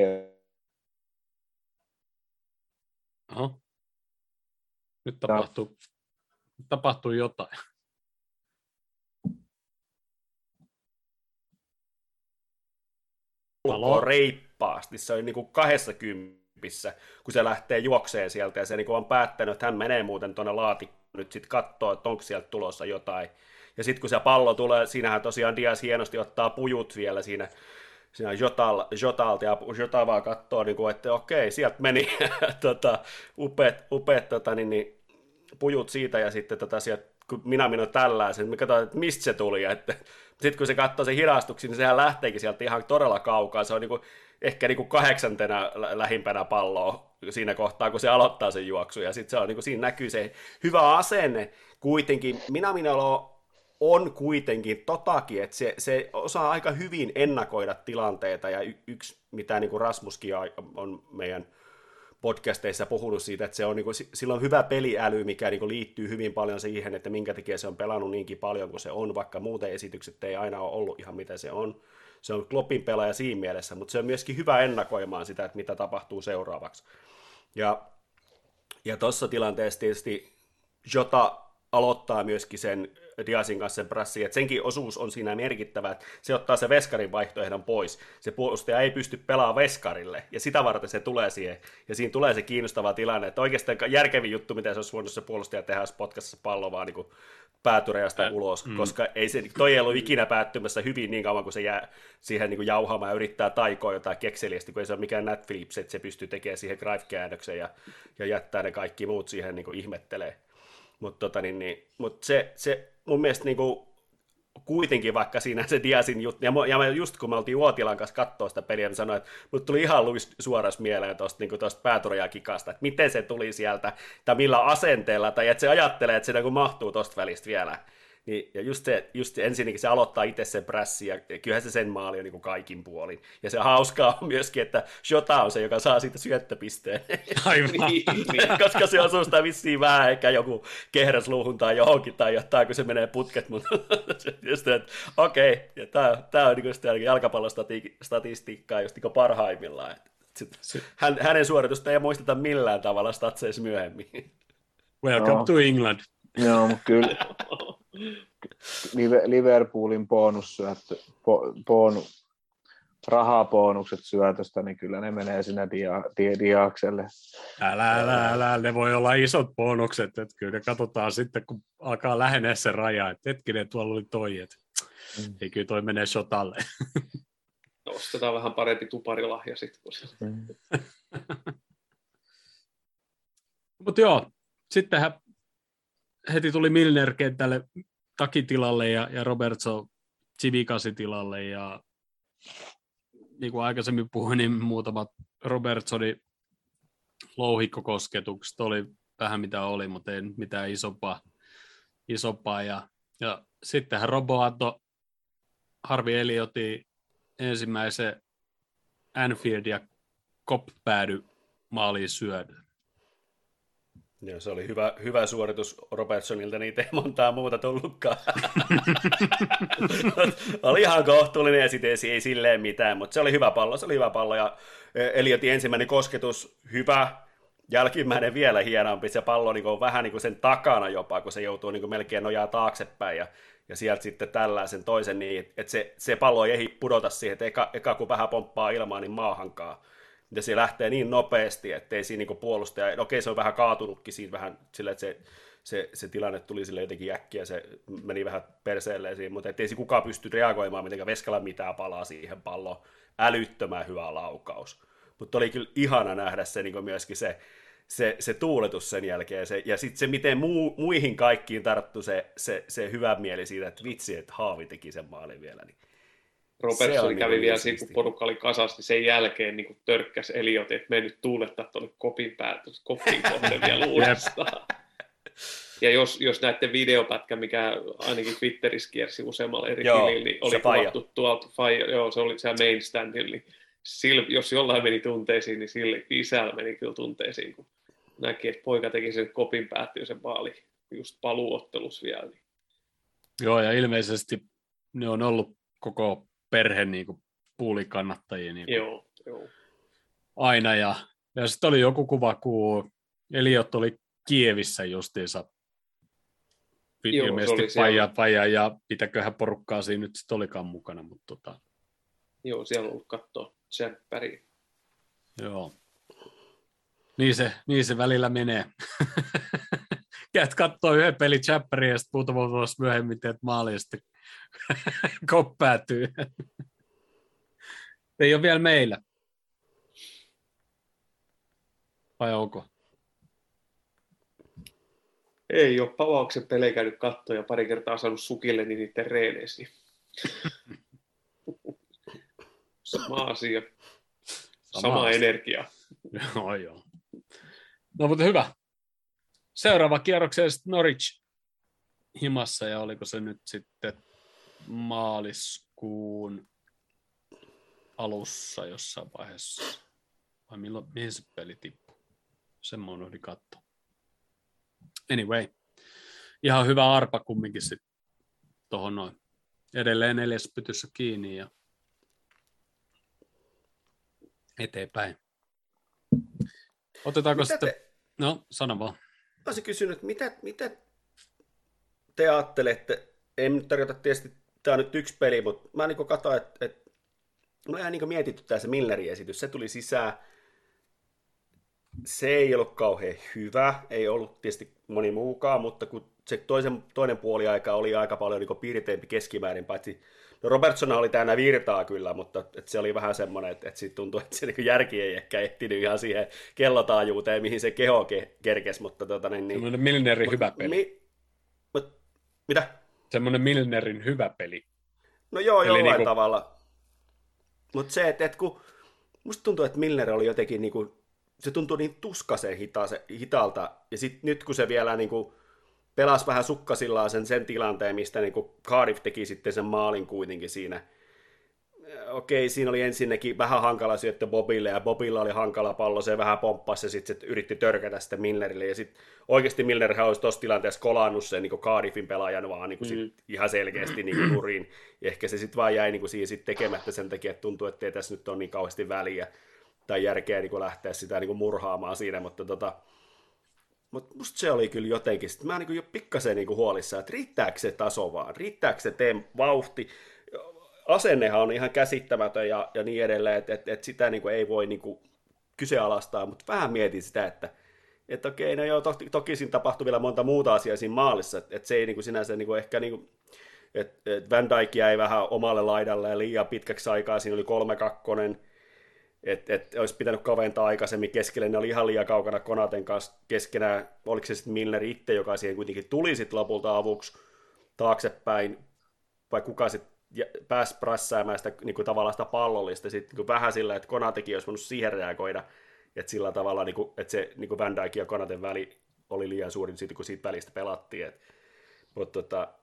Aha. Nyt tapahtuu, nyt tapahtuu jotain. Palo reippaasti. Se oli niin kuin 20 tyyppissä, kun se lähtee juokseen sieltä ja se niin on päättänyt, että hän menee muuten tuonne laatikkoon nyt sitten katsoa, että onko sieltä tulossa jotain. Ja sitten kun se pallo tulee, siinähän tosiaan Dias hienosti ottaa pujut vielä siinä, siinä Jotal, Jotalta ja Jota vaan katsoo, niin kuin, että okei, sieltä meni. <laughs> Tota, upeat, upeat tota, niin, niin, pujut siitä ja sitten tota, sieltä kun minä minä tällaisen, me katsoin, että mistä se tuli, että sitten kun se katsoo sen hidastuksen, niin sehän lähteekin sieltä ihan todella kaukaa, se on niin kuin, ehkä niin kuin kahdeksantena lähimpänä palloa siinä kohtaa, kun se aloittaa sen juoksun, ja sitten se on, niin kuin, siinä näkyy se hyvä asenne, kuitenkin minä minä on kuitenkin totakin, että se, se osaa aika hyvin ennakoida tilanteita, ja y- yksi, mitä niin kuin Rasmuskin on meidän podcasteissa puhunut siitä, että se on, niin kuin, sillä on hyvä peliäly, mikä niin kuin, liittyy hyvin paljon siihen, että minkä takia se on pelannut niinkin paljon kuin se on, vaikka muuten esitykset ei aina ole ollut ihan mitä se on. Se on Kloppin pelaaja siinä mielessä, mutta se on myöskin hyvä ennakoimaan sitä, että mitä tapahtuu seuraavaksi. Ja, ja tuossa tilanteessa tietysti Jota aloittaa myöskin sen Diasin kanssa sen prassi, että senkin osuus on siinä merkittävä, että se ottaa se veskarin vaihtoehdon pois. Se puolustaja ei pysty pelaamaan veskarille, ja sitä varten se tulee siihen. Ja siinä tulee se kiinnostava tilanne, että oikeastaan järkevin juttu, mitä se olisi voinut se puolustaja tehdä, olisi potkassa pallo vaan niin päätyrejästä ulos, mm. koska ei se, toi ei ollut ikinä päättymässä hyvin niin kauan, kun se jää siihen niin jauhaamaan ja yrittää taikoa jotain kekseliästi, kun ei se ole mikään Phillips, että se pystyy tekemään siihen drive-käännöksen ja, ja jättää ne kaikki muut siihen niin ihmettelee. Mutta tota, niin, niin, mut se, se mun mielestä niin kuin, kuitenkin vaikka siinä se Diasin juttu, ja, ja just kun me oltiin Uotilan kanssa katsoa sitä peliä, niin sanoin, että mut tuli ihan Luis suoras mieleen tuosta niin pääturjakikasta, että miten se tuli sieltä, tai millä asenteella, tai että se ajattelee, että se niin mahtuu tuosta välistä vielä. Niin, ja just, se, just ensinnäkin se aloittaa itse sen prässi, ja kyllähän se sen maali on niin kuin kaikin puolin. Ja se hauskaa on myöskin, että Jota on se, joka saa siitä syöttöpisteen. <laughs> Aivan. niin, <laughs> niin. Koska se osuu sitä vissiin vähän, eikä joku kehräsluuhun tai johonkin tai jotain, kun se menee putket. Mutta <laughs> just, että okei, okay, tämä, tämä on niin sitä jalkapallostatistiikkaa just niin parhaimmillaan. Että, hän, hänen suoritusta ei muisteta millään tavalla statseissa myöhemmin. Welcome no. to England. Joo, mutta kyllä <laughs> Liverpoolin bonussyöttö, po, bonu, rahabonukset syötöstä, niin kyllä ne menee sinne dia, dia, diakselle. Älä, älä, älä, ne voi olla isot bonukset, että kyllä katsotaan sitten, kun alkaa lähenee se raja, että hetkinen, tuolla oli toi, että mm. ei kyllä toi menee shotalle. Ostetaan vähän parempi tuparilahja sitten. Kun se... mm. <laughs> Mutta joo, sittenhän heti tuli Milner kentälle takitilalle ja, ja Robertso Civikasi tilalle ja niin kuin aikaisemmin puhuin, niin muutamat Robertsoni louhikkokosketukset oli vähän mitä oli, mutta ei mitään isompaa. isompaa. Ja, ja sittenhän Robo antoi Harvi Eliotin ensimmäisen Anfield ja Cop päädy maaliin syödä. Joo, se oli hyvä, hyvä suoritus Robertsonilta, niitä ei montaa muuta tullutkaan. <laughs> oli ihan kohtuullinen ja sitten ei, silleen mitään, mutta se oli hyvä pallo, se oli hyvä pallo. Ja e, Eliotin ensimmäinen kosketus, hyvä, jälkimmäinen vielä hienompi, se pallo niin on vähän niin kuin sen takana jopa, kun se joutuu niin kuin melkein nojaa taaksepäin ja, ja sieltä sitten tällaisen toisen. Niin, että se, se pallo ei ehdi pudota siihen, että eka, eka kun vähän pomppaa ilmaa, niin maahankaan ja se lähtee niin nopeasti, ettei siinä niin puolustaja, no okei se on vähän kaatunutkin siinä vähän sillä, että se, se, se tilanne tuli sille jotenkin äkkiä, se meni vähän perseelleen siinä, mutta ettei se kukaan pysty reagoimaan mitenkään Veskala mitään palaa siihen palloon. Älyttömän hyvä laukaus. Mutta oli kyllä ihana nähdä se niin myöskin se, se, se tuuletus sen jälkeen, se, ja sitten se, miten muu, muihin kaikkiin tarttu se, se, se hyvä mieli siitä, että vitsi, että Haavi teki sen maalin vielä, niin Robertson kävi niin vielä siinä, kun porukka oli kasasti sen jälkeen niin törkkäs Eliot, että me nyt tuulettaa tuonne kopin päältä, kopin kohden vielä <laughs> uudestaan. Ja jos, jos näette videopätkä, mikä ainakin Twitterissä kiersi useammalla eri joo, tilillä, niin oli kuvattu tuolta, faija, joo, se oli siellä main standilla, niin sil, jos jollain meni tunteisiin, niin sille isällä meni kyllä tunteisiin, kun näki, että poika teki sen kopin päättyy sen maali just paluottelus vielä. Niin. Joo, ja ilmeisesti ne on ollut koko perhe niin kuin puulikannattajia niin kuin joo, joo. aina. Ja, ja sitten oli joku kuva, kun Eliot oli Kievissä justiinsa Joo, ilmeisesti paija, paija, ja pitäköhän porukkaa siinä nyt sitten olikaan mukana. Mutta tota... Joo, siellä on ollut katsoa tsemppäriä. Joo. Niin se, niin se välillä menee. <laughs> Käyt katsoo yhden pelin chapperia ja sitten muutama vuosi myöhemmin teet maali ja sitten <laughs> kop päätyy. Ei ole vielä meillä. Vai onko? Ei ole Pavauksen pelejä käynyt kattoa ja pari kertaa saanut sukille niin niiden reeneissä. Sama asia. Sama, Sama asia. energia. <laughs> Joo, joo. No mutta hyvä. Seuraava kierrokseen Norwich himassa ja oliko se nyt sitten maaliskuun alussa jossain vaiheessa? Vai milloin, mihin se peli tippui? Sen mä unohdin katsoa. Anyway, ihan hyvä arpa kumminkin sitten tuohon noin. Edelleen neljäs pytyssä kiinni ja eteenpäin. Otetaanko Mitä sitten... te, No, sano vaan. mä olisin kysynyt, mitä, mitä te ajattelette, en nyt tarkoita tietysti, tämä on nyt yksi peli, mutta mä niin katsoin, että, että mä ihan niin mietitty tämä se Millerin esitys, se tuli sisään, se ei ollut kauhean hyvä, ei ollut tietysti moni muukaan, mutta kun se toisen, toinen puoli aika oli aika paljon niin piirteempi keskimäärin, paitsi no Robertson oli täynnä virtaa kyllä, mutta että se oli vähän semmoinen, että, että siitä tuntui, että se niin järki ei ehkä ehtinyt ihan siihen kellotaajuuteen, mihin se keho ke- kerkesi, mutta tota, niin, niin, Milnerin hyvä peli. Mi, mut, mitä? Semmoinen Milnerin hyvä peli. No joo, Eli jollain niinku- tavalla. Mutta se, että, että kun musta tuntuu, että Milner oli jotenkin niinku, se tuntui niin tuskaisen hitaase, hitaalta, ja sitten nyt kun se vielä niinku pelasi vähän sukkasillaan sen, sen tilanteen, mistä niinku Cardiff teki sitten sen maalin kuitenkin siinä. Okei, siinä oli ensinnäkin vähän hankala syöttö Bobille, ja Bobilla oli hankala pallo, se vähän pomppasi, ja sitten se yritti törkätä sitten Milnerille, ja sitten oikeasti Milnerhän olisi tuossa tilanteessa kolannut sen niin Cardiffin pelaajan vaan niin kuin Mm. sit ihan selkeästi niin kuin nurin, ja ehkä se sitten vaan jäi niin kuin siihen sit tekemättä sen takia, että tuntuu, että ei tässä nyt ole niin kauheasti väliä, tai järkeä niin kuin lähteä sitä niin kuin murhaamaan siinä, mutta tota, mutta musta se oli kyllä jotenkin, sit mä niin jo pikkasen niin huolissaan, että riittääkö se taso vaan, riittääkö se teen vauhti, asennehan on ihan käsittämätön ja, ja niin edelleen, että et, et sitä niin kuin ei voi niin kuin kyseenalaistaa, mutta vähän mietin sitä, että et okei, no joo, toki, toki siinä tapahtui vielä monta muuta asiaa siinä maalissa, että et se ei niin kuin sinänsä niin kuin ehkä niin kuin, et, et Van Dijk jäi vähän omalle laidalle ja liian pitkäksi aikaa, siinä oli kolme kakkonen, että et, olisi pitänyt kaventaa aikaisemmin keskelle, ne oli ihan liian kaukana Konaten kanssa keskenään, oliko se sitten Milner itse, joka siihen kuitenkin tuli sitten lopulta avuksi taaksepäin, vai kuka sitten pääsi prässäämään sitä niin kuin tavallaan sitä pallollista, sitten niin vähän sillä, että Konatekin olisi voinut siihen reagoida, että sillä tavalla, niin kuin, että se niin kuin Van Dijk ja Konaten väli oli liian suuri siitä, kun siitä välistä pelattiin, et, mutta tota,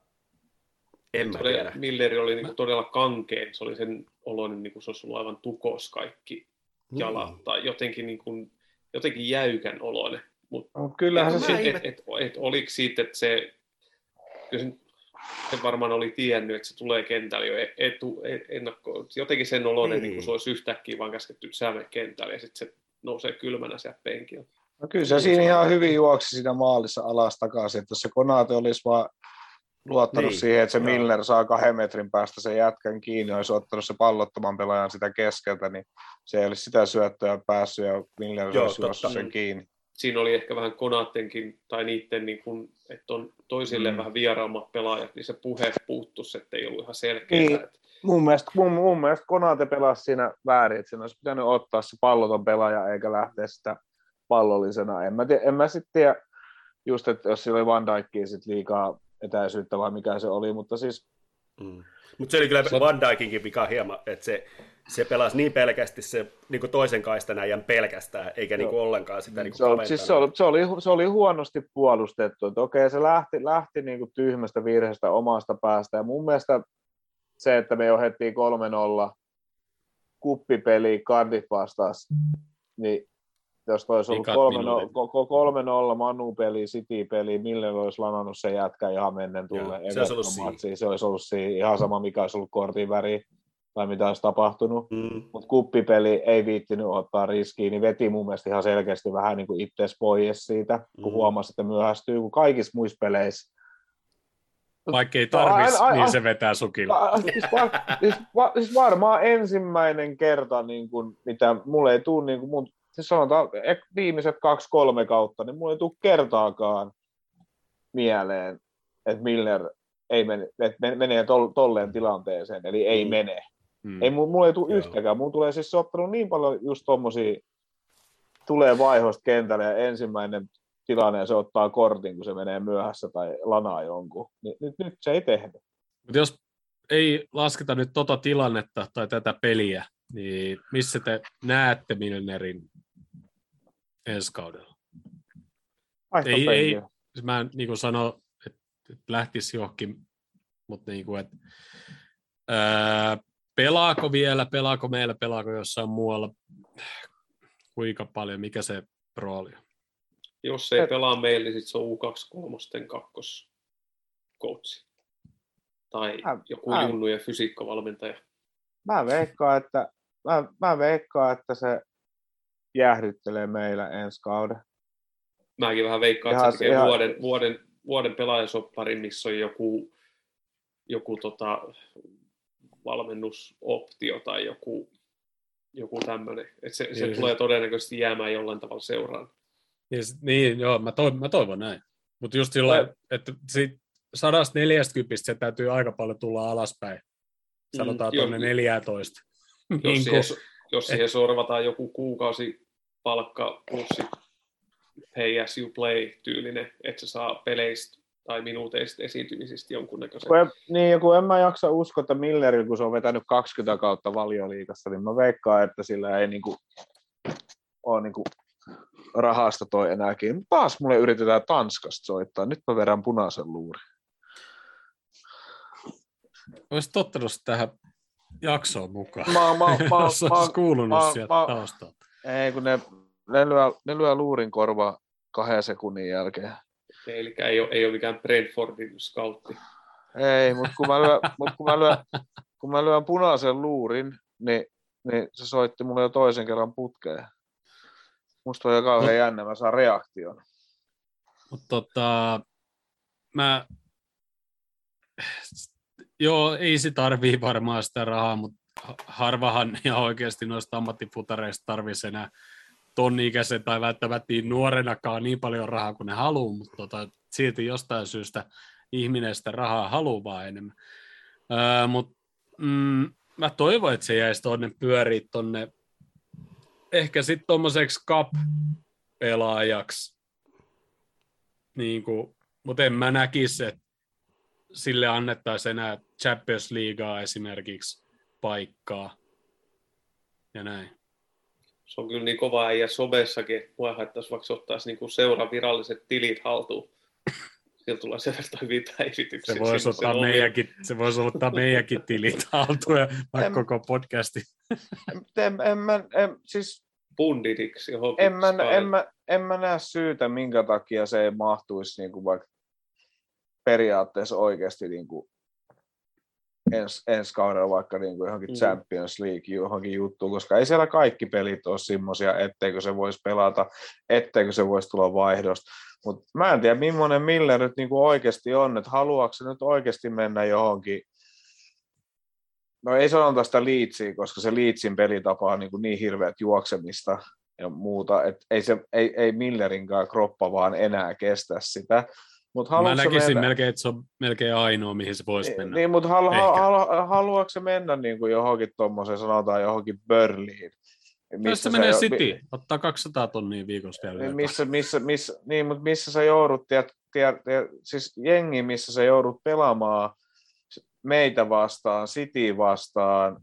en mä Oli- tiedä. Milleri oli niinku todella kankeen, se oli sen oloinen, niinku se olisi ollut aivan tukos kaikki jalat, Niin. tai jotenkin, niinku, jotenkin jäykän oloinen. Mutta No, kyllähän Mä se et, et, et, et, oliko siitä, että se, kyllä se, varmaan oli tiennyt, että se tulee kentälle jo e- etu, e- ennakko, jotenkin sen oloinen, Niin. niin. niin se olisi yhtäkkiä vaan käsketty säämme kentälle, ja sitten se nousee kylmänä sieltä penkiltä. No kyllä se siinä ihan hyvin juoksi siinä maalissa alas takaisin, että jos se Konate olisi vaan luottanut Niin, siihen, että se joo. Milner saa kahden metrin päästä sen jätkän kiinni, olisi ottanut se pallottoman pelaajan sitä keskeltä, niin se ei olisi sitä syöttöä päässyt ja Milner Joo, olisi juossut totta. sen kiinni. Siinä oli ehkä vähän Konaattenkin, tai niiden, niin kuin, että on toisilleen Mm. vähän vieraammat pelaajat, niin se puhe puuttuisi, että ei ollut ihan selkeää. Niin. Että Mun mielestä, mun, mun mielestä Konate pelasi siinä väärin, että siinä olisi pitänyt ottaa se palloton pelaaja eikä lähteä sitä pallollisena. En mä, tiedä, en mä sitten tiedä, just, että jos sillä oli Van Dijkia sit liikaa etäisyyttä vai mikä se oli, mutta siis Mm. Mutta se oli kyllä Van Dijkinkin vika hieman, että se, se pelasi niin pelkästi se niin toisen kaistan äijän pelkästään, eikä niin ollenkaan sitä niin se, oli, siis se, oli, se, oli, se oli huonosti puolustettu, että okei se lähti, lähti niin kuin tyhmästä virheestä omasta päästä ja mun mielestä se, että me johdettiin 3-0 kuppipeli Cardiff vastaan, niin jos toi olisi ollut Ekat 3-0, minuutit. koko 3-0 Manu-peli, City-peli, millä olisi lanannut se jätkä ihan mennen tulle se olisi ollut Everton-matsiin. Se olisi ollut siinä ihan sama, mikä olisi ollut kortin väri tai mitä olisi tapahtunut. Mm. Mutta kuppipeli ei viittinyt ottaa riskiä, niin veti mun mielestä ihan selkeästi vähän niin kuin itseäsi pois siitä, kun Mm. huomasi, että myöhästyy, kun kaikissa muissa peleissä. Vaikka ei No, tarvitsisi, niin ai- se vetää sukilla. Siis, var, <laughs> siis, va, siis varmaan ensimmäinen kerta, niin kuin, mitä mulle ei tule, niin kuin mun, siis sanotaan viimeiset kaksi-kolme kautta, niin mulle ei tule kertaakaan mieleen, että Miller ei mene, että men- menee tol, tolleen tilanteeseen, eli ei Mm. mene. Mm. Ei, mulla ei tule Joo. yhtäkään. Mulla tulee siis ottanut niin paljon just tommosia, tulee vaihoista kentälle ja ensimmäinen tilanne ja se ottaa kortin, kun se menee myöhässä tai lanaa jonkun. Niin, nyt, nyt se ei tehnyt. Mutta jos ei lasketa nyt tota tilannetta tai tätä peliä, niin missä te näette Milnerin ensi kaudella? Ei, ei, siis mä en niin kuin sano, että, että lähtisi johonkin, mutta niin kuin, että, ää, pelaako vielä, pelaako meillä, pelaako jossain muualla, kuinka paljon, mikä se rooli on? Jos ei pelaa meillä, niin sit se on U23 kakkos coachi. Tai Mä- joku mä- junnu- ja fysiikkavalmentaja. Mä veikkaan, että, mä, mä veikkaan, että se jäähdyttelee meillä ensi kauden. Mäkin vähän veikkaan, että se tekee ihan- vuoden, vuoden, vuoden pelaajasopparin, missä on joku, joku tota, valmennusoptio tai joku, joku tämmöinen. Että se, se Niin, tulee todennäköisesti jäämään jollain tavalla seuraan. Niin, niin joo, mä, toivon, mä toivon näin. Mutta just sillä lailla, että siitä 140 se täytyy aika paljon tulla alaspäin. Sanotaan Mm, tuonne 14. Jos, Niin siihen, jos siihen sorvataan joku kuukausi palkka plus pay as you play tyylinen, että se saa peleistä tai minuuteista esiintymisistä jonkunnäköisen. Kun en, niin, kun en mä jaksa uskoa, että Millerillä, kun se on vetänyt 20 kautta valioliikassa, niin mä veikkaan, että sillä ei niinku, ole niinku rahasta toi enääkin. Taas mulle yritetään Tanskasta soittaa. Nyt mä vedän punaisen luurin. Olisit tottunut tähän jaksoon mukaan. Mä, mä, mä, <laughs> Jos mä, olisi kuulunut mä- sieltä mä- taustalta. ei, kun ne, ne, lyö, ne lyö luurin korva kahden sekunnin jälkeen. Eli ei ole, ei ole mikään Brentfordin scoutti. Ei, mutta kun, mä lyön, mut kun, mä lyön, kun mä lyön punaisen luurin, niin, niin se soitti mulle jo toisen kerran putkeen. Musta on jo kauhean jännä, mä saan reaktion. Mutta tota, mä, joo, ei se tarvii varmaan sitä rahaa, mutta harvahan ihan oikeasti noista ammattifutareista tarvitsisi enää tonni-ikäisen tai välttämättä niin nuorenakaan niin paljon rahaa kuin ne haluaa, mutta tota, silti jostain syystä ihminen sitä rahaa haluaa vaan enemmän. Öö, mutta mm, mä toivon, että se jäisi tuonne pyöriin tonne ehkä sitten tuommoiseksi cup-pelaajaksi, niin mutta en mä näkisi, että sille annettaisiin enää Champions Leaguea esimerkiksi paikkaa ja näin. Se on kyllä niin kova äijä somessakin, että mua haittaisi vaikka ottaisi niinku seuran viralliset tilit haltuun. Sieltä tulee sen verran hyviä päivityksiä. Se voisi ottaa, sen meidänkin, se voisi ottaa meidänkin tilit haltuun ja vaikka En- koko podcasti. En, en, mä, en, siis Punditiksi johonkin. en, mä, en, mä, en mä näe syytä, minkä takia se ei mahtuisi niin kuin vaikka periaatteessa oikeasti niin kuin ens, ensi kaudella vaikka niin kuin johonkin Mm. Champions League johonkin juttuun, koska ei siellä kaikki pelit ole semmoisia, etteikö se voisi pelata, etteikö se voisi tulla vaihdosta. Mutta mä en tiedä, millainen Miller nyt niin kuin oikeasti on, että haluaako se nyt oikeasti mennä johonkin No ei sanota sitä Leedsiä, koska se Leedsin pelitapa on niin, kuin niin hirveät juoksemista ja muuta, että ei, se, ei, ei Millerinkaan kroppa vaan enää kestä sitä. Mut Mä haluatko näkisin mennä, melkein, että se on melkein ainoa, mihin se voisi mennä. niin, mutta halu, halu, halu, haluaako se mennä niin kuin johonkin tuommoiseen, sanotaan johonkin Burnleyin? Jos se menee jo- City, ottaa 200 tonnia viikossa vielä. niin missä, missä, missä, niin, mutta missä sä joudut, tiedät, tiedät, tiedät, siis jengi, missä sä joudut pelaamaan meitä vastaan, City vastaan,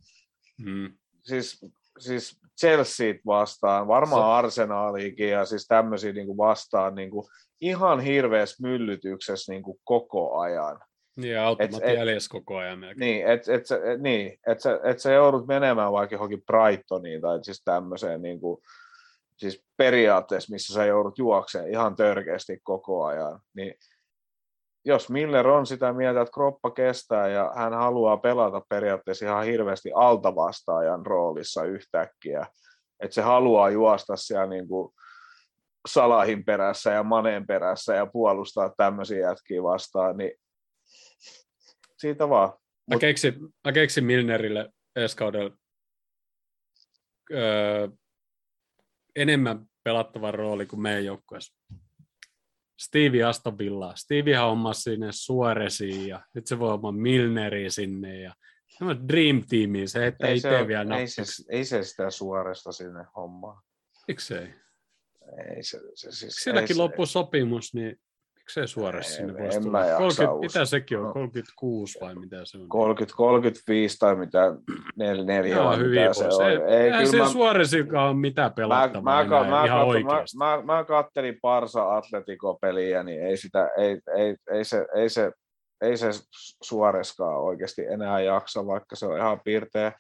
Mm. siis, siis Chelsea vastaan, varmaan Se- Arsenaaliikin ja siis tämmöisiä niin kuin vastaan niin kuin ihan hirveässä myllytyksessä niin kuin koko ajan. Niin, automaatti Et- et- jäljessä koko ajan melkein. Niin, että et, et, niin, et, sä, et sä joudut menemään vaikka johonkin Brightoniin tai siis tämmöiseen niin kuin, siis periaatteessa, missä sä joudut juokseen ihan törkeästi koko ajan, niin jos Miller on sitä mieltä, että kroppa kestää ja hän haluaa pelata periaatteessa ihan hirveästi altavastaajan roolissa yhtäkkiä, että se haluaa juosta siellä niin kuin Salahin perässä ja Maneen perässä ja puolustaa tämmöisiä jätkiä vastaan, niin siitä vaan. Mä keksin, mä keksin Milnerille ensi kaudella öö, enemmän pelattavan rooli kuin meidän joukkueessa. Stevie Aston Villa. Stevie hommasi sinne Suoresiin ja nyt se voi olla Milneri sinne ja Tämä Dream Teamiin, se heittää Ei itse se, vielä ei, se, ei se sitä suoresta sinne hommaa. Miksei? Ei se, se siis, Silläkin loppuu sopimus, niin suoraan En- sinne en voisi mä tulla? jaksa 30, uskoa. mitä sekin on? No. 36 vai mitä se on? 30, 35 tai mitä, 4, 4 Joo, vai hyvin mitä se pois. on. Ei, Ei, se mä, suorisinkaan ole mitään mä, pelattavaa mä, enää, mä, ihan mä, mä, mä, mä, kattelin Parsa Atletico-peliä, niin ei, sitä, ei, ei, ei, se, ei, se, ei se Suoreskaan oikeasti enää jaksa, vaikka se on ihan piirteä.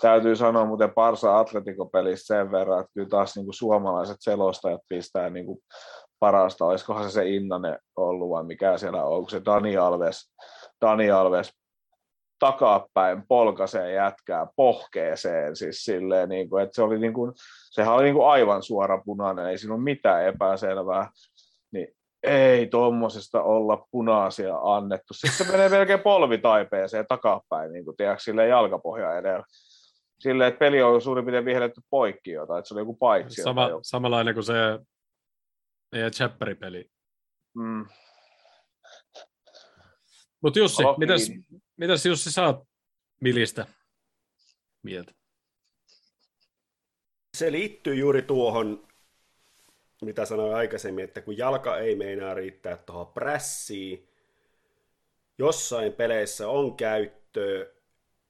Täytyy sanoa muuten Parsa Atletico-pelistä sen verran, että kyllä taas niin kuin suomalaiset selostajat pistää niin kuin parasta. Olisikohan se se Innanen ollut vai mikä siellä on, kun se Dani Alves, Dani Alves takapäin polkaisee jätkää pohkeeseen, siis silleen, niin kuin, että se oli niin kuin, sehän oli niin kuin aivan suora punainen, ei siinä ole mitään epäselvää, niin ei tuommoisesta olla punaisia annettu. Sitten se menee melkein polvitaipeeseen takapäin, niin kuin, tiedätkö, silleen jalkapohja edellä. Silleen, että peli on suurin piirtein vihelletty poikki jotain, että se oli joku paitsi. Sama, samanlainen kuin se meidän Chapperi-peli. Mm. Mutta Jussi, Alo, mitäs, kiinni. mitäs Jussi oot Milistä mieltä? Se liittyy juuri tuohon, mitä sanoin aikaisemmin, että kun jalka ei meinaa riittää tuohon prässiin, jossain peleissä on käyttöä,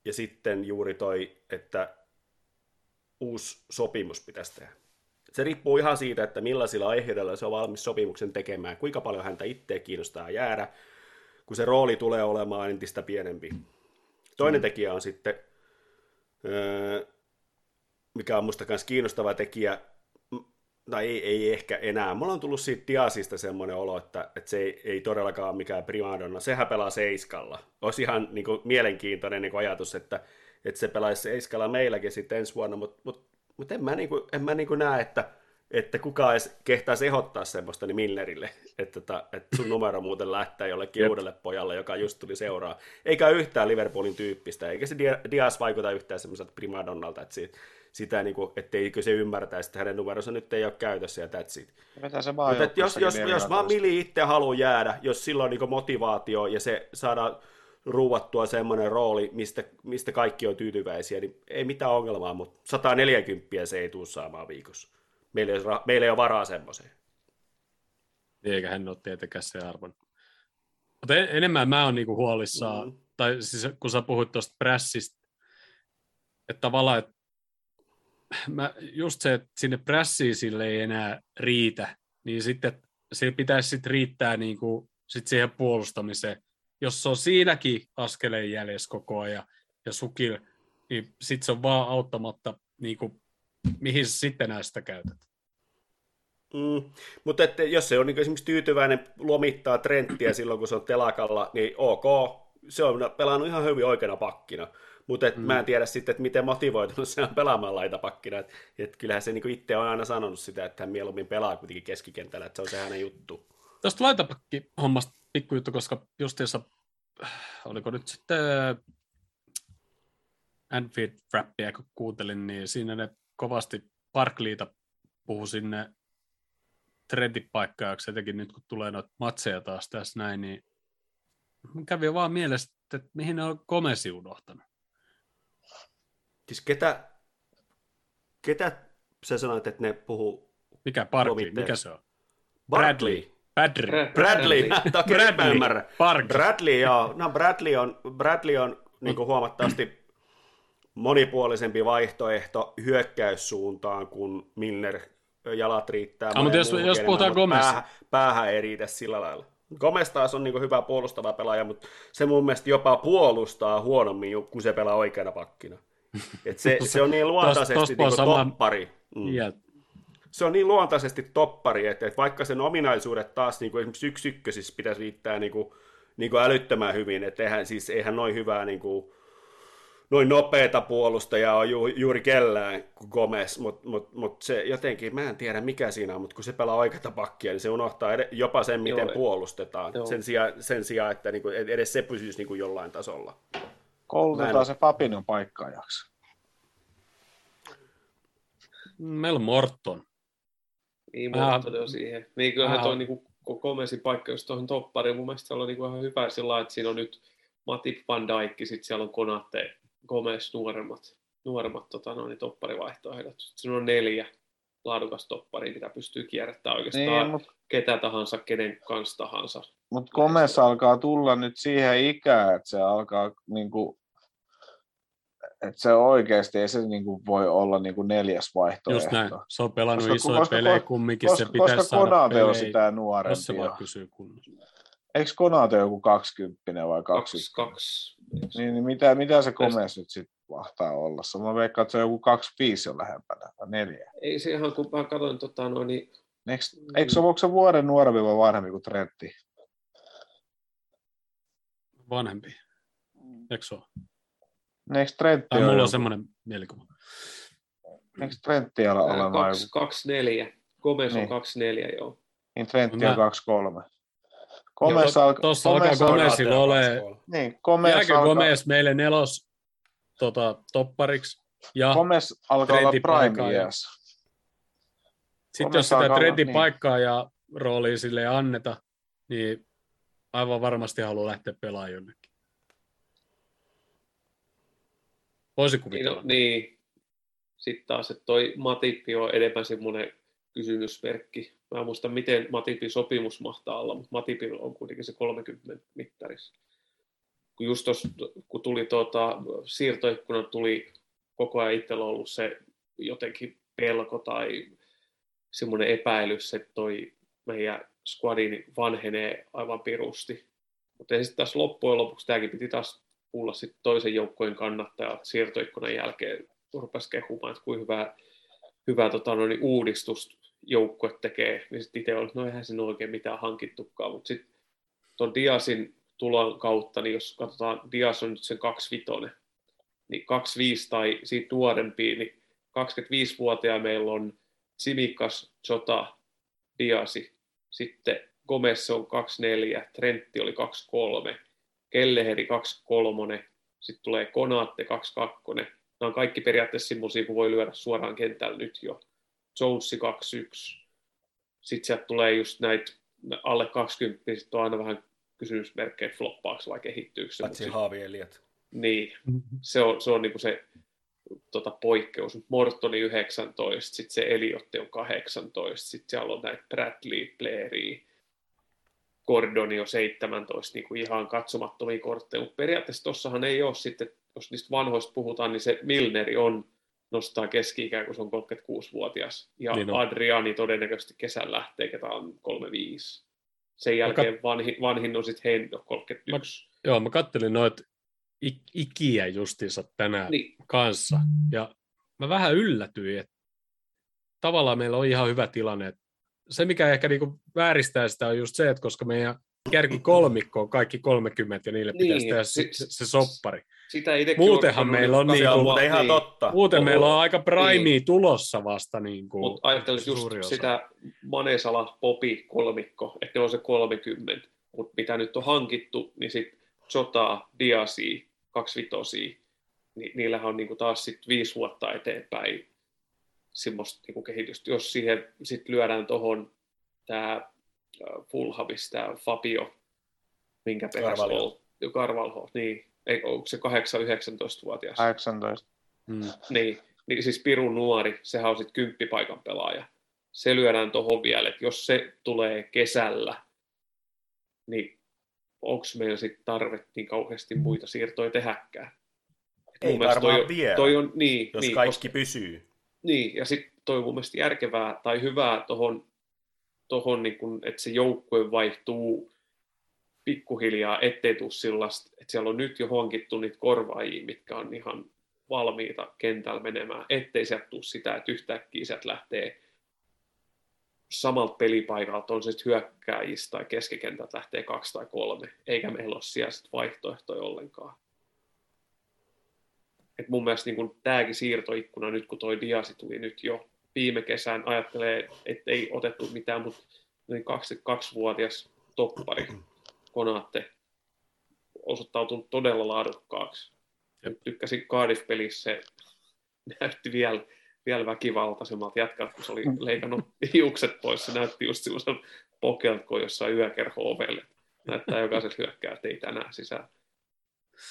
ja sitten juuri toi, että uusi sopimus pitäisi tehdä. Se riippuu ihan siitä, että millaisilla aiheilla se on valmis sopimuksen tekemään, kuinka paljon häntä itseä kiinnostaa jäädä, kun se rooli tulee olemaan entistä pienempi. Toinen tekijä on sitten, öö, mikä on musta myös kiinnostava tekijä, tai ei, ei ehkä enää. Mulla on tullut siitä Diasista semmoinen olo, että, että se ei, ei todellakaan ole mikään primadonna. Sehän pelaa seiskalla. Olisi ihan niin kuin, mielenkiintoinen niin kuin ajatus, että, että se pelaisi seiskalla meilläkin sitten ensi vuonna, mutta mut, mut en mä, niin kuin, en mä niin kuin näe, että, että kukaan edes kehtaisi ehdottaa semmoista niin Milnerille, että, että, että sun numero muuten lähtee jollekin Jep. uudelle pojalle, joka just tuli seuraa. Eikä yhtään Liverpoolin tyyppistä, eikä se Dia- Dias vaikuta yhtään semmoiselta primadonnalta, että siitä, sitä, niin kuin, etteikö se ymmärtäisi, että hänen numeronsa nyt ei ole käytössä ja that's it. Se Mutta jos, jos, jos vaan Mili itse haluaa jäädä, jos silloin niin motivaatio ja se saadaan ruuvattua semmoinen rooli, mistä, mistä kaikki on tyytyväisiä, niin ei mitään ongelmaa, mutta 140 se ei tule saamaan viikossa. Meillä ei, ole meillä ei ole varaa semmoiseen. Eikä hän ole tietenkään se arvon. Mutta en, enemmän mä oon niinku huolissaan, Mm. mm. tai siis kun sä puhuit tuosta prässistä, että tavallaan, että mä, just se, että sinne prässiin sille ei enää riitä, niin sitten se pitäisi sitten riittää niinku, sit siihen puolustamiseen. Jos se on siinäkin askeleen jäljessä koko ajan ja sukil, niin sitten se on vaan auttamatta, niinku, mihin sä sitten näistä käytät. Mm. Mutta että jos se on niin esimerkiksi tyytyväinen lomittaa Trenttiä silloin, kun se on telakalla, niin ok, se on pelannut ihan hyvin oikeana pakkina. Mutta mm. mä en tiedä sitten, että miten motivoitunut se on pelaamaan laitapakkina. Et, et kyllähän se niin itse on aina sanonut sitä, että hän mieluummin pelaa kuitenkin keskikentällä, että se on se hänen juttu. Tuosta laitapakki-hommasta pikkujuttu, koska justiinsa, oliko nyt sitten äh, Anfield Rappia, kun kuuntelin, niin siinä ne kovasti Barclayta puhu sinne Trentin paikkaajaksi, etenkin nyt kun tulee noita matseja taas tässä näin, niin kävi vaan mielessä, että mihin ne on Gomesi unohtanut. Siis ketä, ketä sä sanoit, että ne puhuu Mikä Lomitteeksi. mikä se on? Bradley. Bradley. Brad- Bradley, Bradley. Barkley. Bradley, joo. No Bradley on, Bradley on niin kuin huomattavasti monipuolisempi vaihtoehto hyökkäyssuuntaan, kun Milner jalat riittää. Ah, mutta jos- jos puhutaan mutta Gomezista. Päähän, päähän ei riitä sillä lailla. Gomez taas on niin kuin hyvä puolustava pelaaja, mutta se mun mielestä jopa puolustaa huonommin, kun se pelaa oikeana pakkina. Et se, se on niin luontaisesti tosta niin on sama- toppari. Mm Ja se on niin luontaisesti toppari, että, että vaikka sen ominaisuudet taas niin kuin esimerkiksi yksi ykkösissä pitäisi riittää niin kuin, niin kuin älyttömän hyvin, että eihän, siis, eihän noin hyvää niin kuin, noin nopeata puolustajaa on ju, juuri kellään kuin Gomez, mutta mut, mut se jotenkin, mä en tiedä mikä siinä on, mutta kun se pelaa oikeata pakkia, niin se unohtaa ed- jopa sen, miten Joo. puolustetaan, Joo. sen sijaan, sen sijaan että niin kuin, edes se pysyisi niin kuin jollain tasolla. En Koulutetaan oo- se Fabinon paikkaajaksi. Mel Morton. Niin, Morton on siihen. Niin kyllähän Mä- toi niinku paikka just tuohon toppariin. Mun mielestä se on niinku ihan hyvä sillä että siinä on nyt Matip Van Dijk, sitten siellä on Konate, Gomez nuoremmat, nuoremmat tota, no, niin topparivaihtoehdot. Siinä on neljä laadukas toppari, mitä pystyy kierrättämään oikeastaan Niin, mutta ketä tahansa, kenen kanssa tahansa. mut Gomez alkaa tulla nyt siihen ikään, että se alkaa niinku, että se oikeasti ei se niinku voi olla niinku neljäs vaihtoehto. Just näin. Se on pelannut Koska- isoja koska- pelejä kumminkin, Koska, se pitäisi koska saada Konate on pelejä, sitä jos se vaan jo. pysyy kunnossa. Eikö Konate joku 20 vai 20? Kaksi, kaksi. Niin, niin mitä, mitä se Gomez nyt sitten mahtaa olla? Se mä veikkaan, että se on joku 25 jo lähempänä, vai neljä. Ei se ihan, kun mä katsoin, tota, no, niin, Eikö, eikö se, onko se vuoden nuorempi vai vanhempi kuin Trentti? Vanhempi. Eikö se ole? Eikö Trentti, ole mulla on semmoinen mielikuva. eikö Trentti joku? kaksi, neljä. Gomez on Niin. kaksi neljä, joo. Niin Trentti on 23. Gomez alkaa... Tuossa alkaa Gomezilla ole, Niin, Gomez jääkö alkaa, Gomez meille nelos tota, toppariksi? Ja Gomez alkaa olla prime ja- sitten Gomez jos sitä alkaa Trentin niin. paikkaa ja roolia sille ei anneta, niin aivan varmasti haluaa lähteä pelaamaan Voisi Niin, kuvitella. no, niin. Sitten taas, että toi Matippi on enemmän semmoinen kysymysmerkki. Mä en muista, miten Matipin sopimus mahtaa olla, mutta Matipilla on kuitenkin se 30 mittarissa. Kun just tos, kun tuli tuota, siirtoikkuna tuli koko ajan itsellä ollut se jotenkin pelko tai semmoinen epäilys, että toi meidän squadin vanhenee aivan pirusti. Mutta sitten taas loppujen lopuksi tämäkin piti taas kuulla sit toisen joukkojen kannattajat siirtoikkunan jälkeen rupesi kehumaan, että kuinka hyvää, hyvää tota, no, niin uudistus joukkue tekee, niin sitten itse oli, no eihän siinä ole oikein mitään hankittukaan, mutta sitten tuon Diasin tulon kautta, niin jos katsotaan, Dias on nyt sen 25, niin 25 tai siitä nuorempia, niin 25-vuotiaa meillä on Simikas, Jota, Diasi, sitten Gomez on 24, Trentti oli 23, Kelleheri 23, sitten tulee Konaatte 22. Nämä on kaikki periaatteessa semmoisia, kun voi lyödä suoraan kentällä nyt jo. Jonesi 21. Sitten sieltä tulee just näitä alle 20, sitten on aina vähän kysymysmerkkejä, että floppaako vai kehittyykö se. Paitsi Mut Haavi Eliot. niin, se on, se on niinku se tota, poikkeus. Mortoni 19, sitten se Eliotti on 18, sitten siellä on näitä Bradley, Blairia, Gordoni on 17, niin kuin ihan katsomattomia kortteja, mutta periaatteessa tuossahan ei ole sitten, jos niistä vanhoista puhutaan, niin se Milneri on nostaa keski-ikää, kun se on 36-vuotias. Ja Niin on. Adriani todennäköisesti kesän lähtee, ketä on 35. Sen jälkeen vanhin, vanhin on sitten Hendo 31. Joo, mä kattelin noita ik- ikiä justiinsa tänään Niin, kanssa. Ja mä vähän yllätyin, että tavallaan meillä on ihan hyvä tilanne. että Se, mikä ehkä niinku vääristää sitä, on just se, että koska meidän kärki kolmikko on kaikki 30 ja niille Niin, pitäisi tehdä se, se, se soppari. sitä Muutenhan on meillä on on niinku- muuten ihan niin. totta. Muuten Oho. meillä on aika primea tulossa vasta. Niinku, Mutta ajattelin just osa. sitä Manesala Popi kolmikko, että ne on se 30. Mutta mitä nyt on hankittu, niin sitten Jota, Diasi, kaksivitosia, niin niillähän on niinku taas sit viisi vuotta eteenpäin semmoista niinku kehitystä. Jos siihen sit lyödään tuohon tämä Fulhamis, tämä Fabio, minkä perässä on, Carvalho, niin, ei, onko se 8-19-vuotias? 18. Mm. Niin, niin siis Pirun nuori, sehän on sitten kymppipaikan pelaaja. Se lyödään tuohon vielä, että jos se tulee kesällä, niin onko meillä sitten tarve niin kauheasti muita siirtoja tehäkään? Et Ei varmaan toi, on- vielä, toi on, niin, Jos niin, kaikki pysyy. Niin, ja sitten toi on mun mielestä järkevää tai hyvää tuohon, tohon, niin että se joukkue vaihtuu pikkuhiljaa, ettei tule sellaista, että siellä on nyt jo hankittu niitä korvaajia, mitkä on ihan valmiita kentällä menemään, ettei sieltä tule sitä, että yhtäkkiä sieltä lähtee samalta pelipaikalta, on se sitten hyökkääjistä tai keskikentältä lähtee kaksi tai kolme, eikä meillä ole siellä vaihtoehtoja ollenkaan. Et mun mielestä niin tämäkin siirtoikkuna, nyt kun toi Diasi tuli nyt jo viime kesän, ajattelee, että ei otettu mitään, mutta niin 22-vuotias toppari, Konaatte, osoittautunut todella laadukkaaksi. Jep. Tykkäsin Cardiff-pelissä, se <laughs> näytti vielä, vielä väkivaltaisemmalta jatkaa, kun se oli leikannut <laughs> hiukset pois. Se näytti just semmoisen pokelta, kun jossain yökerho ovelle. Näyttää jokaiselle hyökkää, ei tänään sisään.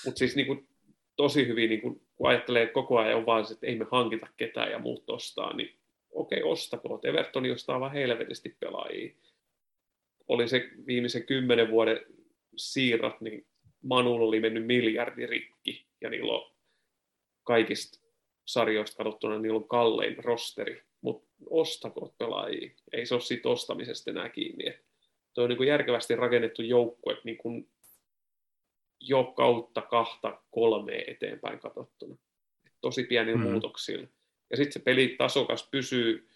Mutta siis niin kuin, tosi hyvin, niin kuin, kun ajattelee että koko ajan vaan että ei me hankita ketään ja muut ostaa, niin okei, ostakoot. Evertoni ostaa vaan helvetisti pelaajia. Oli se viimeisen kymmenen vuoden siirrot, niin Manulla oli mennyt miljardi rikki, ja niillä on kaikista sarjoista katsottuna niillä on kallein rosteri, mutta ostakoot pelaajia. Ei se ole siitä ostamisesta enää kiinni. Toi on niin järkevästi rakennettu joukkue niin kuin jo kautta kahta kolmea eteenpäin katsottuna. Et tosi pienillä mm. muutoksilla. Ja sitten se peli tasokas pysyy,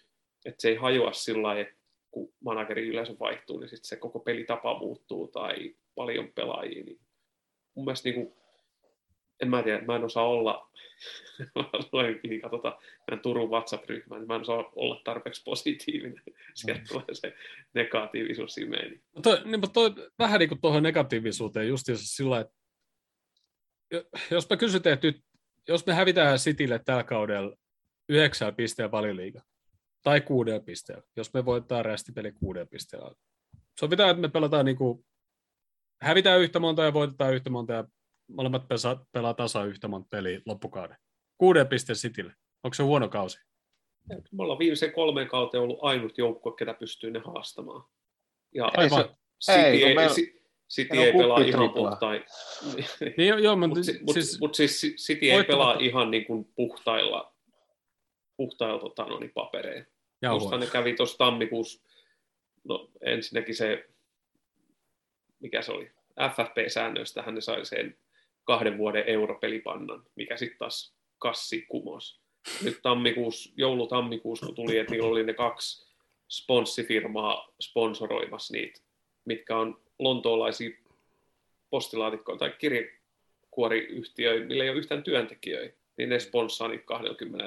että se ei hajoa sillä lailla, että kun manageri yleensä vaihtuu, niin sitten se koko pelitapa muuttuu tai paljon pelaajia. Niin mun mielestä niin kuin, en mä tiedä, mä en osaa olla, <laughs> luen niin katsota meidän Turun WhatsApp-ryhmään, niin mä en osaa olla tarpeeksi positiivinen. <laughs> Sieltä mm. tulee se negatiivisuus imeeni. No toi, niin, toi, vähän niin kuin tuohon negatiivisuuteen just sillä että jos mä kysytään, että nyt, jos me hävitään Citylle tällä kaudella yhdeksän pisteen valiliiga, tai kuuden pisteellä, jos me voitetaan rästipeli kuuden pisteellä. Se on pitää, että me pelataan niin kuin, hävitään yhtä monta ja voitetaan yhtä monta ja molemmat pesa, pelaa tasa yhtä monta peliä loppukauden. Kuuden pisteen Citylle. Onko se huono kausi? Me ollaan viimeisen kolmen kauteen ollut ainut joukkue, ketä pystyy ne haastamaan. Ja Aivan. City ei, ei, meillä, City ei pelaa ihan puhtain. <laughs> niin, joo, mutta mut, siis, mut siis City ei pelaa ihan niin kuin puhtailla, puhtailla tota, no, niin papereilla. Tuosta ne kävi tuossa tammikuussa, no ensinnäkin se, mikä se oli, FFP-säännöistä hän sai sen kahden vuoden europelipannan, mikä sitten taas kassi kumos. Nyt tammikuussa, joulu-tammikuussa, kun tuli, että niillä oli ne kaksi sponssifirmaa sponsoroimassa niitä, mitkä on lontoolaisia postilaatikkoja tai kirjekuoriyhtiöitä, millä ei ole yhtään työntekijöitä, niin ne sponssaa niitä 20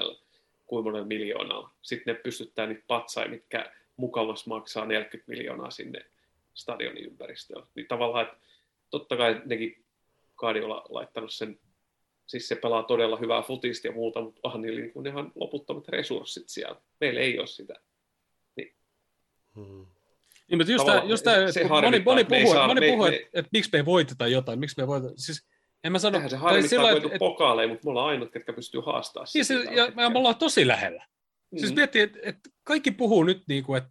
kuin monella miljoonalla. Sitten ne pystyttää niitä patsaita, mitkä mukavasti maksaa 40 miljoonaa sinne stadionin ympäristöön. Niin tavallaan, että totta kai nekin Guardiola laittanut sen, siis se pelaa todella hyvää futista ja muuta, mutta onhan niillä niin ihan loputtomat resurssit siellä. Meillä ei ole sitä. Niin. Hmm. Niin, mutta just, tämä, just tämä, se moni, moni puhuu, saa, moni puhuu me, että, että, miksi me ei voiteta jotain, miksi me ei voiteta. Siis, en mä sano, Eihän se harmittaa sillä, että, pokaaleja, mutta me ollaan ainut, ketkä pystyy haastamaan. Niin, se, ja, ja me ollaan tosi lähellä. Mm. Siis miettii, että, että kaikki puhuu nyt niin kuin, että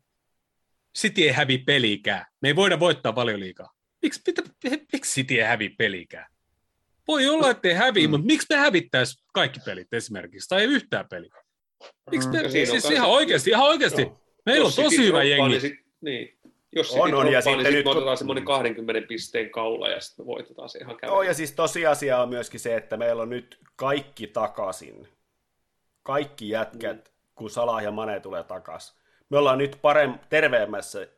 City ei hävi pelikään. Me ei voida voittaa paljon liikaa. Miksi, mitä, miksi City ei hävi pelikään? Voi olla, että ei hävi, mm. mutta miksi me hävittäisi kaikki pelit esimerkiksi, tai ei yhtään peliä? Miksi me, mm. siis ihan oikeasti, ihan oikeasti. Joo. Meillä on tosi hyvä jengi. Niin, sit, niin. Jos on, on, ja niin sitten nyt... otetaan semmoinen 20 pisteen kaula ja sitten me voitetaan se ihan käydä. Joo, ja siis tosiasia on myöskin se, että meillä on nyt kaikki takaisin. Kaikki jätkät, mm. kun Salah ja Mane tulee takaisin. Me ollaan nyt parem, terveemmässä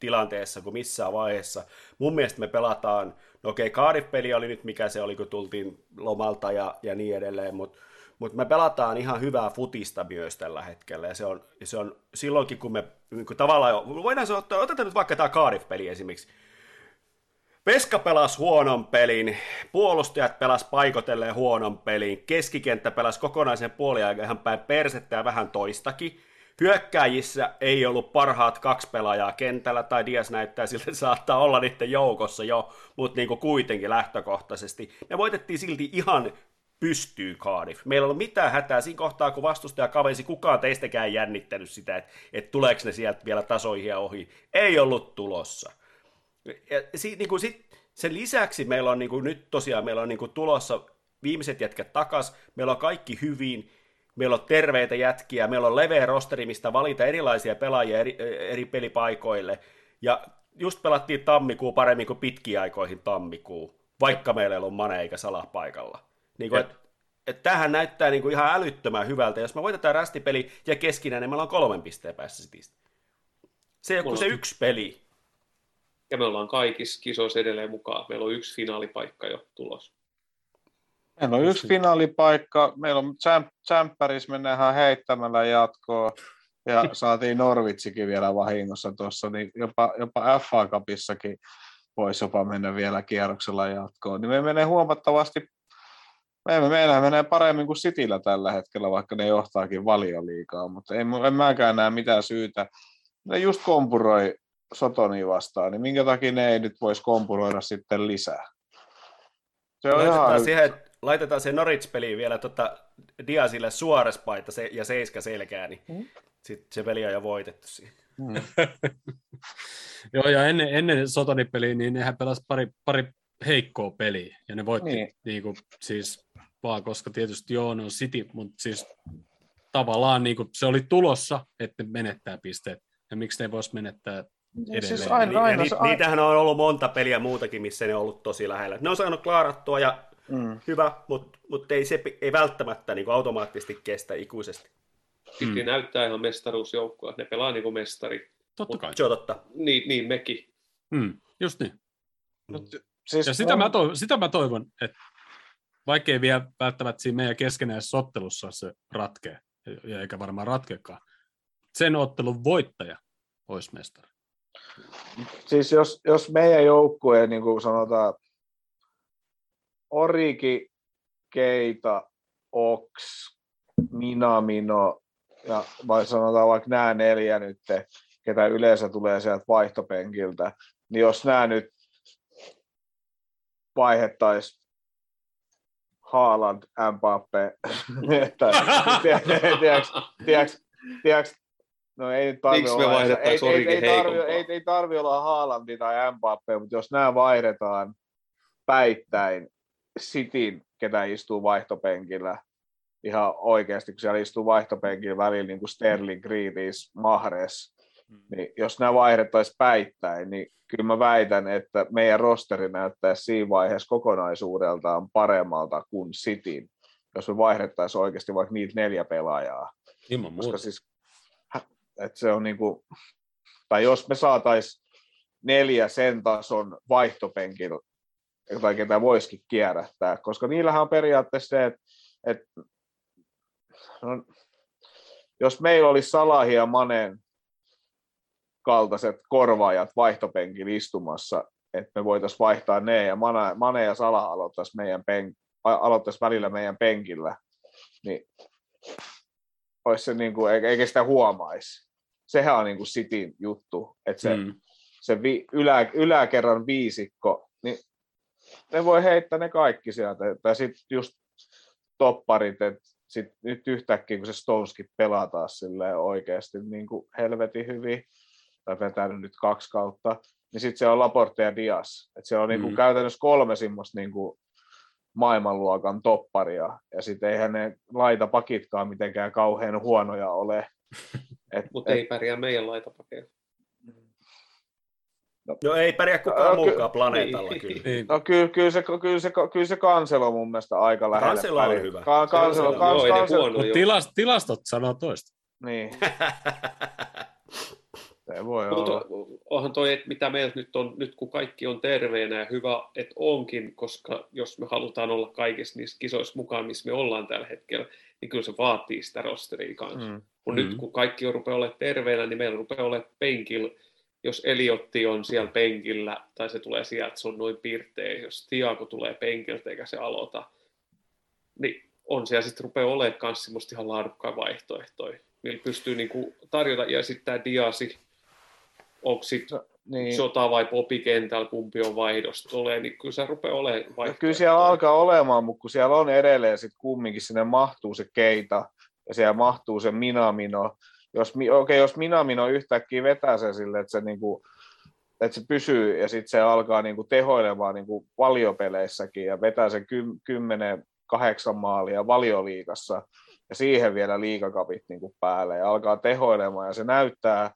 tilanteessa kuin missään vaiheessa. Mun mielestä me pelataan, no okei, okay, Cardiff-peli oli nyt mikä se oli, kun tultiin lomalta ja, ja niin edelleen, mutta mutta me pelataan ihan hyvää futista myös tällä hetkellä, ja se on, se on silloinkin, kun me niin kun tavallaan, voidaan se ottaa, otetaan nyt vaikka tämä Cardiff-peli esimerkiksi, Peska pelasi huonon pelin, puolustajat pelas paikotelleen huonon pelin, keskikenttä pelasi kokonaisen puoliaikaan ihan päin persettä ja vähän toistakin, Hyökkääjissä ei ollut parhaat kaksi pelaajaa kentällä, tai Dias näyttää siltä, että saattaa olla niiden joukossa jo, mutta niin kuitenkin lähtökohtaisesti. Me voitettiin silti ihan pystyy Cardiff. Meillä ei ollut mitään hätää siinä kohtaa, kun vastustaja kavensi, kukaan teistäkään jännittänyt sitä, että, että tuleeko ne sieltä vielä tasoihin ja ohi. Ei ollut tulossa. Ja si, niin kuin sit, sen lisäksi meillä on niin kuin, nyt tosiaan meillä on niin kuin, tulossa viimeiset jätkät takas, meillä on kaikki hyvin, meillä on terveitä jätkiä, meillä on leveä rosteri, mistä valita erilaisia pelaajia eri, eri pelipaikoille, ja just pelattiin tammikuu paremmin kuin pitkiä aikoihin tammikuu, vaikka meillä ei ollut Mane eikä Salah paikalla. Niin kuin, että et tähän näyttää niin kuin ihan älyttömän hyvältä. Jos me voitetaan rästipeli ja keskinäinen, niin meillä on kolmen pisteen päässä Citystä. Se ole se yksi peli. Ja me ollaan kaikissa kisoissa edelleen mukaan. Meillä on yksi finaalipaikka jo tulos. Meillä on yksi finaalipaikka. Meillä on tsemppäris, mennään heittämällä jatkoa. Ja <laughs> saatiin Norvitsikin vielä vahingossa tuossa, niin jopa, jopa FA Cupissakin voisi jopa mennä vielä kierroksella jatkoon. Niin me menee huomattavasti me meillä menee paremmin kuin Cityllä tällä hetkellä, vaikka ne johtaakin valioliikaa, mutta en, en mäkään näe mitään syytä. Ne just kompuroi Sotoni vastaan, niin minkä takia ne ei nyt voisi kompuroida sitten lisää? Se on ihan laitetaan, siihen, laitetaan se Norwich-peliin vielä tota Diasille Suores-paita se, ja seiska selkää, niin Mm. sit se peli on jo voitettu siihen. Mm. <laughs> Joo, ja ennen, ennen Sotonipeliä, niin nehän pelasi pari, pari heikkoa peliä, ja ne voitti niin. Niin. Kuin, siis vaan, koska tietysti joo, ne on City, mutta siis tavallaan niin kuin, se oli tulossa, että ne menettää pisteet, ja miksi ne voisi menettää edelleen. Siis aina, Ni, aina, ni, aina. niitähän on ollut monta peliä muutakin, missä ne on ollut tosi lähellä. Ne on saanut klaarattua ja Mm. hyvä, mutta mut ei se ei välttämättä niin kuin automaattisesti kestä ikuisesti. City Mm. näyttää ihan mestaruusjoukkoa, ne pelaa niin kuin mestari. Totta kai. Se on totta. Niin, niin mekin. Mm, just niin. Siis Ja sitä mun- mä, toivon, sitä mä toivon, että vaikkei vielä välttämättä siinä meidän keskenäisessä ottelussa se ratkee, ja eikä varmaan ratkekaan, sen ottelun voittaja olisi mestari. siis jos, jos meidän joukkue, niin kuin sanotaan, Oriki, Keita, Ox, Minamino, ja vai sanotaan vaikka nämä neljä nyt, ketä yleensä tulee sieltä vaihtopenkiltä, niin jos nämä nyt vaihettaisiin Haaland, Mbappe, <laughs> tiedätkö, no ei nyt tarvi olla, ei, ei, Origi ei, tarvi, ei, ei tarvi olla Haalandi tai Mbappe, mutta jos nämä vaihdetaan päittäin Cityn, ketä istuu vaihtopenkillä, ihan oikeasti, kun siellä istuu vaihtopenkillä välillä niin kuin Sterling, Grealish, Mahrez, niin jos nämä vaihdettaisiin päittäin, niin kyllä mä väitän, että meidän rosteri näyttäisi siinä vaiheessa kokonaisuudeltaan paremmalta kuin Cityn, jos me vaihdettaisiin oikeasti vaikka niitä neljä pelaajaa. Ilman Koska muuta. siis, että se on niin kuin, tai jos me saataisiin neljä sen tason vaihtopenkillä, tai ketä voisikin kierrättää, koska niillähän on periaatteessa se, että, että no, jos meillä olisi Salahi ja Manen kaltaiset korvaajat vaihtopenkillä istumassa, että me voitaisiin vaihtaa ne ja Mane, Mane ja Salah aloittaisi, meidän pen, aloittaisi välillä meidän penkillä, niin olisi se niin kuin, eikä sitä huomaisi. Sehän on niin kuin Cityn juttu, että se, Mm. se vi, ylä, yläkerran viisikko, ne voi heittää ne kaikki sieltä. Tai sitten just topparit, että sit nyt yhtäkkiä, kun se Stoneski pelaa taas silleen oikeasti niin kuin helvetin hyvin, tai vetänyt nyt kaksi kautta, niin sitten se on Laporte ja Dias. Et se on niin kuin Mm. käytännössä kolme semmoista niin kuin maailmanluokan topparia, ja sitten eihän ne laita pakitkaan mitenkään kauhean huonoja ole. <laughs> Mutta ei pärjää meidän laitapakeilla. No ei pärjää kukaan ky- muukaan <laughs> planeetalla niin. kyllä. Niin. No kyllä, kyllä, se, kyllä, se, kyllä se kanselo on mun mielestä aika lähellä. Cancelo on hyvä. Ka- kanselo, Cancelo- kans, Joo, kanselo, huono Mutta jo. tilas, tilastot sanoo toista. niin, <laughs> se voi Mutta olla. onhan toi, että mitä meiltä nyt on, nyt kun kaikki on terveenä ja hyvä, että onkin, koska jos me halutaan olla kaikissa niissä kisoissa mukaan, missä me ollaan tällä hetkellä, niin kyllä se vaatii sitä rosteria kanssa. Mm. Mm. Kun Mm. nyt kun kaikki on rupeaa olemaan terveenä, niin meillä rupeaa olemaan penkillä, jos Eliotti on siellä penkillä, tai se tulee sieltä, se on noin pirteä, jos Tiago tulee penkiltä eikä se aloita, niin on siellä sitten rupeaa olemaan myös semmoista ihan laadukkaan vaihtoehtoja, millä pystyy niinku tarjota, ja sitten tämä Diasi, onko sitten Niin. Sota vai Popi kentällä, kumpi on vaihdosta tulee, niin kyllä se rupeaa olemaan No, kyllä siellä alkaa olemaan, mutta kun siellä on edelleen sit kumminkin, sinne mahtuu se keita ja siellä mahtuu se Minamino. Jos, okei, jos Minamino yhtäkkiä vetää sen sille, että se, niinku, että se pysyy ja sitten se alkaa niinku tehoilemaan niinku valiopeleissäkin ja vetää sen ky- 10 kahdeksan maalia valioliikassa ja siihen vielä liikakapit niinku päälle ja alkaa tehoilemaan ja se näyttää,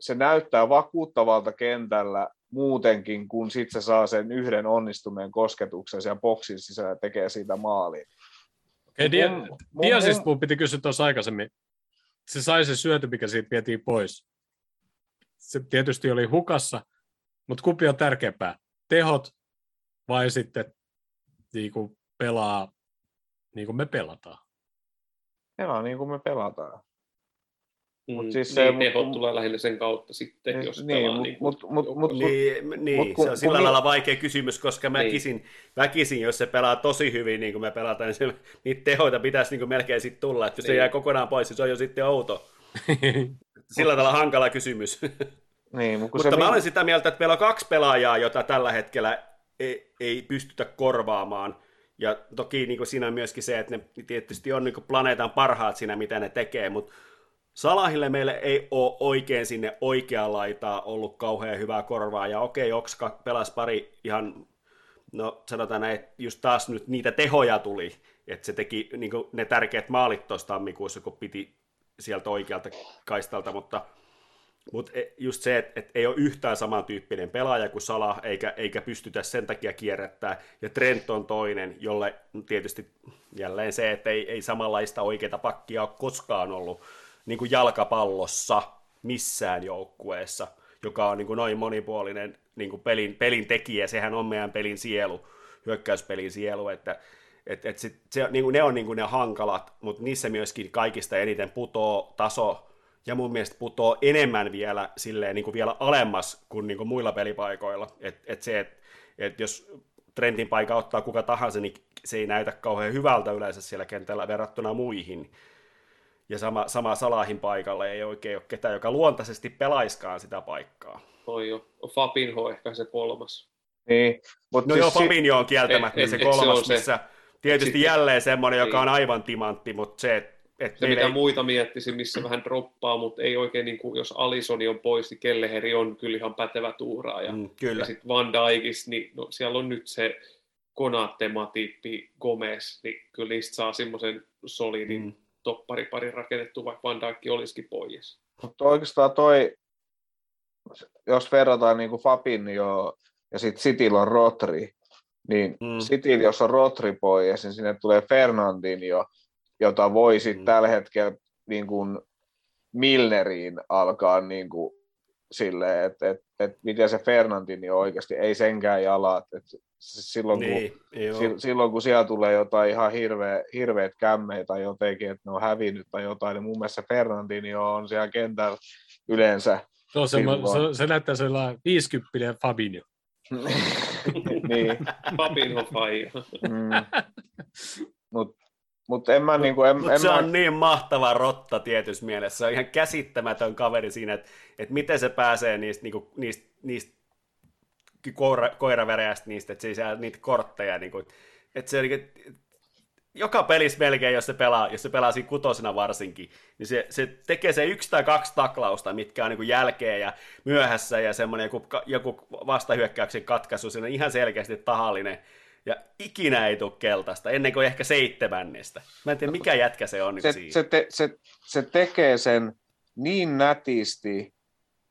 se näyttää vakuuttavalta kentällä muutenkin, kun sitten se saa sen yhden onnistuneen kosketuksen siellä boksin sisällä ja tekee siitä maalin. Okei, Dia, mun- mun piti kysyä tuossa aikaisemmin. Se sai se syöty, mikä siitä vietiin pois. Se tietysti oli hukassa, mutta kumpi on tärkeämpää? Tehot vai sitten niin kuin pelaa niin kuin me pelataan? Pelaa niin kuin me pelataan. Mm, mut siis niin, se- mut- tehot mut- tulee lähinnä sen kautta sitten, jos niin, pelaa mut- niin mut- mut- mut- Niin, niin mut kun- se on sillä kun- lailla vaikea kysymys, koska Niin. väkisin, väkisin, jos se pelaa tosi hyvin, niin kuin me pelataan, niin se, niitä tehoita pitäisi niin kuin melkein sitten tulla. Että jos se Niin. jää kokonaan pois, niin se on jo sitten outo. <laughs> Sillä tavalla hankala kysymys. <laughs> Niin, mutta kun Mutta se mä olen sitä mieltä, että meillä on kaksi pelaajaa, jota tällä hetkellä ei, ei pystytä korvaamaan. Ja toki niin kuin siinä on myöskin se, että ne tietysti on niin kuin planeetan parhaat siinä, mitä ne tekee, mutta Salahille meille ei ole oikein sinne oikea laitaa ollut kauhean hyvää korvaa, ja okei, Okska pelasi pari ihan, no sanotaan näin, just taas nyt niitä tehoja tuli, että se teki niin ne tärkeät maalit tuossa tammikuussa, kun piti sieltä oikealta kaistalta, mutta, mutta e, just se, että, että ei ole yhtään samantyyppinen pelaaja kuin Sala, eikä, eikä pystytä sen takia kierrättää, ja Trent on toinen, jolle tietysti jälleen se, että ei, ei samanlaista oikeita pakkia ole koskaan ollut niin kuin jalkapallossa missään joukkueessa, joka on niin kuin noin monipuolinen niin kuin pelin, pelin tekijä, sehän on meidän pelin sielu, hyökkäyspelin sielu, että et, et sit, se, niin kuin ne on niin kuin ne hankalat, mutta niissä myöskin kaikista eniten putoo taso, ja mun mielestä putoo enemmän vielä silleen niin kuin vielä alemmas kuin, niin kuin muilla pelipaikoilla. Et, et se, että et jos trendin paikka ottaa kuka tahansa, niin se ei näytä kauhean hyvältä yleensä siellä kentällä verrattuna muihin. Ja sama, sama Salahin paikalla ei oikein ole ketään, joka luontaisesti pelaiskaan sitä paikkaa. Oi jo. Fabinho ehkä se kolmas. Niin, mutta no siis joo, Fabinho on kieltämättä se kolmas, se missä Tietysti sitten, jälleen semmoinen, joka niin. on aivan timantti, mutta se, että et se, mitä ei... muita miettisin, missä vähän droppaa, mutta ei oikein, niin kuin, jos Alisoni on pois, niin Kelleheri on kyllä ihan pätevä tuuraaja. Mm, kyllä. Ja sitten Van Dijkis, niin no, siellä on nyt se Konate, Matippi, Gomez, niin kyllä niistä saa semmoisen solidin mm. Toppariparin rakennettu, vaikka Van Dijk olisikin pois. Mutta oikeastaan toi, jos verrataan niin kuin Fabinho ja sitten Cityllä on Rotri, niin mm. City, jos on Rotri pois, niin sinne tulee Fernandinho, jota voi sitten mm. tällä hetkellä niin kuin Milneriin alkaa niin kuin silleen, että et, et miten se Fernandinho oikeasti, ei senkään jalat. Et silloin, niin, kun, silloin kun siellä tulee jotain ihan hirveä, hirveät kämmeitä tai jotenkin, että ne on hävinnyt tai jotain, niin mun mielestä Fernandinho on siellä kentällä yleensä. Se, on se, se näyttää sellainen 50 Fabinho. <laughs> niin. Fabinho faija. mm. Mutta mut en mä niinku... En, Mut en se mä... on niin mahtava rotta tietyssä mielessä. Se on ihan käsittämätön kaveri siinä, että, että miten se pääsee niistä, niinku, niistä, niistä koira, koiravereästä niistä, että se ei niitä kortteja. Niinku, että se, joka pelissä melkein, jos se pelaa, jos se pelaa siinä kutosena varsinkin, niin se, se tekee se yksi tai kaksi taklausta, mitkä on niin jälkeen ja myöhässä ja semmoinen joku, joku vastahyökkäyksen katkaisu, se on ihan selkeästi tahallinen. Ja ikinä ei tule keltaista, ennen kuin ehkä seitsemännestä. Mä en tiedä, mikä jätkä se on se, nyt se, te, se, se tekee sen niin nätisti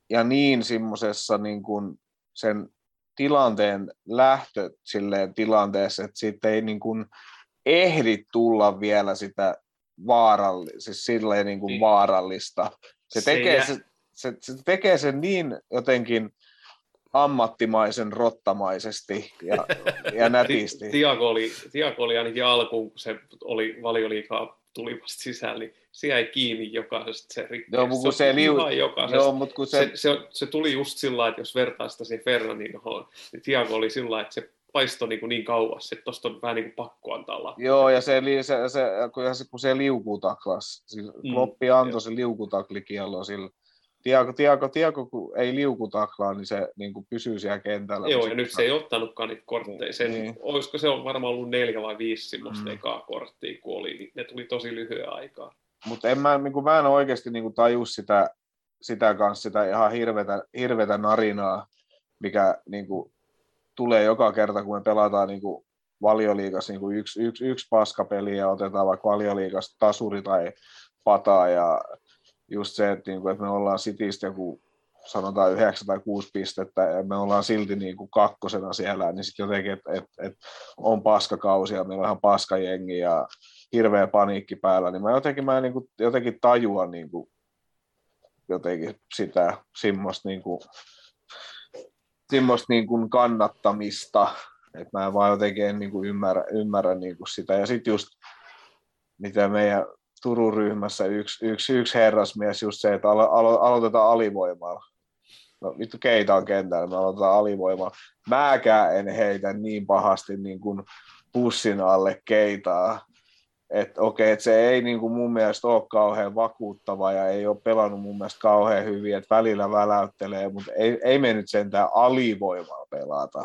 ja niin semmoisessa niin kuin sen tilanteen lähtö silleen tilanteessa, että siitä ei niin kuin, ehdi tulla vielä sitä vaarallista, siis silleen niin kuin niin. vaarallista. Se, se, tekee, se, se, se tekee sen niin jotenkin ammattimaisen rottamaisesti ja, ja <laughs> nätisti. Tiago oli, Tiago oli ainakin alkuun, kun se oli valioliikaa tuli vasta sisällä, niin se jäi kiinni jokaisesta se rikki. Joo, mutta se, se, liu... Joo, mutta kun se... Se, se, se, tuli just sillä lailla, että jos vertaa sitä siihen Fernandinhoon, niin Tiago oli sillä lailla, että se paisto niin, kuin niin kauas, että tuosta on vähän niin kuin pakko antaa lattia. Joo, ja se, se, se, kun, se, kun se liukuu taklas, siis mm, Kloppi antoi se liukutaklikiello sillä. Tiago, Tiago, Tiago, kun ei liukutaklaa, niin se niin kuin pysyy siellä kentällä. Joo, ja nyt se ei ottanutkaan niitä kortteja. Sen, niin. Olisiko se on varmaan ollut neljä vai viisi semmoista mm. ekaa korttia, kun oli, niin ne tuli tosi lyhyen aikaa. Mutta en mä, niin kuin, mä en oikeasti niin kuin, taju sitä, sitä kanssa, sitä ihan hirvetä, hirvetä narinaa, mikä niin kuin, tulee joka kerta, kun me pelataan niin kuin valioliigassa niin kuin yksi, yksi, yksi paskapeli ja otetaan vaikka valioliigasta tasuri tai pataa ja just se, että, niin kuin, että me ollaan Citystä joku sanotaan 9 tai 6 pistettä ja me ollaan silti niin kuin kakkosena siellä, niin sitten jotenkin, että et, et on paskakausi ja meillä on ihan paskajengi ja hirveä paniikki päällä, niin mä jotenkin, mä niin kuin, jotenkin tajuan niin kuin, jotenkin sitä semmoista niin kuin, semmoista niin kuin kannattamista, että mä en vaan jotenkin en niin kuin ymmärrä, ymmärrä niin kuin sitä. Ja sitten just, mitä meidän Turun ryhmässä yksi, yksi, yksi herrasmies, just se, että alo, alo, aloitetaan alivoimalla. No vittu keitä on kentällä, me aloitetaan alivoimalla. Mäkään en heitä niin pahasti niin kuin pussin alle keitaa, että okei, että se ei niin kuin mun mielestä ole kauhean vakuuttava ja ei ole pelannut mun mielestä kauhean hyvin, että välillä väläyttelee, mutta ei, ei me nyt sentään alivoimalla pelata.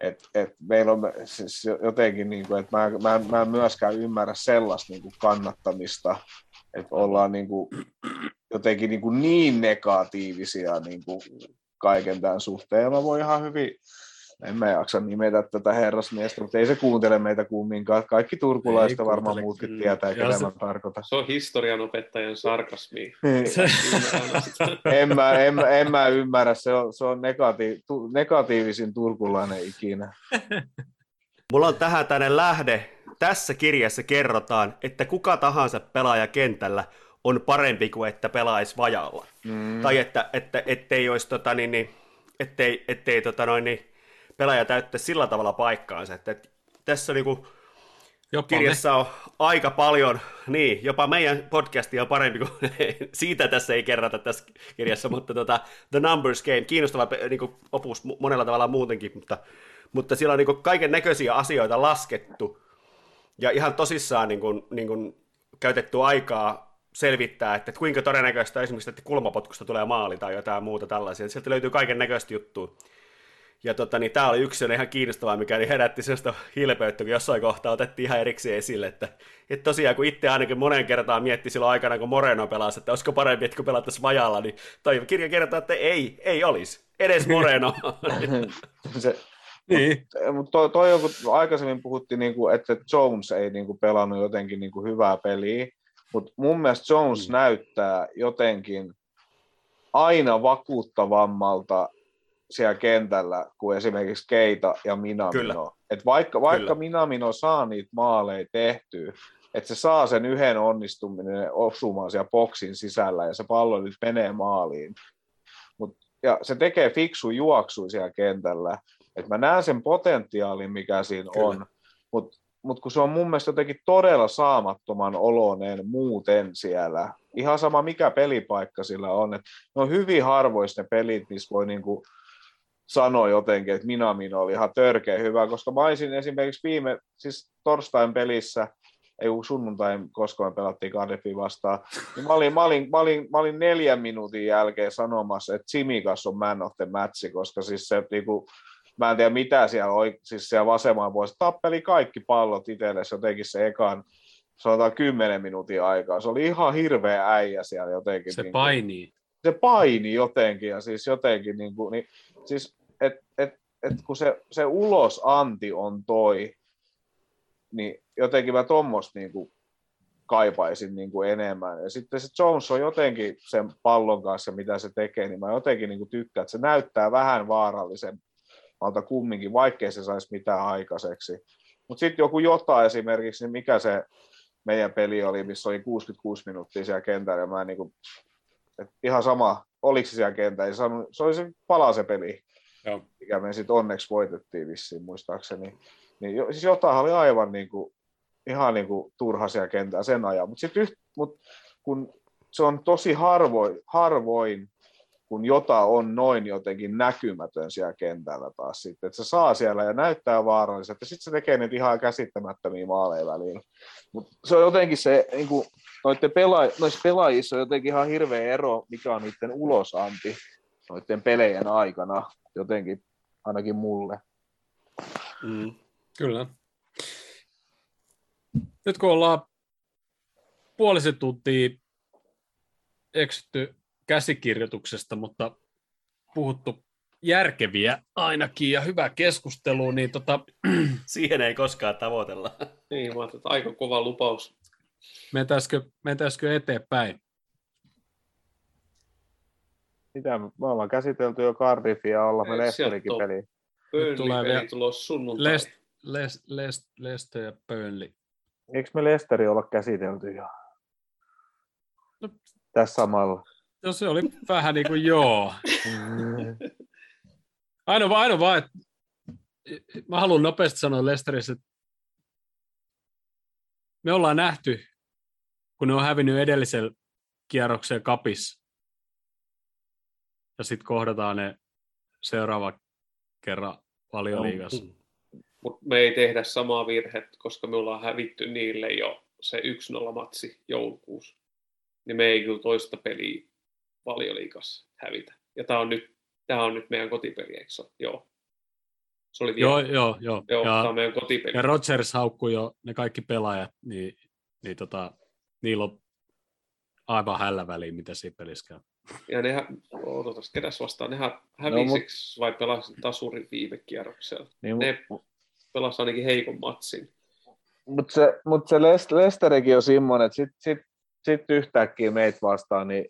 Et, et meillä on siis jotenkin, niin kuin, että mä, mä, mä en myöskään ymmärrä sellaista niin kuin kannattamista, että ollaan niin kuin, jotenkin niin, kuin niin negatiivisia niin kuin kaiken tämän suhteen. Ja mä voin ihan hyvin en mä jaksa nimetä tätä herrasmiestä, mutta ei se kuuntele meitä kumminkaan. Kaikki turkulaiset varmaan muutkin tietää, ketä se, mä tarkoitan. Se on historian opettajan sarkasmi. en, mä, en, en, mä ymmärrä, se on, se on negati, tu, negatiivisin turkulainen ikinä. <laughs> Mulla on tähän tänne lähde. Tässä kirjassa kerrotaan, että kuka tahansa pelaaja kentällä on parempi kuin että pelaisi vajalla. Mm. Tai että, että ettei olisi tota, niin, niin, ettei, ettei tota, noin, niin, pelaaja täyttää sillä tavalla paikkaansa, että, että tässä niinku jopa kirjassa me. on aika paljon, niin, jopa meidän podcasti on parempi kuin, <laughs> siitä tässä ei kerrota tässä kirjassa, mutta tota, The Numbers Game, kiinnostava niin kuin opus monella tavalla muutenkin, mutta, mutta siellä on niin kaiken näköisiä asioita laskettu ja ihan tosissaan niin kuin, niin kuin käytetty aikaa selvittää, että kuinka todennäköistä esimerkiksi, että kulmapotkusta tulee maali tai jotain muuta tällaisia. Sieltä löytyy kaiken näköistä juttua. Ja tota, niin tämä oli yksi ihan kiinnostavaa, mikä niin herätti sellaista hilpeyttä, kun jossain kohtaa otettiin ihan erikseen esille, että, että tosiaan kun itse ainakin monen kertaan mietti silloin aikana, kun Moreno pelasi, että olisiko parempi, että kun pelattaisiin vajalla, niin toi kirja kertoo, että ei, ei olisi, edes Moreno. <laughs> <laughs> se, niin. Mutta toi, toi on, kun aikaisemmin puhuttiin, niin kuin, että Jones ei niin kuin, pelannut jotenkin niin kuin, hyvää peliä, mutta mun mielestä Jones mm. näyttää jotenkin aina vakuuttavammalta siellä kentällä kuin esimerkiksi Keita ja Minamino. Et vaikka, vaikka Minamino saa niitä maaleja tehtyä, että se saa sen yhden onnistuminen osumaan siellä boksin sisällä ja se pallo nyt menee maaliin. Mut, ja se tekee fiksu juoksu siellä kentällä. Et mä näen sen potentiaalin, mikä siinä Kyllä. on, mutta mut kun se on mun mielestä jotenkin todella saamattoman oloinen muuten siellä. Ihan sama mikä pelipaikka sillä on. Et ne on hyvin harvoista ne pelit, missä voi niinku sanoi jotenkin, että Minamino oli ihan törkeä hyvä, koska mä olisin esimerkiksi viime, siis torstain pelissä, ei sunnuntain, koska me pelattiin Cardiffin vastaan, niin mä olin, mä, olin, mä, olin, mä olin neljän minuutin jälkeen sanomassa, että Simikas on man of the match, koska siis se niinku, mä en tiedä mitä siellä oli, siis siellä vasemmalla puolella, tappeli kaikki pallot itselle, jotenkin se ekan, sanotaan kymmenen minuutin aikaa. Se oli ihan hirveä äijä siellä jotenkin. Se niin painii. Se paini jotenkin ja siis jotenkin, niin kuin, niin, siis et, et, et kun se, se ulosanti on toi, niin jotenkin mä tuommoista niin kaipaisin niin kuin enemmän. Ja sitten se Jones on jotenkin sen pallon kanssa, mitä se tekee, niin mä jotenkin niin kuin tykkään, että se näyttää vähän vaarallisen malta kumminkin, vaikkei se saisi mitään aikaiseksi. Mutta sitten joku jotain esimerkiksi, niin mikä se meidän peli oli, missä oli 66 minuuttia siellä kentällä, ja mä niin kuin, ihan sama, oliko se siellä kentällä, se oli se palaa se peli. Joo. mikä me sitten onneksi voitettiin vissiin muistaakseni. Niin jo, siis jotain oli aivan niin kuin, ihan niin kuin turha siellä sen ajan. Mutta yht, mut, kun se on tosi harvoin, harvoin, kun jota on noin jotenkin näkymätön siellä kentällä taas sitten, että se saa siellä ja näyttää vaaralliselta, ja sitten se tekee niitä ihan käsittämättömiä maaleja väliin. Mutta se on jotenkin se, niin kuin, noiden pela- noissa pelaajissa on jotenkin ihan hirveä ero, mikä on niiden ulosanti noiden pelejen aikana jotenkin, ainakin mulle. Mm. Kyllä. Nyt kun ollaan puolisen tuntia eksytty käsikirjoituksesta, mutta puhuttu järkeviä ainakin ja hyvä keskustelu, niin tota... <clears throat> Siihen ei koskaan tavoitella. Niin, mä aika kova lupaus. Mentäisikö, mentäisikö eteenpäin? Mitä me ollaan käsitelty jo Cardiffia olla me Lesterikin peli. Burnley tulee vielä tulos sunnuntai. Lest, Lest, Lest, Lest ja Burnley. Eikö me Lesteri olla käsitelty jo? No, Tässä samalla. No se oli vähän niin kuin joo. ainoa, ainoa vaan, että mä haluan nopeasti sanoa Lesterissä, että me ollaan nähty, kun ne on hävinnyt edellisellä kierroksella kapissa, ja sitten kohdataan ne seuraava kerran valioliigassa. No, Mutta me ei tehdä samaa virhettä, koska me ollaan hävitty niille jo se 1-0-matsi joulukuussa. Niin me ei kyllä toista peliä valioliigassa hävitä. Ja tämä on nyt, tää on nyt meidän kotipeli, eikö Joo. Se oli vielä, Joo, joo, joo. joo, tämä Ja, on meidän kotipeli. ja Rodgers haukkui jo ne kaikki pelaajat, niin, niin tota, niillä on aivan hällä väliin, mitä siinä pelissä käy. Ja nehän, odotas, ketäs vastaan, nehän No, hävisiksi vai pelasi tasurin viime kierroksella. Niin, Ne pelasi ainakin heikon matsin. Mutta se, mut se Lest- Lesterikin on semmoinen, että sitten sit, sit yhtäkkiä meitä vastaan, niin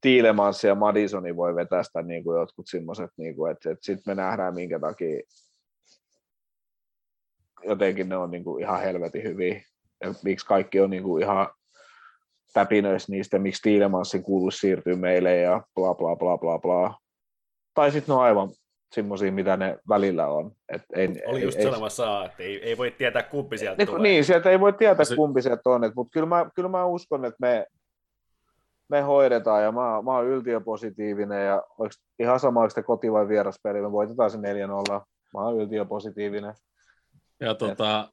Tiilemans ja Madisoni voi vetää sitä niin kuin jotkut semmoiset, niin että, että sitten me nähdään minkä takia jotenkin ne on niin kuin ihan helvetin hyviä. Ja miksi kaikki on niin kuin ihan täpinöissä niistä, miksi Tiilemansin kuuluisi siirtyä meille ja bla bla bla bla bla. Tai sitten ne on aivan semmoisia, mitä ne välillä on. Et ei, Oli ei, just ei, sanomassa, että ei, ei voi tietää kumpi sieltä niin, tulee. niin, sieltä ei voi tietää, Se- kumpi sieltä on, et, mutta kyllä mä, kyllä mä uskon, että me, me hoidetaan ja mä, mä oon yltiöpositiivinen ja oliko ihan sama, onko te koti- vai vieraspeli, me voitetaan se 4-0. Mä oon yltiöpositiivinen. Ja tota,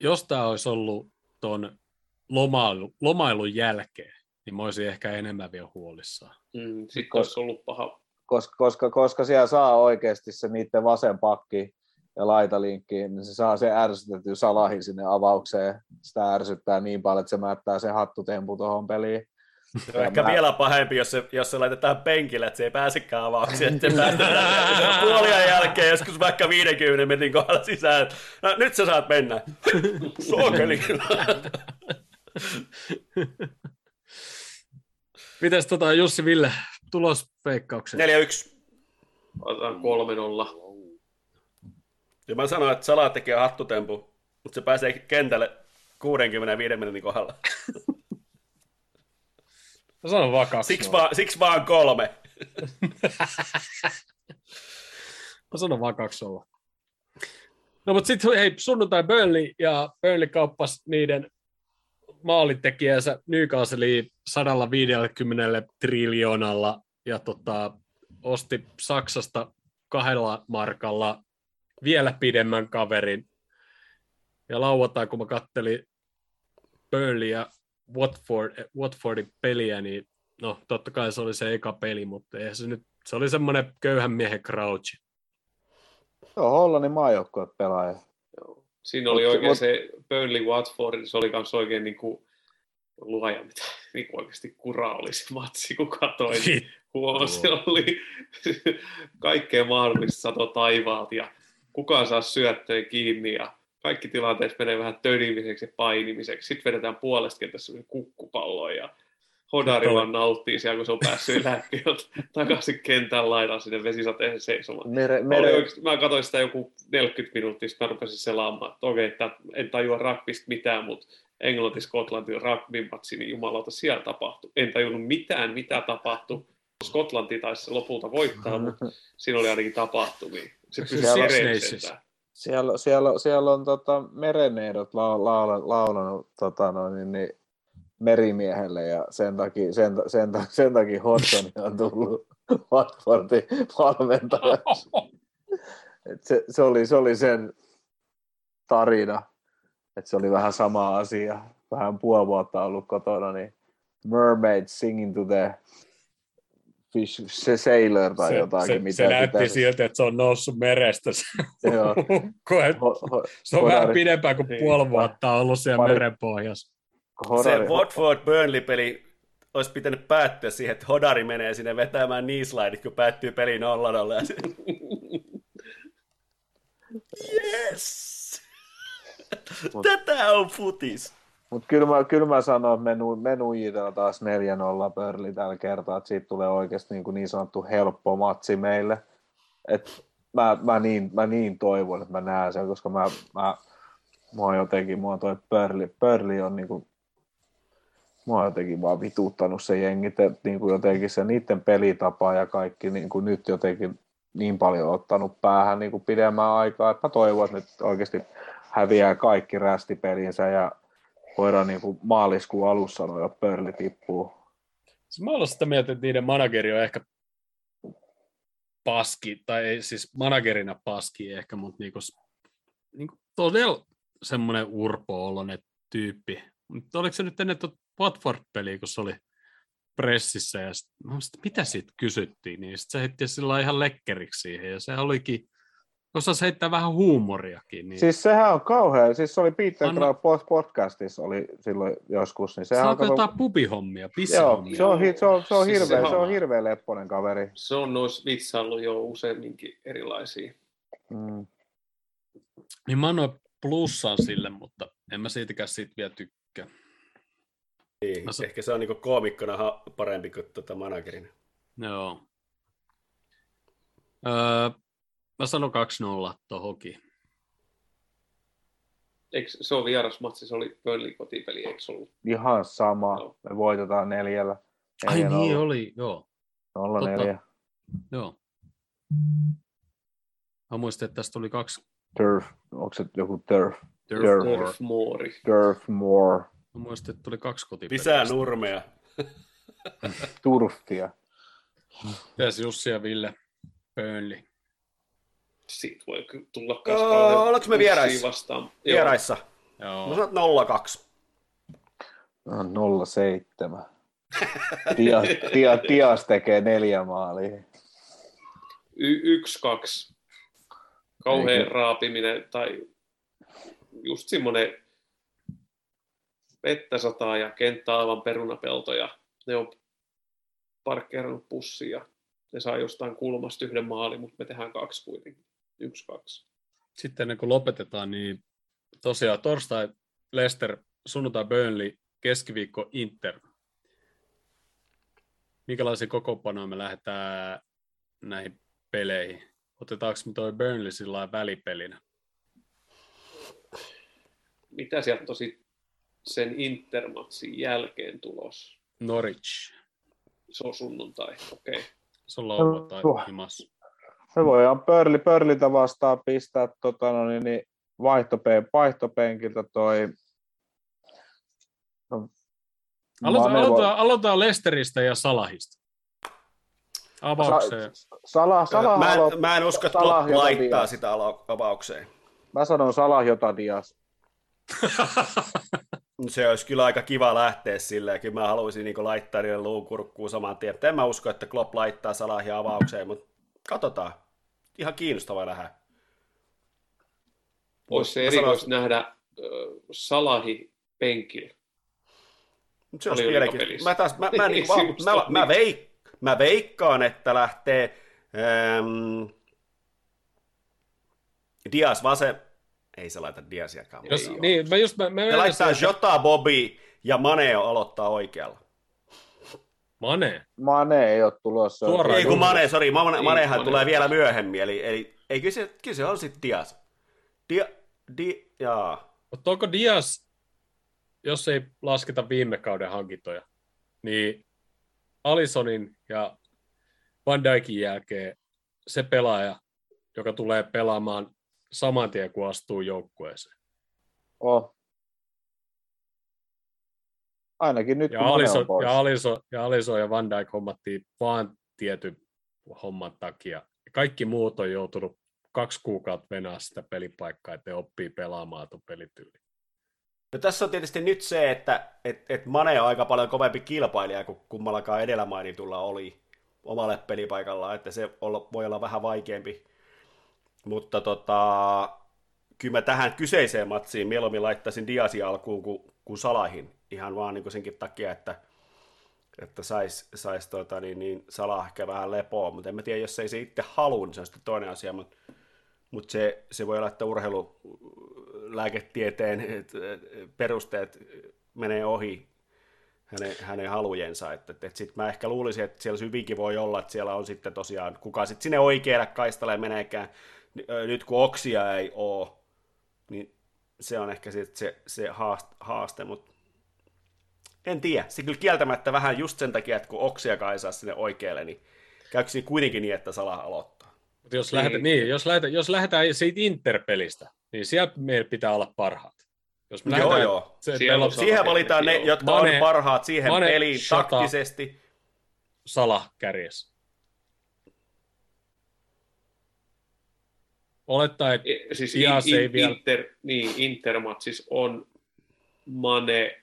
jos tämä olisi ollut tuon lomailu, lomailun jälkeen, niin mä olisin ehkä enemmän vielä huolissaan. Mm, Sitten olisi ollut paha. Koska, koska, koska siellä saa oikeasti se niiden vasen pakki ja laitalinkki, niin se saa se ärsytetty salahin sinne avaukseen. Sitä ärsyttää niin paljon, että se mättää se hattutempu tuohon peliin. Se on ehkä mä- vielä pahempi, jos se, jos se laitetaan penkille, että se ei pääsekään avaukseen, että se <laughs> päästetään puolien jälkeen joskus vaikka 50 metin kohdalla sisään. No, nyt sä saat mennä. <laughs> Sokeli. <laughs> <laughs> Mites tota, Jussi Ville, tulospeikkaukset? 4-1. Otetaan 3-0. Ja mä sanoin, että Sala tekee hattutempu, mutta se pääsee kentälle 65 minuutin kohdalla. Mä sanon vaan kaksi. Siksi vaan, siksi vaan kolme. Mä sanon vaan kaksi olla. No mutta sitten hei, sunnuntai Burnley ja Burnley kauppasi niiden maalintekijänsä Newcastle 150 triljoonalla ja tota, osti Saksasta kahdella markalla vielä pidemmän kaverin. Ja lauantai, kun mä kattelin Burnley ja Watford, Watfordin peliä, niin no totta kai se oli se eka peli, mutta eihän se nyt, se oli semmoinen köyhän miehen crouchi. Joo, Hollannin maajoukkueet pelaaja. Siinä oli Mut- oikein se Burnley Watford, se oli kanssa oikein niin kuin, luoja, mitä niin kuin oikeasti kura oli se matsi, kun katsoin. Huomasi, oli kaikkea mahdollista sato taivaat ja kukaan saa syöttöä kiinni ja kaikki tilanteet menee vähän tönimiseksi ja painimiseksi. Sitten vedetään puolesta kentässä semmoinen kukkupallo ja Hodari Toi- vaan nauttii siellä, kun se on päässyt eläkkeeltä <laughs> takaisin kentän laidaan sinne vesisateen seisomaan. Mere, mere, oikeasti, mä katsoin sitä joku 40 minuuttia, sitten mä rupesin selaamaan, että okei, että en tajua rugbysta mitään, mutta Englanti-Skotlanti rugby-matsi, niin jumalauta siellä tapahtui. En tajunnut mitään, mitä tapahtui. Skotlanti taisi lopulta voittaa, mutta <laughs> siinä oli ainakin tapahtumia. Se pysyi Siellä siellä, siellä, siellä on tota, mereneidot la, la, laulanut tota, noin, niin, niin, merimiehelle ja sen takia, sen, sen, sen takia Hodgson on tullut Watfordin valmentajaksi. Et se, se, oli, se oli sen tarina, että se oli vähän sama asia. Vähän puoli vuotta ollut kotona, niin Mermaid singing to the fish, se sailor tai se, jotakin. se, mitä se näytti pitäisi- siltä, että se on noussut merestä. se Joo. <laughs> ukko, Ho, ho, se on vähän pidempään kuin Niin. puoli vuotta ollut siellä Pari- merenpohjassa. Hodari- Se Watford-Burnley-peli olisi pitänyt päättyä siihen, että Hodari menee sinne vetämään niislaidit, kun päättyy peli 0 ja se... Yes! <laughs> Mut- Tätä on futis. Mutta kyllä mä, kyllä mä sanon, että me, nu, me nujitaan taas 4-0 pörli tällä kertaa, että siitä tulee oikeasti niin, kuin niin sanottu helppo matsi meille. Et mä, mä, niin, mä niin toivon, että mä näen sen, koska mä, mä, mä oon jotenkin, mua toi pörli, pörli on niin kuin, mä oon jotenkin vaan vituuttanut se jengi, että niin kuin jotenkin se niiden pelitapa ja kaikki niin kuin nyt jotenkin niin paljon ottanut päähän niin kuin pidemmän aikaa, että mä toivon, että nyt oikeasti häviää kaikki rästipelinsä ja voidaan niin kuin maaliskuun alussa sanoa, että pörli tippuu. Siis mä olen sitä mieltä, että niiden manageri on ehkä paski, tai ei siis managerina paski ehkä, mutta niinku, niinku todella semmoinen urpo-oloinen tyyppi. Mutta oliko se nyt ennen Watford-peliä, kun se oli pressissä, ja sit, sanoin, että mitä siitä kysyttiin, niin sitten se heitti sillä ihan lekkeriksi siihen, ja se olikin osasi heittää vähän huumoriakin. Niin. Siis sehän on kauhea. Siis se oli Peter Anna- pod- podcastissa oli silloin joskus. Niin se sehän on on jotain pubihommia, Joo, se on, hi- se on, se on, Siis hirveä, se on on- hirveä lepponen kaveri. Se on noissa vitsaillut jo useamminkin erilaisia. Mm. Niin mä annoin plussan sille, mutta en mä siitäkään siitä vielä tykkää. Niin, sa- ehkä se on niinku koomikkona parempi kuin tota managerina. Joo. Öö, mä sanon 2-0 tohonkin. Eikö se on vierasmatsi, se oli Burnley kotipeli, eikö se ollut? Ihan sama. Joo. Me voitetaan neljällä. Ai Neljä niin oli, joo. Nolla Totta. neljä. joo. Mä muistin, että tästä tuli kaksi Turf. Onko se joku turf? Turf Turf. War. Turf Moori. Turf more. Mä muistin, että tuli kaksi kotipeliä. Lisää nurmea. <laughs> Turfia. Yes, Jussi ja Ville. Burnley. Siitä voi tulla kauhean ollaanko me vieraissa? Vastaan. Joo. Vieraissa. Joo. Mä sanon 0-2. On 07. Dias, dia, Dias tekee neljä maalia. Y- yksi, kaksi. Kauhean Eikö? raapiminen tai just semmoinen vettä sataa ja kenttä aivan perunapelto ja ne on parkkeerannut pussiin ja ne saa jostain kulmasta yhden maalin, mutta me tehdään kaksi kuitenkin. Yksi, kaksi. Sitten ennen kuin lopetetaan, niin tosiaan torstai Leicester, sunnuntai Burnley, keskiviikko Inter. Minkälaisia kokoonpanoja me lähdetään näihin peleihin? Otetaanko me toi Burnley sillä välipelinä? Mitä sieltä tosi sen Intermatsin jälkeen tulos? Norwich. Se on sunnuntai, okei. Okay. Se on lauantai Tuo. himassa. Me voidaan pörli, pörlitä vastaan pistää tota, no, niin, niin, vaihtope, vaihtopenkiltä toi no, Aloitetaan, aloitetaan, aloitetaan Leicesteristä ja Salahista. Avaukseen. Salah, Salah Mä aloit- en, mä en usko, että jota laittaa Dias. sitä alo- avaukseen. Mä sanon Salah jota Dias. <laughs> Se olisi kyllä aika kiva lähteä silleen. Kyllä mä haluaisin niin laittaa niille luun kurkkuun saman tien. En mä usko, että Klopp laittaa Salahia avaukseen, mutta katsotaan. Ihan kiinnostava nähdä. Olisi se Mä erikoista sanoisin- nähdä äh, Salahi penkillä. Se olisi Oli mielenkiintoista. Mä, taas, mä, mä, <laughs> niin, Se mä, mä, mä, veik, mä veikkaan, että lähtee ähm, Dias vasen... Ei se laita Diasiakaan. Jos, niin, mä just, mä, mä Ne laittaa Jota, Bobby ja Maneo aloittaa oikealla. Mane. Mane ei ole tulossa. Suoraan Ei kun. Mane, sori, Mane, Manehan Mane. tulee vielä myöhemmin, eli, eli ei, kyllä, se, kyllä se on sitten Dias. Dia, di, jaa. Mutta onko Dias, jos ei lasketa viime kauden hankintoja, niin Alisonin ja Van Dijkin jälkeen se pelaaja, joka tulee pelaamaan saman tien, kun astuu joukkueeseen. Oh. Ainakin nyt, Ja kun Mane on Alison, pois. ja, Alison, ja Alison ja Van Dijk hommattiin vaan tietyn homman takia. Kaikki muut on joutunut kaksi kuukautta venää sitä pelipaikkaa, että oppii pelaamaan tuon pelityyli. No tässä on tietysti nyt se, että et, et Mane on aika paljon kovempi kilpailija kuin kummallakaan edellä mainitulla oli omalle pelipaikallaan, että se olla, voi olla vähän vaikeampi. Mutta tota, kyllä mä tähän kyseiseen matsiin mieluummin laittaisin Diasin alkuun kuin, kuin Salahin. Ihan vaan niin senkin takia, että, että sais, sais tota, niin, niin Salah ehkä vähän lepoa, mutta en mä tiedä, jos ei se itse halua, niin se on sitten toinen asia, mutta, mutta se, se voi olla, että urheilulääketieteen et, et, perusteet menee ohi hänen, hänen halujensa. Että, että, että sit mä ehkä luulisin, että siellä hyvinkin voi olla, että siellä on sitten tosiaan, kuka sitten sinne oikealle kaistalle meneekään, nyt kun oksia ei ole, niin se on ehkä sit se, se haaste, haaste mutta en tiedä. Se kyllä kieltämättä vähän just sen takia, että kun oksia ei saa sinne oikealle, niin käykö siinä kuitenkin niin, että Salah aloittaa? Mutta jos, Niin. niin, jos, lähdetään, jos lähdetään siitä Interpelistä, niin siellä meillä pitää olla parhaat. Jos me Joo, lähdetään, joo. Se Siellä on. Siihen valitaan ne, jotka Mane- on parhaat siihen Mane, peliin Shota. taktisesti. Salah kärjessä. Olettaa, että E- Siis Dias in, ei in, vielä- Inter, niin, Intermatsis on Mane,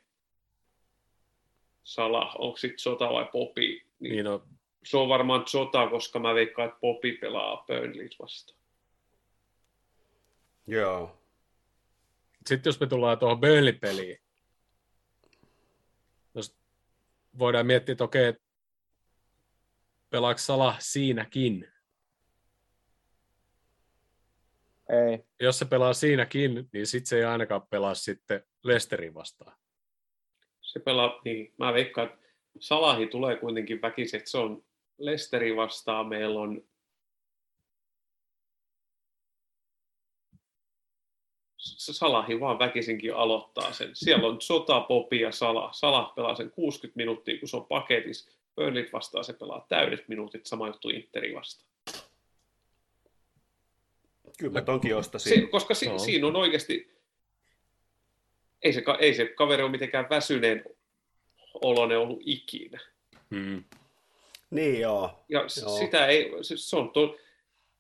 Salah, onko sitten Sota vai Popi? Niin, niin on, Se on varmaan Sota, koska mä veikkaan, että Popi pelaa Burnley vastaan. Joo. Sitten jos me tullaan tuohon Burnley-peliin, jos voidaan miettiä, että okei, pelaako Salah siinäkin? Ei. Jos se pelaa siinäkin, niin sitten se ei ainakaan pelaa sitten Lesterin vastaan. Se pelaa, niin mä veikkaan, että Salahi tulee kuitenkin väkisin, että se on Lesteri vastaan, meillä on Salahi vaan väkisinkin aloittaa sen. Siellä on Sota, Popi ja Salah. Salah pelaa sen 60 minuuttia, kun se on paketissa. Burnley vastaan se pelaa täydet minuutit, sama juttu Interi vastaan. Kyllä mä tonkin ostasin. Si- koska si- Joo. siinä on oikeasti, ei se, ka- ei se kaveri ole mitenkään väsyneen oloinen ollut ikinä. Hmm. Niin joo. Ja Joo. sitä ei, se, se, on to,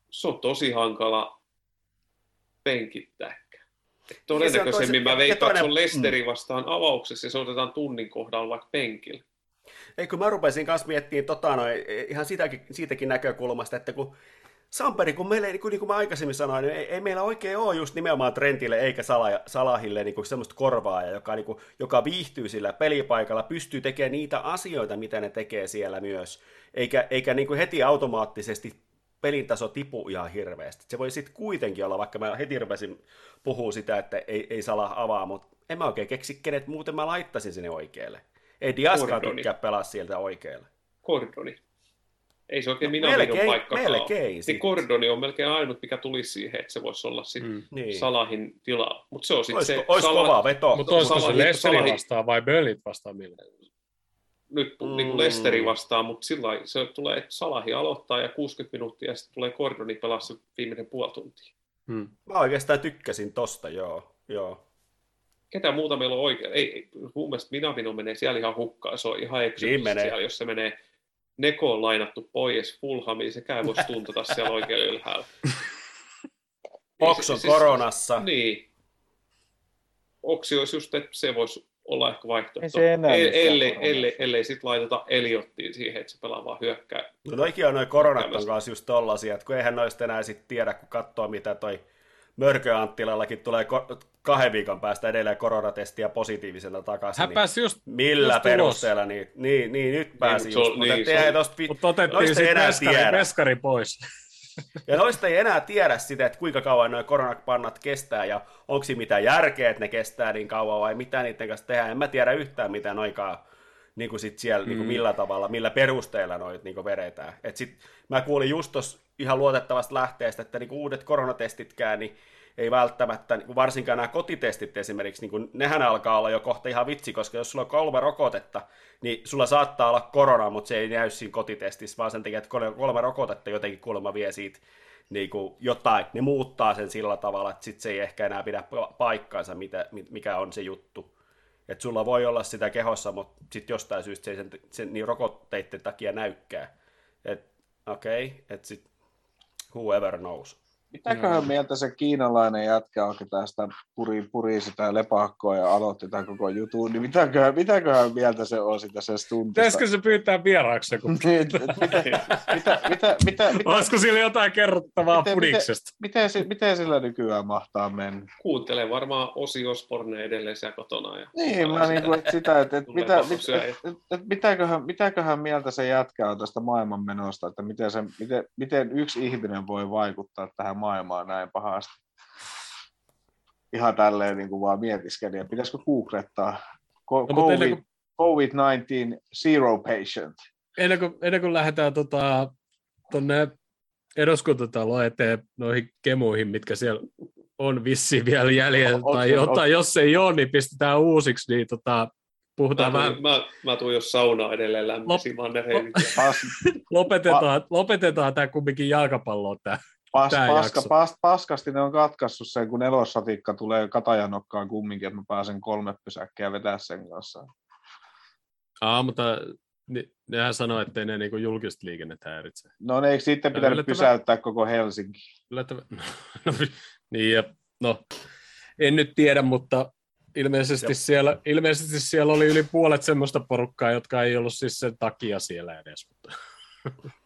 se on tosi hankala penkittää. Todennäköisemmin mä veikkaan, ja että se on toinen- Lesteri vastaan avauksessa ja se otetaan tunnin kohdalla vaikka penkillä. Ei, kun mä rupesin kanssa miettimään tota, no, ihan sitäkin, siitäkin näkökulmasta, että kun Samperi, kun meillä, ei- niin kuin, niin kuin mä aikaisemmin sanoin, niin ei, ei meillä oikein ole just nimenomaan Trentille eikä Sala- Salahille niin kuin semmoista korvaajaa, joka, niin kuin, joka viihtyy sillä pelipaikalla, pystyy tekemään niitä asioita, mitä ne tekee siellä myös, eikä, eikä niin kuin heti automaattisesti pelin taso tipu ihan hirveästi. Se voi sitten kuitenkin olla, vaikka mä heti rupesin puhua sitä, että ei, ei Salah avaa, mutta en mä oikein keksi, kenet muuten mä laittaisin sinne oikealle. Ei Diaskaan tykkää pelaa sieltä oikealle. Kordoni. Ei se oikein No, minä melkein- minun melkein Niin sit. Kordoni on melkein ainut, mikä tulisi siihen, että se voisi olla sitten Hmm. Niin. Salahin tilaa. Mutta se on sitten se ois kova veto. Mutta olisiko se Salahi- Lesterin Salahi- vastaan vai Burnley vastaan millä? nyt Mm. mm. niin kuin Lesteri vastaan, mutta sillä se tulee, että Salahi aloittaa ja 60 minuuttia ja sitten tulee Kordoni pelaa se viimeinen puoli tuntia. Hmm. Mä oikeastaan tykkäsin tosta, joo. joo. Ketä muuta meillä on oikein? Ei, mun mielestä Minamino menee siellä ihan hukkaan, se on ihan Niin eksytys menee. siellä, jos se menee Neko on lainattu pois Fulhamiin, sekään voisi tuntata siellä oikein ylhäällä. <laughs> Box on koronassa. Niin. Oksi olisi just, että se voisi olla ehkä Ei vaihtoehto. se enää ellei, koronassa. ellei, ellei sitten laiteta Eliottiin siihen, että se pelaa vaan hyökkää. No noikin on noin koronat on kanssa just tollasia, että kun eihän noista enää sit tiedä, kun katsoo mitä toi Mörkö Anttilallakin tulee ko- kahden viikon päästä edelleen koronatestiä positiivisena takaisin. Hän niin pääsi just, millä just perusteella, niin, niin, niin, nyt pääsi mut se on- just, mutta niin, niin, tosta mutta otettiin sitten tiedä. veskari pois. <laughs> Ja noista ei enää tiedä sitä, että kuinka kauan nuo koronapannat kestää ja onko mitään järkeä, että ne kestää niin kauan vai mitä niiden kanssa tehdään. En mä tiedä yhtään mitä noikaan niin kuin sit siellä, niin kuin millä tavalla, millä perusteella noit niin kuin vedetään. Et sit, mä kuulin just tuossa ihan luotettavasta lähteestä, että niin uudet koronatestitkään, niin ei välttämättä, niin varsinkaan nämä kotitestit esimerkiksi, niin nehän alkaa olla jo kohta ihan vitsi, koska jos sulla on kolme rokotetta, niin sulla saattaa olla korona, mutta se ei näy siinä kotitestissä, vaan sen takia, että kolme- rokotetta jotenkin kuulemma vie siitä niin kuin jotain, ne muuttaa sen sillä tavalla, että sit se ei ehkä enää pidä pa- paikkaansa, mitä, mi- mikä on se juttu. Että sulla voi olla sitä kehossa, mutta sitten jostain syystä se ei sen, sen niin rokotteiden takia näykkää. Että okei, okay, että sitten whoever knows. Mitäköhän mieltä se kiinalainen jätkä on, ketä sitä puri, puri sitä lepakkoa ja aloitti tämän koko jutun, niin mitäköhän, mitäköhän mieltä se on sitä se stuntista? Pitäisikö se pyytää vieraaksi joku? <laughs> Niin, et- et mitä, mitä, mitä, mitä, mitä, Olisiko sillä jotain kerrottavaa Miten- pudiksesta? miten, si- miten sillä nykyään mahtaa mennä? Kuuntelee varmaan Osi Osborne edelleen siellä kotona. Ja Niin, mä niin kuin, sitä, että, että mitä, mit, että, että mitäköhän, mitäköhän mieltä se jätkä on tästä maailmanmenosta, että miten, se, miten, miten yksi ihminen voi vaikuttaa tähän maailmaan näin pahasti. Ihan tälleen niin kuin vaan mietiskeli, ja pitäisikö googlettaa Co- No, COVID, COVID-19 zero patient. Ennen kuin, ennen kuin lähdetään tota, tuonne eduskuntataloon eteen noihin kemuihin, mitkä siellä on vissiin vielä jäljellä, On- tai, on- on- tai jos ei ole, niin pistetään uusiksi, niin tota, puhutaan Mä vähän, tuun, mä, mä tuun jos saunaa edelleen lämpisiin Mannerheimin. Pas, lopetetaan, lopetetaan tämä kumminkin jalkapalloon tämä. Pas, paska, pas, paskasti ne on katkaissut sen, kun nelossatikka tulee katajanokkaan kumminkin, että mä pääsen kolme pysäkkiä vetää sen kanssa. Aa, mutta ne, nehän sanoo, että ne niinku julkista liikennettä häiritse. No ne eikö sitten pitänyt yllättävän- pysäyttää koko Helsinki? Yllättävän. <laughs> No, niin, ja, no, en nyt tiedä, mutta ilmeisesti siellä, ilmeisesti siellä oli yli puolet semmoista porukkaa, jotka ei ollut siis sen takia siellä edes. Mutta... <laughs>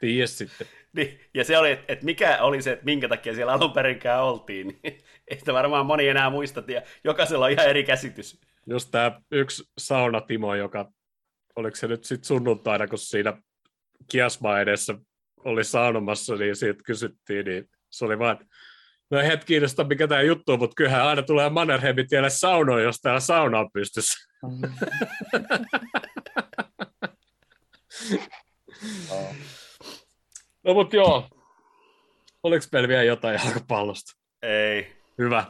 Tiedä sitten. <laughs> Niin, ja se oli, että et mikä oli se, että minkä takia siellä alun perinkään oltiin, niin <laughs> ei sitä varmaan moni enää muista, ja jokaisella on ihan eri käsitys. Just tämä yksi saunatimo, joka, oliko se nyt sitten sunnuntaina, kun siinä kiasma edessä oli saunomassa, niin siitä kysyttiin, niin se oli vaan, no ei hetki kiinnosta, mikä tämä juttu on, mutta kyllähän aina tulee Mannerheimin tielle saunoon, jos täällä sauna on pystyssä. <laughs> no mutta joo, oliko meillä vielä jotain jalkapallosta? Ei, Hyvä.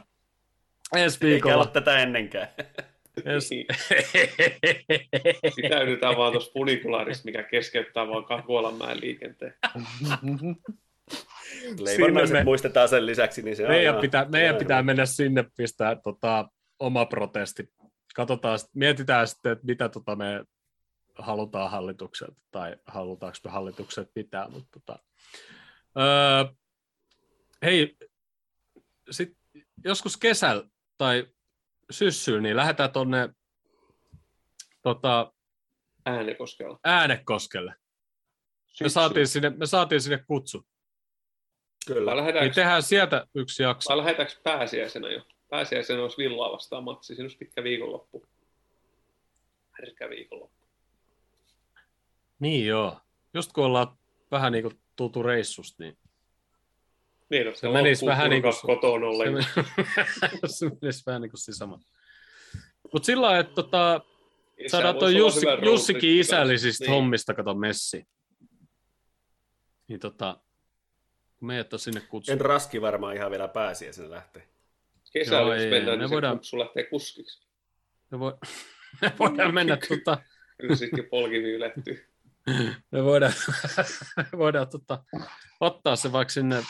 Ensi eikä viikolla. ollut tätä ennenkään. Ensi... Niin. <laughs> Pitäydytään vaan tuossa funikulaarissa, mikä keskeyttää vaan Kakualanmäen liikenteen. Leivonnaiset me- muistetaan sen lisäksi, niin se on meidän ihan- pitää, meidän on pitää mennä sinne pistää tota, oma protesti. Katsotaan, mietitään sitten, että mitä tota me halutaan hallitukselta tai halutaanko me hallitukset pitää. Mutta tota, öö, hei, sit joskus kesällä tai syssyllä, niin lähdetään tuonne tota, Äänekoskella. Äänekoskelle. Me saatiin, sinne, me saatiin sinne kutsu. Kyllä. Vai Niin tehdään sieltä yksi jakso. vai lähdetäänkö pääsiäisenä jo? Pääsiäisenä olisi villaa vastaan matsi. Siinä olisi pitkä viikonloppu. Härkä viikonloppu. Niin joo. Just kun ollaan vähän niin kuin tultu reissusta, niin Niin, no, Se menisi vähän niin kuin- kotona se, ollen. se <laughs> menisi vähän niin kuin se sama. Mutta sillä lailla, että tota, saadaan toi olla Jussi, Jussikin isällisistä kanssa. hommista, kato messi. Niin tota, kun meidät on sinne En kutsuttu. raski varmaan ihan vielä pääsi ja sen lähtee. Kesällä, Joo, jos ei, mennään, me niin voidaan- se kupsu lähtee kuskiksi. Me, voi, <laughs> me voidaan mennä tota, Kyllä sittenkin polkivi ylettyy. Me voidaan, me <laughs> voidaan tota, ottaa se vaikka sinne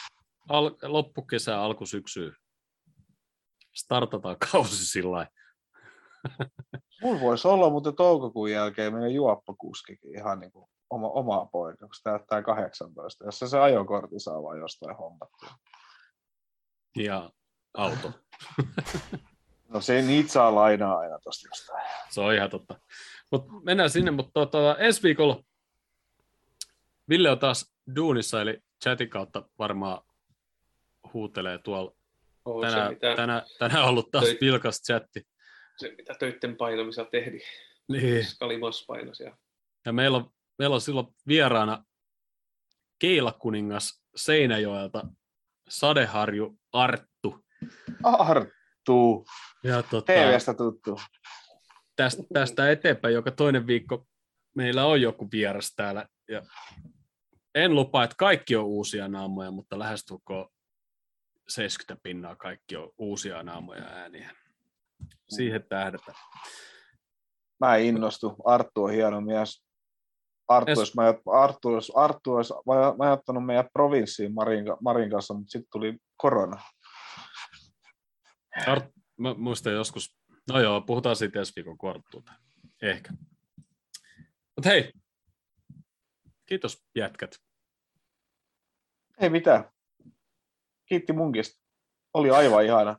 al, loppukesään alkusyksyyn. Startataan kausi sillä. Mulla voisi olla, mutta toukokuun jälkeen meidän juoppakuskikin ihan niin kuin oma, omaa poika, kun se täyttää 18, jos se se ajokortti saa vaan jostain hommattua. Ja auto. <laughs> No se niitä saa lainaa aina tosta jostain. Se on ihan totta. Mut mennään sinne, mutta tota, ensi viikolla Ville on taas duunissa, eli chatin kautta varmaan huutelee tuolla. Se, Tänään, mitä, tänään, tänään on ollut taas Toi- vilkas chatti. se, mitä töitten painamisella tehdi. Niin. Skalimas painasi. Ja... Ja meillä on, meillä on silloin vieraana Keilakuningas Seinäjoelta Sadeharju Arttu. Arttu, Ja tota, TVstä tuttu. tästä, tästä eteenpäin joka toinen viikko meillä on joku vieras täällä. Ja en lupaa, että kaikki on uusia naamoja, mutta lähestulkoon 70 pinnaa kaikki on uusia naamoja ääniä. Siihen tähdätä. Mä en innostu. Arttu on hieno mies. Arttu Es- olisi, Arttu olisi, Arttu olisi majo- majoittanut meidän provinssiin Marin, Marin kanssa, mutta sitten tuli korona. Art, mä muistan joskus, no joo, puhutaan siitä ensi viikon korttuuta. Ehkä. Mutta hei, kiitos jätkät. Ei mitään. Kiitti munkista. Oli aivan ihana.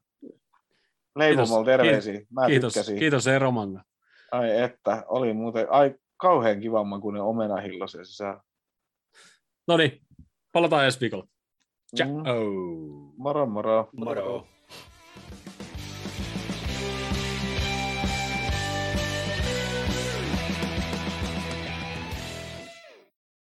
Leivomalla terveisiä. Mä Kiitos, tykkäsin. kiitos Eromanga. Ai että, oli muuten ai, kauhean kivan makuinen omenahillo se sisällä. No niin, palataan ensi viikolla. Ciao. Mm. Moro moro. Moro.